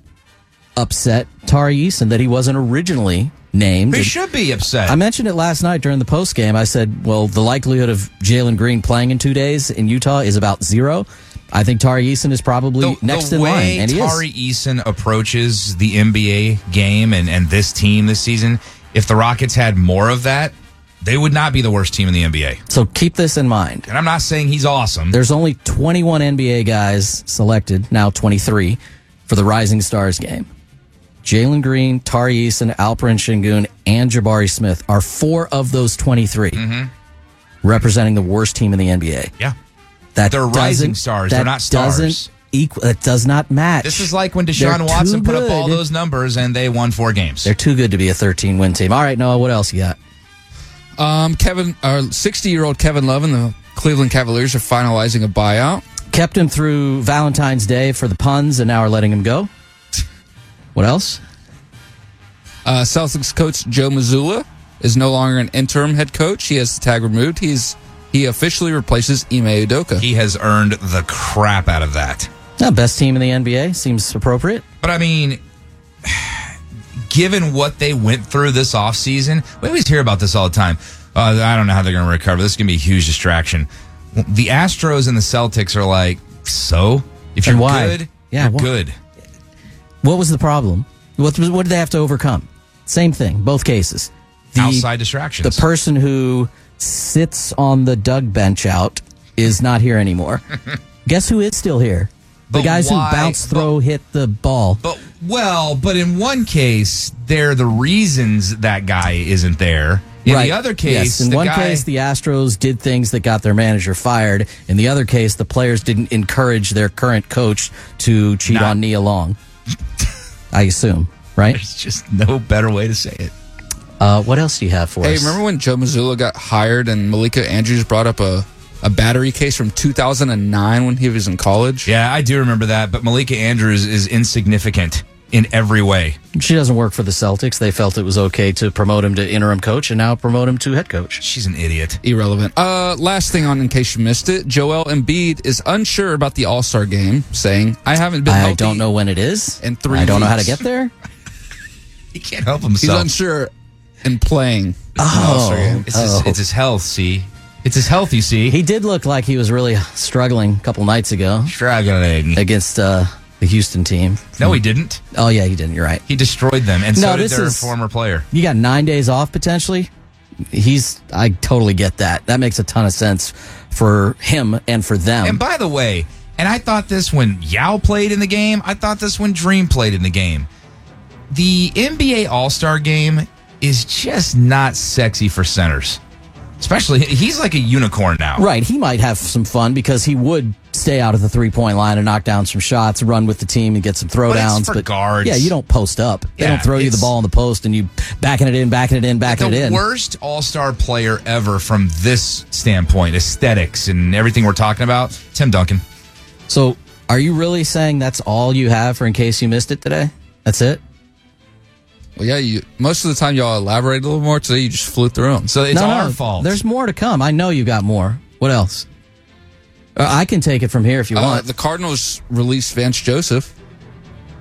upset Tari Eason that he wasn't originally named. He should be upset. I mentioned it last night during the post game. I said, well, the likelihood of Jalen Green playing in two days in Utah is about zero. I think Tari Eason is probably the, next the in line, and. Tari Eason approaches the NBA game and, and this team this season, if the Rockets had more of that, they would not be the worst team in the NBA. So keep this in mind. And I'm not saying he's awesome. There's only 21 NBA guys selected, now 23, for the Rising Stars game. Jalen Green, Tari Eason, Alperen Sengun, and Jabari Smith are four of those 23 representing the worst team in the NBA. Yeah. That They're rising stars. They're not stars. Doesn't equal. That does not match. This is like when They're Deshaun Watson put up all those numbers and they won four games. They're too good to be a 13 win team. All right, Noah, what else you got? Um, Kevin, our 60 year old Kevin Love and the Cleveland Cavaliers are finalizing a buyout. Kept him through Valentine's Day for the puns, and now are letting him go. What else? Uh, Celtics coach Joe Mazzulla is no longer an interim head coach. He has the tag removed. He's he officially replaces Ime Udoka. He has earned the crap out of that. No, best team in the NBA seems appropriate. But I mean, [sighs] given what they went through this offseason, we always hear about this all the time. Uh, I don't know how they're going to recover. This is going to be a huge distraction. The Astros and the Celtics are like, so? If you're why? good, Yeah, you're why? good. What was the problem? What, what did they have to overcome? Same thing, both cases. The, Outside distractions. The person who sits on the Doug bench out is not here anymore. [laughs] Guess who is still here? The But guys why- who bounce, throw, hit the ball. But well, but in one case, they're the reasons that guy isn't there. In right. the other case, yes. in one guy, case, the Astros did things that got their manager fired. In the other case, the players didn't encourage their current coach to cheat Not- on Nia Long. I assume, right? there's just no better way to say it. Uh, what else do you have for Hey, us? Hey, remember when Joe Mazzulla got hired and Malika Andrews brought up a, a battery case from 2009 when he was in college? Yeah, I do remember that. But Malika Andrews is insignificant in every way. She doesn't work for the Celtics. They felt it was okay to promote him to interim coach and now promote him to head coach. She's an idiot. Irrelevant. Uh, last thing on, in case you missed it, Joel Embiid is unsure about the All Star game, saying, "I haven't been. I healthy don't know when it is. in three. I don't know how to get there. [laughs] He can't help himself. He's unsure in playing. in the Oh. All-Star game. It's, his, Oh. it's his health. See, it's his health. You see, He did look like he was really struggling a couple nights ago struggling. against uh, the Houston team. No, he didn't. Oh yeah, he didn't. You're right. He destroyed them, and No, so did this their is- former player. You got nine days off potentially. He's. I totally get that. That makes a ton of sense for him and for them. And by the way, and I thought this when Yao played in the game. I thought this when Dream played in the game. The NBA All Star game is just not sexy for centers. Especially, he's like a unicorn now. Right, he might have some fun because he would stay out of the three point line and knock down some shots, run with the team and get some throwdowns. for guards. yeah, you don't post up. They Yeah, don't throw you the ball in the post and you backing it in, backing it in, backing it in. worst All Star player ever from this standpoint, aesthetics and everything we're talking about. Tim Duncan. So, are you really saying that's all you have for in case you missed it today? That's it. Well, yeah, you, most of the time y'all elaborate a little more. Today you just flew through them. So it's No, our no, fault. There's more to come. I know you got more. What else? Uh, I can take it from here if you Uh, want. the Cardinals released Vance Joseph.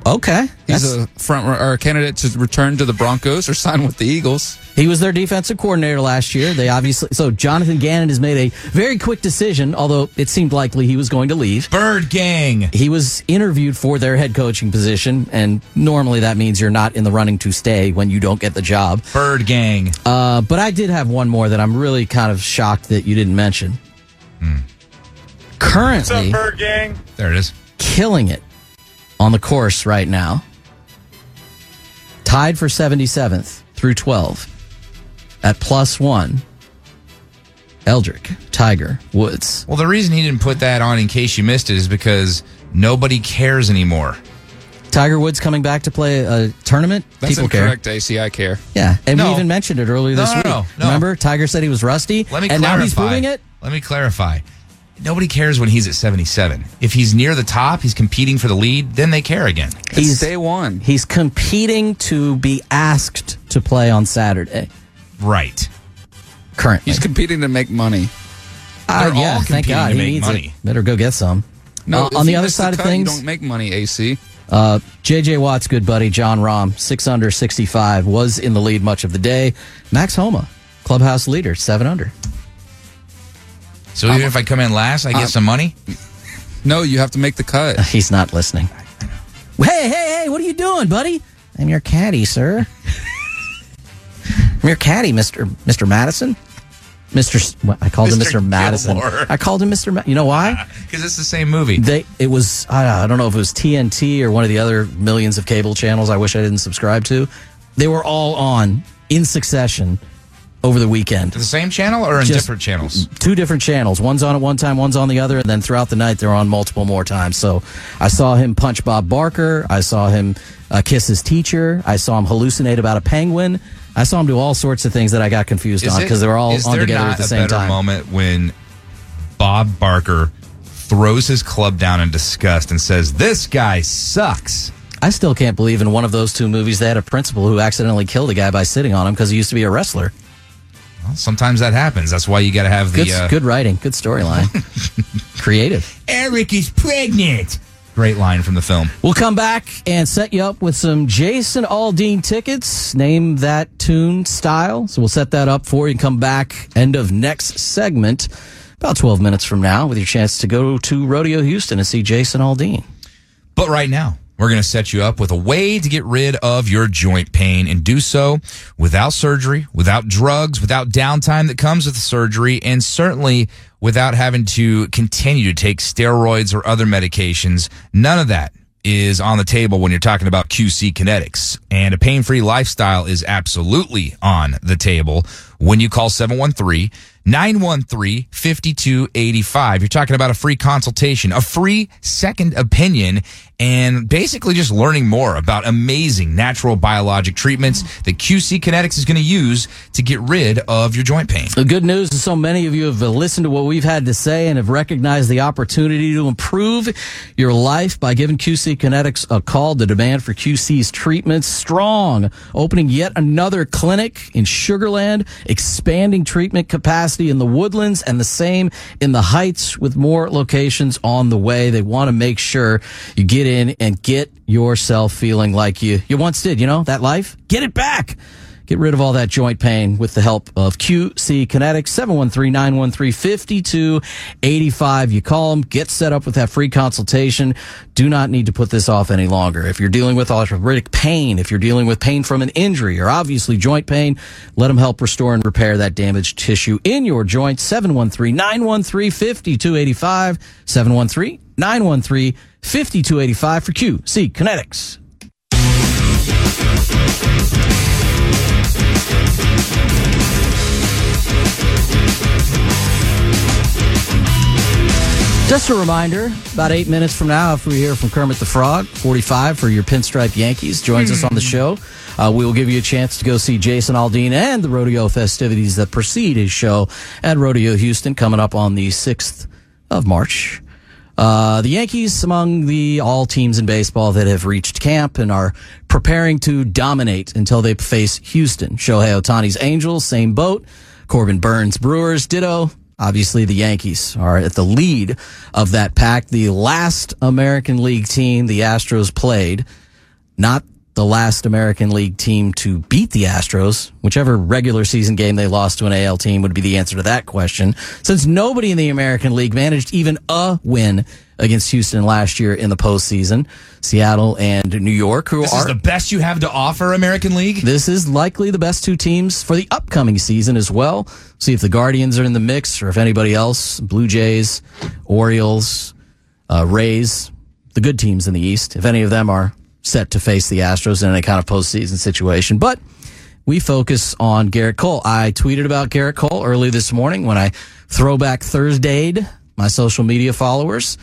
Okay, He's That's- a front or a candidate to return to the Broncos or sign with the Eagles. He was their defensive coordinator last year. They obviously so Jonathan Gannon has made a very quick decision, although it seemed likely he was going to leave. Bird Gang. He was interviewed for their head coaching position, and normally that means you're not in the running to stay when you don't get the job. Bird Gang. Uh, but I did have one more that I'm really kind of shocked that you didn't mention. Currently, Bird Gang? There it is. killing it on the course right now. Tied for 77th through 12 at plus one. Eldrick, Tiger, Woods. Well, the reason he didn't put that on in case you missed it is because nobody cares anymore. Tiger Woods coming back to play a tournament. That's People care. incorrect, AC. I care. Yeah, and No. we even mentioned it earlier this no, week. no, no. Remember, Tiger said he was rusty, Let me and clarify. now he's proving it. Let me clarify. Nobody cares when he's at 77. If he's near the top, he's competing for the lead, then they care again. He's day one. He's competing to be asked to play on Saturday. Right. Currently, He's competing to make money. Uh, They're yeah, all thank competing God to he make needs money. it. Better go get some. No, Uh, on the other side of cut, things, you don't make money. AC. Uh, JJ Watt's good buddy Jon Rahm, six under, sixty-five, was in the lead much of the day. Max Homa, clubhouse leader, seven under. So even if I come in last, I get I'm- some money? No, you have to make the cut. [laughs] He's not listening. Hey, hey, hey! What are you doing, buddy? I'm your caddy, sir. I'm your caddy, Mister Mister Madison. Mister, S- what, I called him Mr. Mister Madison. Gilmore. I called him Mister. Ma- you know why? Ah, because it's the same movie. They it was I, I don't know if it was TNT or one of the other millions of cable channels I wish I didn't subscribe to. They were all on in succession over the weekend. the same channel or in Just- different channels? Two different channels. One's on at one time, one's on the other, and then throughout the night they're on multiple more times. So I saw him punch Bob Barker. I saw him uh, kiss his teacher. I saw him hallucinate about a penguin. I saw him do all sorts of things that I got confused on because they were all on together at the same time. moment when Bob Barker throws his club down in disgust and says, "This guy sucks." I still can't believe in one of those two movies they had a principal who accidentally killed a guy by sitting on him because he used to be a wrestler. Well, sometimes that happens. That's why you got to have the Good, uh, good writing, good storyline, [laughs] creative. Eric is pregnant. Great line from the film. We'll come back and set you up with some Jason Aldean tickets. Name that tune style. So we'll set that up for you and come back end of next segment, about 12 minutes from now, with your chance to go to Rodeo Houston and see Jason Aldean. But right now, We're going to set you up with a way to get rid of your joint pain and do so without surgery, without drugs, without downtime that comes with surgery, and certainly without having to continue to take steroids or other medications. None of that is on the table when you're talking about QC Kinetix. And a pain free lifestyle is absolutely on the table when you call 713 913 5285. You're talking about a free consultation, a free second opinion, and basically just learning more about amazing natural biologic treatments that QC Kinetix is going to use to get rid of your joint pain. The good news is so many of you have listened to what we've had to say and have recognized the opportunity to improve your life by giving QC Kinetix a call. The demand for QC's treatments strong, opening yet another clinic in Sugarland, expanding treatment capacity in the woodlands and the same in the heights with more locations on the way. They want to make sure you get in and get yourself feeling like you, you once did, you know, that life. Get it back. Get rid of all that joint pain with the help of QC Kinetix, 713-913-5285. You call them, get set up with that free consultation. Do not need to put this off any longer. If you're dealing with arthritic pain, if you're dealing with pain from an injury or obviously joint pain, let them help restore and repair that damaged tissue in your joint. 713-913-5285. 713-913-5285 for QC Kinetix. Just a reminder, about eight minutes from now, if we hear from Kermit the Frog, 45 for your Pinstripe Yankees, joins us on the show. Uh, we will give you a chance to go see Jason Aldean and the rodeo festivities that precede his show at Rodeo Houston coming up on the 6th of March. Uh, the Yankees among the all teams in baseball that have reached camp and are preparing to dominate until they face Houston. Shohei Ohtani's Angels, same boat. Corbin Burnes Brewers, ditto. Obviously, the Yankees are at the lead of that pack. The last American League team the Astros played, not the last American League team to beat the Astros. Whichever regular season game they lost to an AL team would be the answer to that question. Since nobody in the American League managed even a win against Houston last year in the postseason, Seattle and New York, who This are is the best you have to offer, American League? this is likely the best two teams for the upcoming season as well. See if the Guardians are in the mix or if anybody else, Blue Jays, Orioles, uh, Rays, the good teams in the East, if any of them are set to face the Astros in any kind of postseason situation. But we focus on Gerrit Cole. I tweeted about Gerrit Cole early this morning when I throwback Thursdayed my social media followers.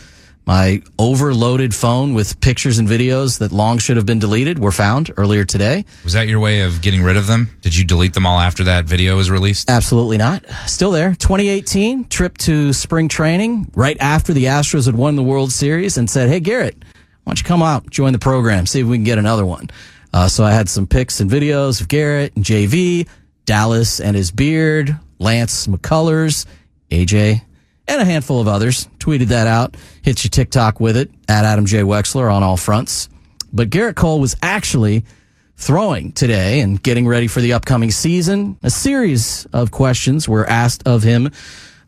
My overloaded phone with pictures and videos that long should have been deleted were found earlier today. Was that your way of getting rid of them? Did you delete them all after that video was released? Absolutely not. Still there. 2018 trip to spring training right after the Astros had won the World Series and said, Hey, Gerrit, don't you come out, join the program, see if we can get another one. Uh, so I had some pics and videos of Gerrit and JV, Dallas and his beard, Lance McCullers, AJ, and a handful of others. Tweeted that out. Hit your TikTok with it at Adam J. Wexler on all fronts. But Gerrit Cole was actually throwing today and getting ready for the upcoming season. A series of questions were asked of him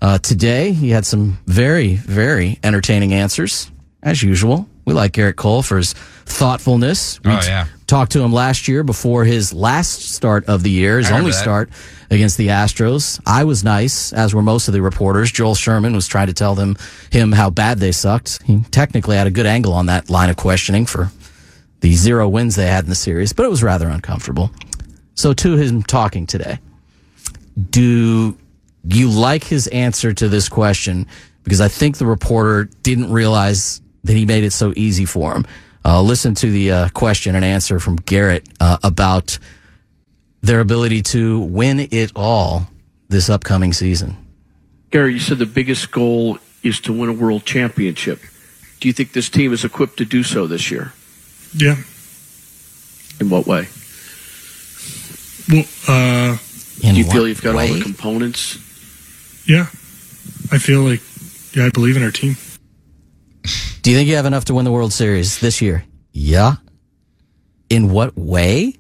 uh, today. He had some very, very entertaining answers, as usual. We like Gerrit Cole for his thoughtfulness. Oh, we Oh, yeah. talked to him last year before his last start of the year, his only that. start against the Astros. I was nice, as were most of the reporters. Joel Sherman was trying to tell them him how bad they sucked. He technically had a good angle on that line of questioning for the zero wins they had in the series, but it was rather uncomfortable. So to him talking today, do you like his answer to this question? Because I think the reporter didn't realize that he made it so easy for him. Uh, listen to the uh, question and answer from Gerrit uh, about their ability to win it all this upcoming season. Gary, you said the biggest goal is to win a world championship. Do you think this team is equipped to do so this year? Yeah. In what way? Well, uh, do you feel you've got all the components? yeah. I feel like, yeah, I believe in our team. Do you think you have enough to win the World Series this year? Yeah. In what way?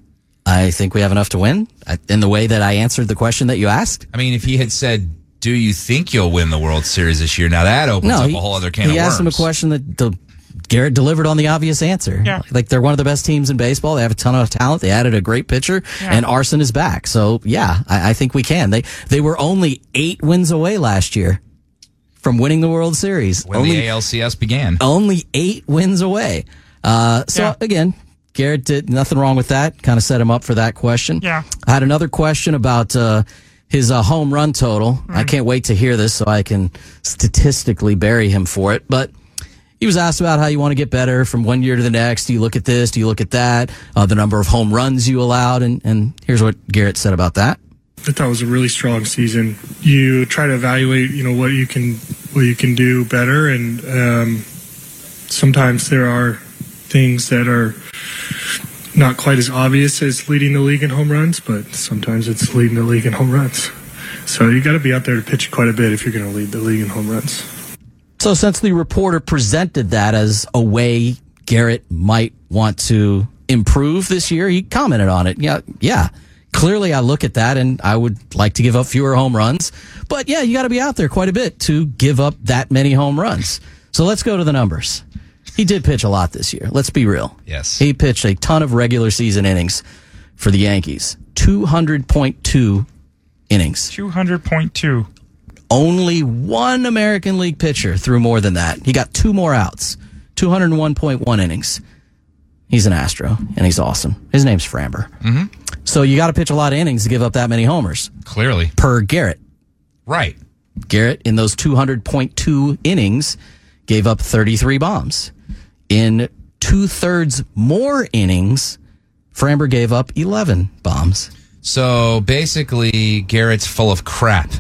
I think we have enough to win. In the way that I answered the question that you asked. I mean, if he had said, "Do you think you'll win the World Series this year?" Now that opens up he, a whole other can of worms. he of asked him a question that the Gerrit delivered on the obvious answer. Yeah. Like they're one of the best teams in baseball. They have a ton of talent. They added a great pitcher, Yeah. and Arson is back. So yeah, I, I think we can. They they were only eight wins away last year from winning the World Series. When only the ALCS began. only eight wins away. Uh, so Yeah. again, Gerrit did nothing wrong with that. Kind of set him up for that question. Yeah. I had another question about uh, his uh, home run total. Mm-hmm. I can't wait to hear this so I can statistically bury him for it. But he was asked about how you want to get better from one year to the next. Do you look at this? Do you look at that? Uh, the number of home runs you allowed, and and here's what Gerrit said about that. I thought it was a really strong season. You try to evaluate, you know, what you can what you can do better, and um, sometimes there are things that are not quite as obvious as leading the league in home runs, but sometimes it's leading the league in home runs. So you got to be out there to pitch quite a bit if you're going to lead the league in home runs. So since the reporter presented that as a way Gerrit might want to improve this year, he commented on it. Yeah, yeah. Clearly, I look at that and I would like to give up fewer home runs. But yeah, you got to be out there quite a bit to give up that many home runs. So let's go to the numbers. He did pitch a lot this year. Let's be real. Yes. He pitched a ton of regular season innings for the Yankees. 200.2 innings. 200.2. Only one American League pitcher threw more than that. He got two more outs, 201.1 innings. He's an Astro, and he's awesome. His name's Framber. Mm-hmm. So you got to pitch a lot of innings to give up that many homers Clearly. per Gerrit. Right. Gerrit, in those 200.2 innings, gave up 33 bombs. In two thirds more innings, Framber gave up 11 bombs. So basically, Gerrit's full of crap.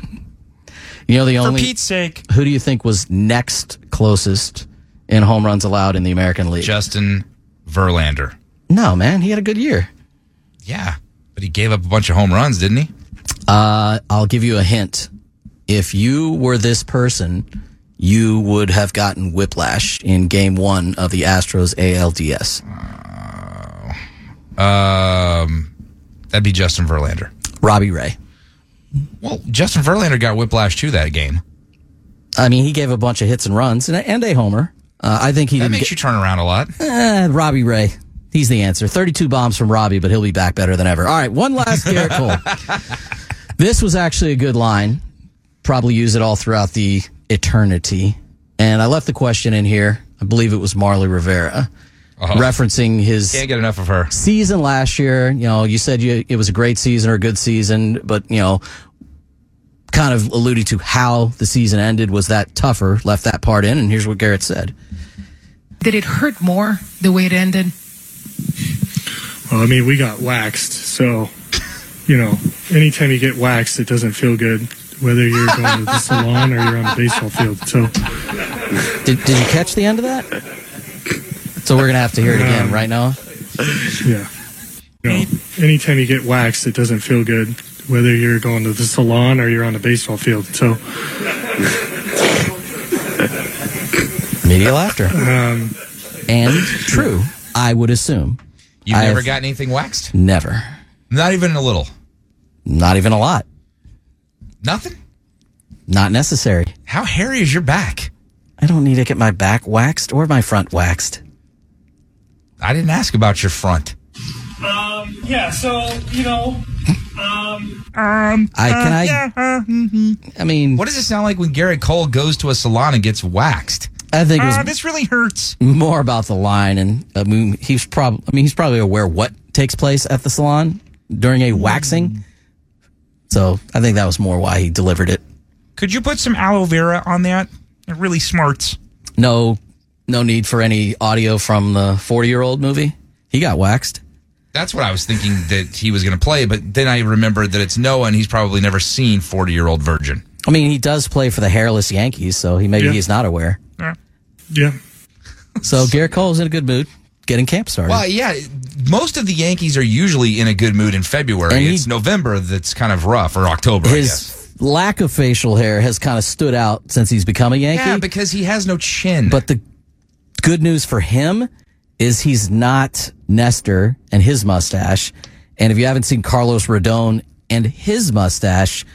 You know, the For only. Pete's sake. Who do you think was next closest in home runs allowed in the American League? Justin Verlander. No, man, he had a good year. Yeah. But he gave up a bunch of home runs, didn't he? Uh, I'll give you a hint. If you were this person, you would have gotten whiplash in game one of the Astros ALDS. Um, that'd be Justin Verlander. Robbie Ray. Well, Justin Verlander got whiplash too that game. I mean, he gave a bunch of hits and runs and a, and a homer. Uh, I think he That didn't makes get, you turn around a lot. Eh, Robbie Ray. He's the answer. 32 bombs from Robbie, but he'll be back better than ever. All right, one last Gerrit [laughs] Cole. this was actually a good line. Probably use it all throughout the eternity. And I left the question in here. I believe it was Marly Rivera, Uh-huh. referencing his Can't get enough of her. season last year. You know, you said you, it was a great season or a good season, but you know, kind of alluded to how the season ended. Was that tougher? Left that part in, and here's what Gerrit said. Did it hurt more the way it ended? Well, I mean, we got waxed, so you know, anytime you get waxed, it doesn't feel good. Whether you're going to the salon or you're on the baseball field. So, Did, did you catch the end of that? So we're gonna have to hear it again, uh, right now. yeah, you know, anytime you get waxed, it doesn't feel good. Whether you're going to the salon or you're on the baseball field. So, Media laughter. um, And true, I would assume. You've I never have- got anything waxed? Never. Not even a little. Not even a lot. Nothing? Not necessary. How hairy is your back? I don't need to get my back waxed or my front waxed. I didn't ask about your front. Um, yeah, so, you know, um, Um, I- can I- yeah, uh, mhm. I mean, What does it sound like when Gerrit Cole goes to a salon and gets waxed? I think it was Uh, this really hurts. more about the line, and I mean, he's probably. I mean, he's probably aware what takes place at the salon during a waxing. So I think that was more why he delivered it. Could you put some aloe vera on that? It really smarts. No, no need for any audio from the forty-year-old movie. He got waxed. That's what I was thinking that he was going to play, but then I remembered that it's Noah and he's probably never seen 40 year old virgin. I mean, he does play for the hairless Yankees, so he maybe Yeah. he's not aware. yeah, yeah. [laughs] So Gerrit Cole's in a good mood, getting camp started. Well, yeah, most of the Yankees are usually in a good mood in February. He- it's November that's kind of rough, or October, I guess. His lack of facial hair has kind of stood out since he's become a Yankee. Yeah, because he has no chin. But the good news for him is he's not Nestor and his mustache. And if you haven't seen Carlos Rodon and his mustache,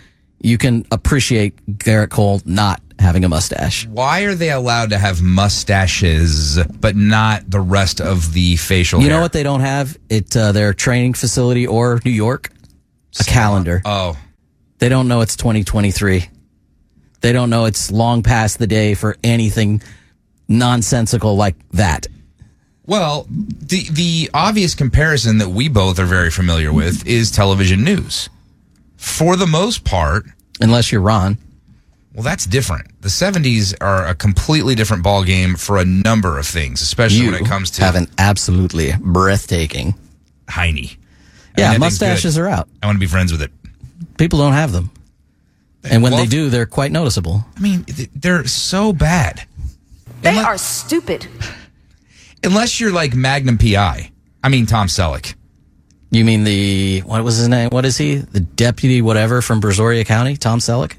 you can appreciate Gerrit Cole not having a mustache. Why are they allowed to have mustaches, but not the rest of the facial You hair? know what they don't have It uh, their training facility or New York? A calendar. Oh. They don't know it's 2023. They don't know it's long past the day for anything nonsensical like that. Well, the the obvious comparison that we both are very familiar with is television news. For the most part, unless you're Ron. Well, that's different. The 70s are a completely different ball game for a number of things, especially you when it comes to have an absolutely breathtaking Heine. Yeah, I mustaches are out. I want to be friends with it. People don't have them. And when Well, they do, they're quite noticeable. I mean, they're so bad. They are stupid. Unless you're like Magnum PI. I mean, Tom Selleck. You mean the what was his name? What is he? The deputy whatever from Brazoria County, Tom Selleck?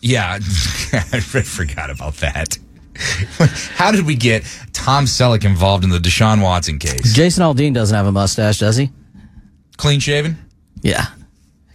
Yeah, [laughs] I forgot about that. [laughs] How did we get Tom Selleck involved in the Deshaun Watson case? Jason Aldean doesn't have a mustache, does he? Clean shaven? Yeah.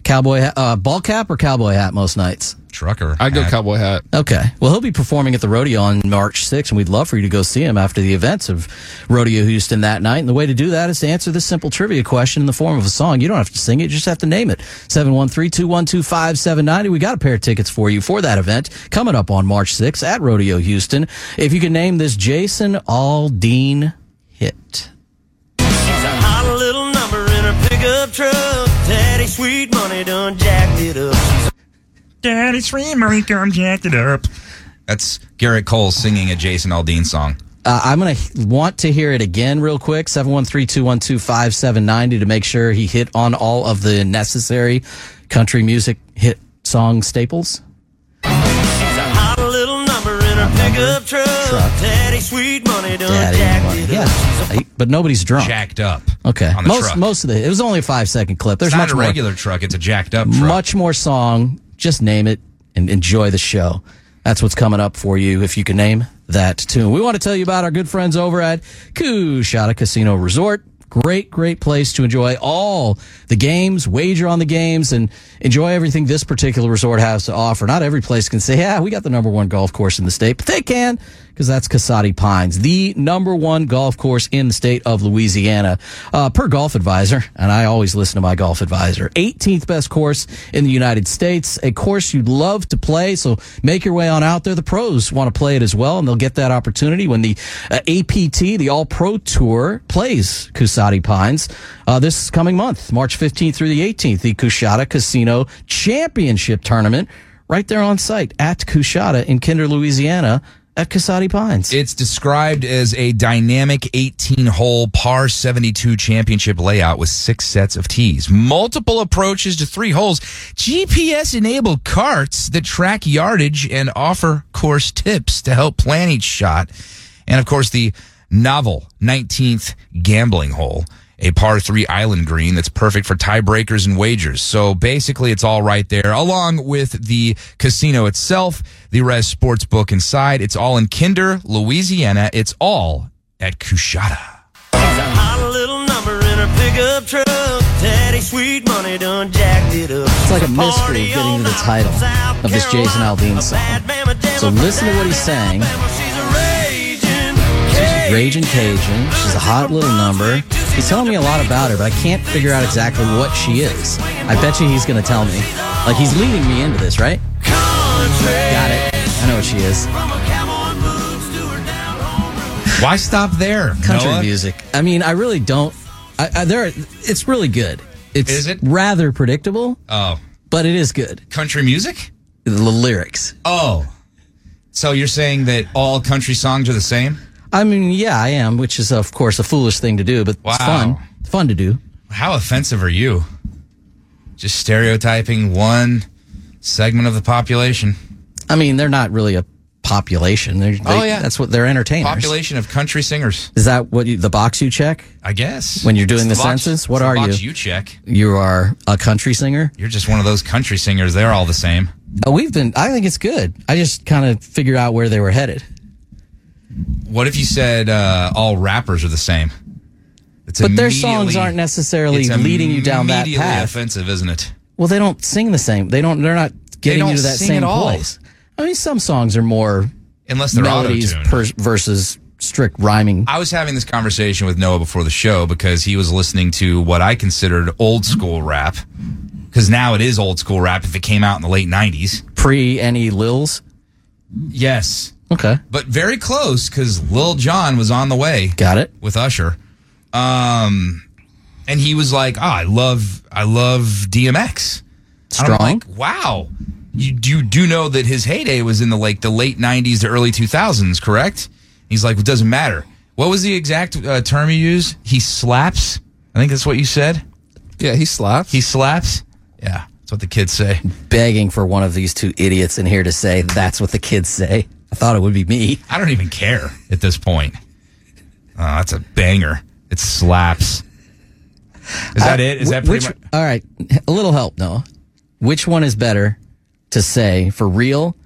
Cowboy hat, uh, ball cap or cowboy hat most nights? Trucker. I go cowboy hat. Okay. Well, he'll be performing at the rodeo on March 6th, and we'd love for you to go see him after the events of Rodeo Houston that night. And the way to do that is to answer this simple trivia question in the form of a song. You don't have to sing it, you just have to name it. 713-212-5790. We got a pair of tickets for you for that event coming up on March 6th at Rodeo Houston. If you can name this Jason Aldean hit. Pickup truck. Daddy sweet money done jacked it up. She's Daddy Sweet Money come jacked it up. That's Gerrit Cole singing a Jason Aldean song. Uh, I'm going to want to hear it again real quick. 713-212-5790 to make sure he hit on all of the necessary country music hit song staples. A hot little number in her pickup truck. Daddy sweet money done Daddy jacked money. Yeah. up. I- But nobody's drunk. Jacked up. Okay. on the most truck. most of the it was only a 5 second clip. There's it's not much a more regular truck, it's a jacked up truck. much more song. Just name it and enjoy the show. That's what's coming up for you if you can name that tune. We want to tell you about our good friends over at Coushatta Casino Resort. Great, great place to enjoy all the games, wager on the games, and enjoy everything this particular resort has to offer. Not every place can say, yeah, we got the number one golf course in the state, but they can because that's Koasati Pines, the number one golf course in the state of Louisiana, uh, per Golf Advisor. And I always listen to my Golf Advisor. 18th best course in the United States, a course you'd love to play. So make your way on out there. The pros want to play it as well, and they'll get that opportunity when the uh, APT, the All Pro Tour, plays Koasati Pines uh, this coming month, March 15th through the 18th, the Coushatta Casino Championship Tournament, right there on site at Coushatta in Kinder, Louisiana at Koasati Pines. It's described as a dynamic 18 hole par 72 championship layout with six sets of tees, multiple approaches to three holes, GPS enabled carts that track yardage and offer course tips to help plan each shot. And of course, the novel 19th gambling hole. A par three island green that's perfect for tiebreakers and wagers. So basically, it's all right there, along with the casino itself, the Res Sports Book inside. It's all in Kinder, Louisiana. It's all at Coushatta. She's a hot little number in her pickup truck. Daddy sweet money done jacked it up. It's like a mystery getting to the title of this Jason Aldean song. So listen to what he's saying. She's a raging Cajun. She's a hot little number. He's telling me a lot about her, but I can't figure out exactly what she is. I bet you he's going to tell me. Like he's leading me into this, right? Got it. I know what she is. Why stop there? Country Noah? music. I mean, I really don't. I, I, there, it's really good. It's Is it? rather predictable, Oh, but it is good. country music? The lyrics. Oh. So you're saying that all country songs are the same? I mean, yeah, I am, which is of course a foolish thing to do, but Wow. it's fun. It's fun to do. How offensive are you? Just stereotyping one segment of the population. I mean, they're not really a population. They're, they, Oh, yeah. that's what they're entertainers. Population of country singers. Is that what you, the box you check I guess. when you're doing It's the, box- census? What the are box you? You check. You are a country singer. You're just one of those country singers. They're all the same. Oh, we've been. I think it's good. I just kind of figured out where they were headed. What if you said uh, all rappers are the same? It's But their songs aren't necessarily leading you down that path. offensive, isn't it? Well, they don't sing the same. They don't. They're not getting don't you to that same place. I mean, some songs are more Unless they're melodies per- versus strict rhyming. I was having this conversation with Noah before the show because he was listening to what I considered old school rap. Because now it is old school rap if it came out in the late 90s. Pre any Lils? Yes. Okay. But very close because Lil Jon was on the way. Got it. With Usher. Um, and he was like, oh, I love, I love DMX. And I'm Strong. like, wow. You, you do know that his heyday was in the like the late 90s to early 2000s, correct? He's like, it doesn't matter. What was the exact uh, term you used? He slaps? I think that's what you said. Yeah, he slaps. He slaps? Yeah, that's what the kids say. Begging for one of these two idiots in here to say that's what the kids say. I thought it would be me. I don't even care at this point. Oh, that's a banger. It slaps. Is that Uh, it? Is that pretty which, much? All right. A little help, Noah. Which one is better to say for real,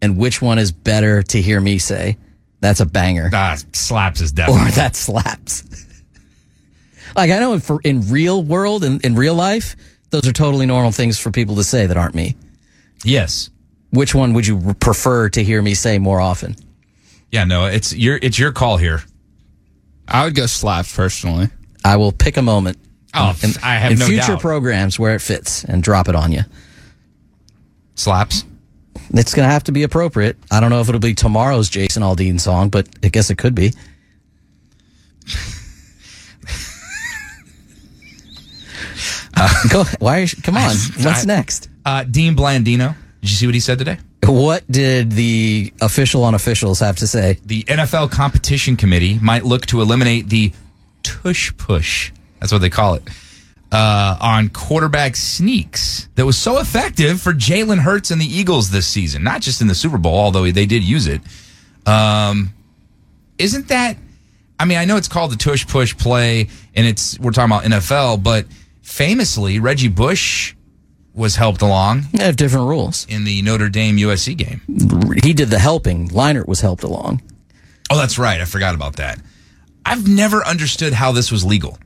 and which one is better to hear me say? That's a banger. Ah, slaps is definitely. Or that slaps. like I know for in real world and in real life, those are totally normal things for people to say that aren't me. Yes. Which one would you prefer to hear me say more often? Yeah, no, it's your it's your call here. I would go slaps personally. I will pick a moment. Oh, in, I have in no future doubt. programs where it fits and drop it on you. Slaps. It's going to have to be appropriate. I don't know if it'll be tomorrow's Jason Aldean song, but I guess it could be. [laughs] Go. Why? Are you, come on. What's I- next? Uh, Dean Blandino. Did you see what he said today? What did the official on officials have to say? The NFL competition committee might look to eliminate the tush push. That's what they call it. Uh, on quarterback sneaks that was so effective for Jalen Hurts and the Eagles this season, not just in the Super Bowl, although they did use it. Um, isn't that? I mean, I know it's called the tush push play, and it's we're talking about NFL, but famously Reggie Bush was helped along They have different rules. in the Notre Dame USC game. He did the helping. Leinart was helped along. Oh, that's right. I forgot about that. I've never understood how this was legal.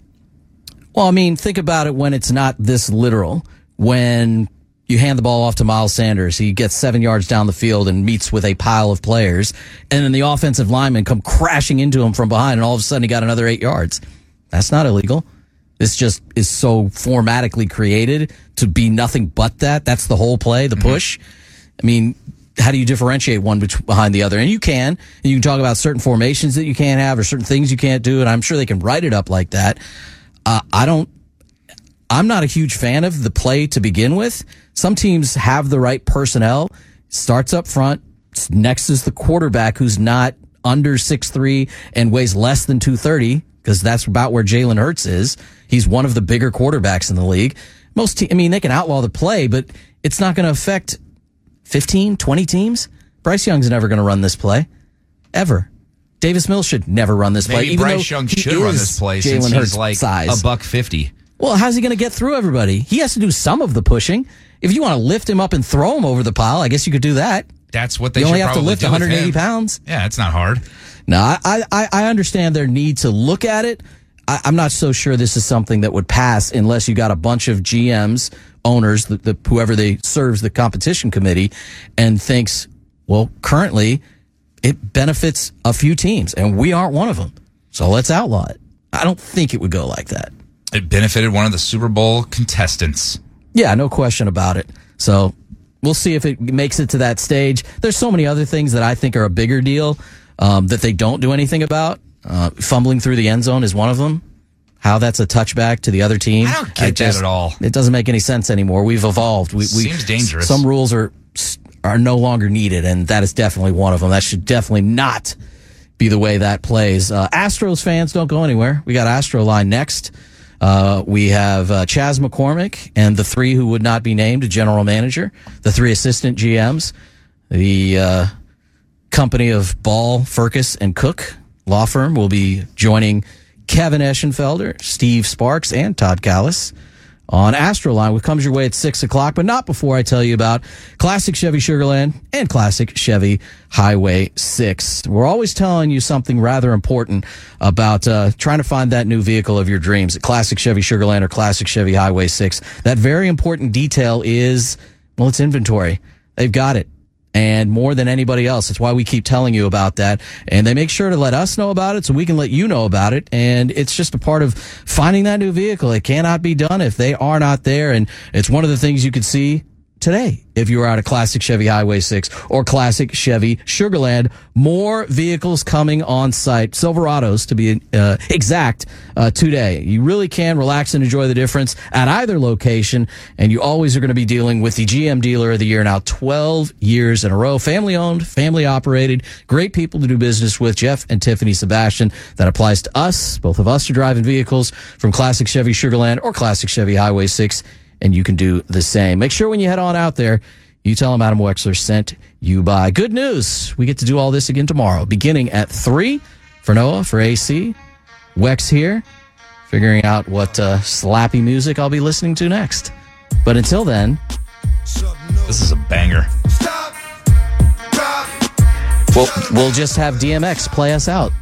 Well, I mean, think about it when it's not this literal. When you hand the ball off to Miles Sanders, he gets seven yards down the field and meets with a pile of players, and then the offensive linemen come crashing into him from behind, and all of a sudden he got another eight yards. That's not illegal. This just is so formatically created to be nothing but that. That's the whole play, the push. I mean, how do you differentiate one behind the other? And you can. And you can talk about certain formations that you can't have or certain things you can't do. And I'm sure they can write it up like that. Uh, I don't. I'm not a huge fan of the play to begin with. Some teams have the right personnel. Starts up front. Next is the quarterback who's not under 6'3 and weighs less than 230 because that's about where Jalen Hurts is. He's one of the bigger quarterbacks in the league. Most, te- I mean, they can outlaw the play, but it's not going to affect 15, 20 teams. Bryce Young's never going to run this play ever. Davis Mills should never run this play. Maybe even Bryce Young should run this play since Jalen he's Hurts like size. a buck fifty. Well, how's he going to get through everybody? He has to do some of the pushing. If you want to lift him up and throw him over the pile, I guess you could do that. That's what they you only have to lift 180 pounds. Yeah, it's not hard. No, I, I, I understand their need to look at it. I, I'm not so sure this is something that would pass unless you got a bunch of GMs, owners, the, the whoever they serves the competition committee, and thinks, well, currently it benefits a few teams, and we aren't one of them. So let's outlaw it. I don't think it would go like that. It benefited one of the Super Bowl contestants. Yeah, no question about it. So we'll see if it makes it to that stage. There's so many other things that I think are a bigger deal um, that they don't do anything about. Uh, fumbling through the end zone is one of them. How that's a touchback to the other team. I don't get that at all. It doesn't make any sense anymore. We've evolved. We, we, Seems dangerous. Some rules are are no longer needed, and that is definitely one of them. That should definitely not be the way that plays. Uh, Astros fans don't go anywhere. We got Astro line next. Uh, we have uh, Chas McCormick and the three who would not be named general manager, the three assistant GMs, the uh, company of Ball, Firkus, and Cook law firm will be joining Kevin Eschenfelder, Steve Sparks, and Todd Kalas on Astroline, which comes your way at six o'clock, but not before I tell you about classic Chevy Sugarland and classic Chevy Highway 6. We're always telling you something rather important about uh, trying to find that new vehicle of your dreams at classic Chevy Sugarland or classic Chevy Highway 6. That very important detail is, well, it's inventory. They've got it and more than anybody else. That's why we keep telling you about that. And they make sure to let us know about it so we can let you know about it. And it's just a part of finding that new vehicle. It cannot be done if they are not there. And it's one of the things you could see today if you were at a classic Chevy Highway 6 or classic Chevy Sugarland. More vehicles coming on site, Silverados to be uh, exact, uh, today. You really can relax and enjoy the difference at either location, and you always are going to be dealing with the GM Dealer of the Year now 12 years in a row. Family owned, family operated, great people to do business with. Jeff and Tiffany Sebastian. That applies to us. Both of us are driving vehicles from classic Chevy Sugarland or classic Chevy Highway 6 and you can do the same. Make sure when you head on out there, you tell them Adam Wexler sent you by. Good news. We get to do all this again tomorrow, beginning at 3 for Noah, for AC. Wex here, figuring out what uh, slappy music I'll be listening to next. But until then, This is a banger. we'll, we'll just have DMX play us out.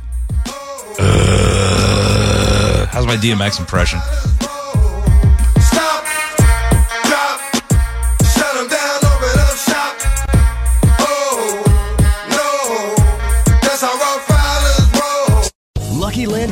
Uh, how's my DMX impression?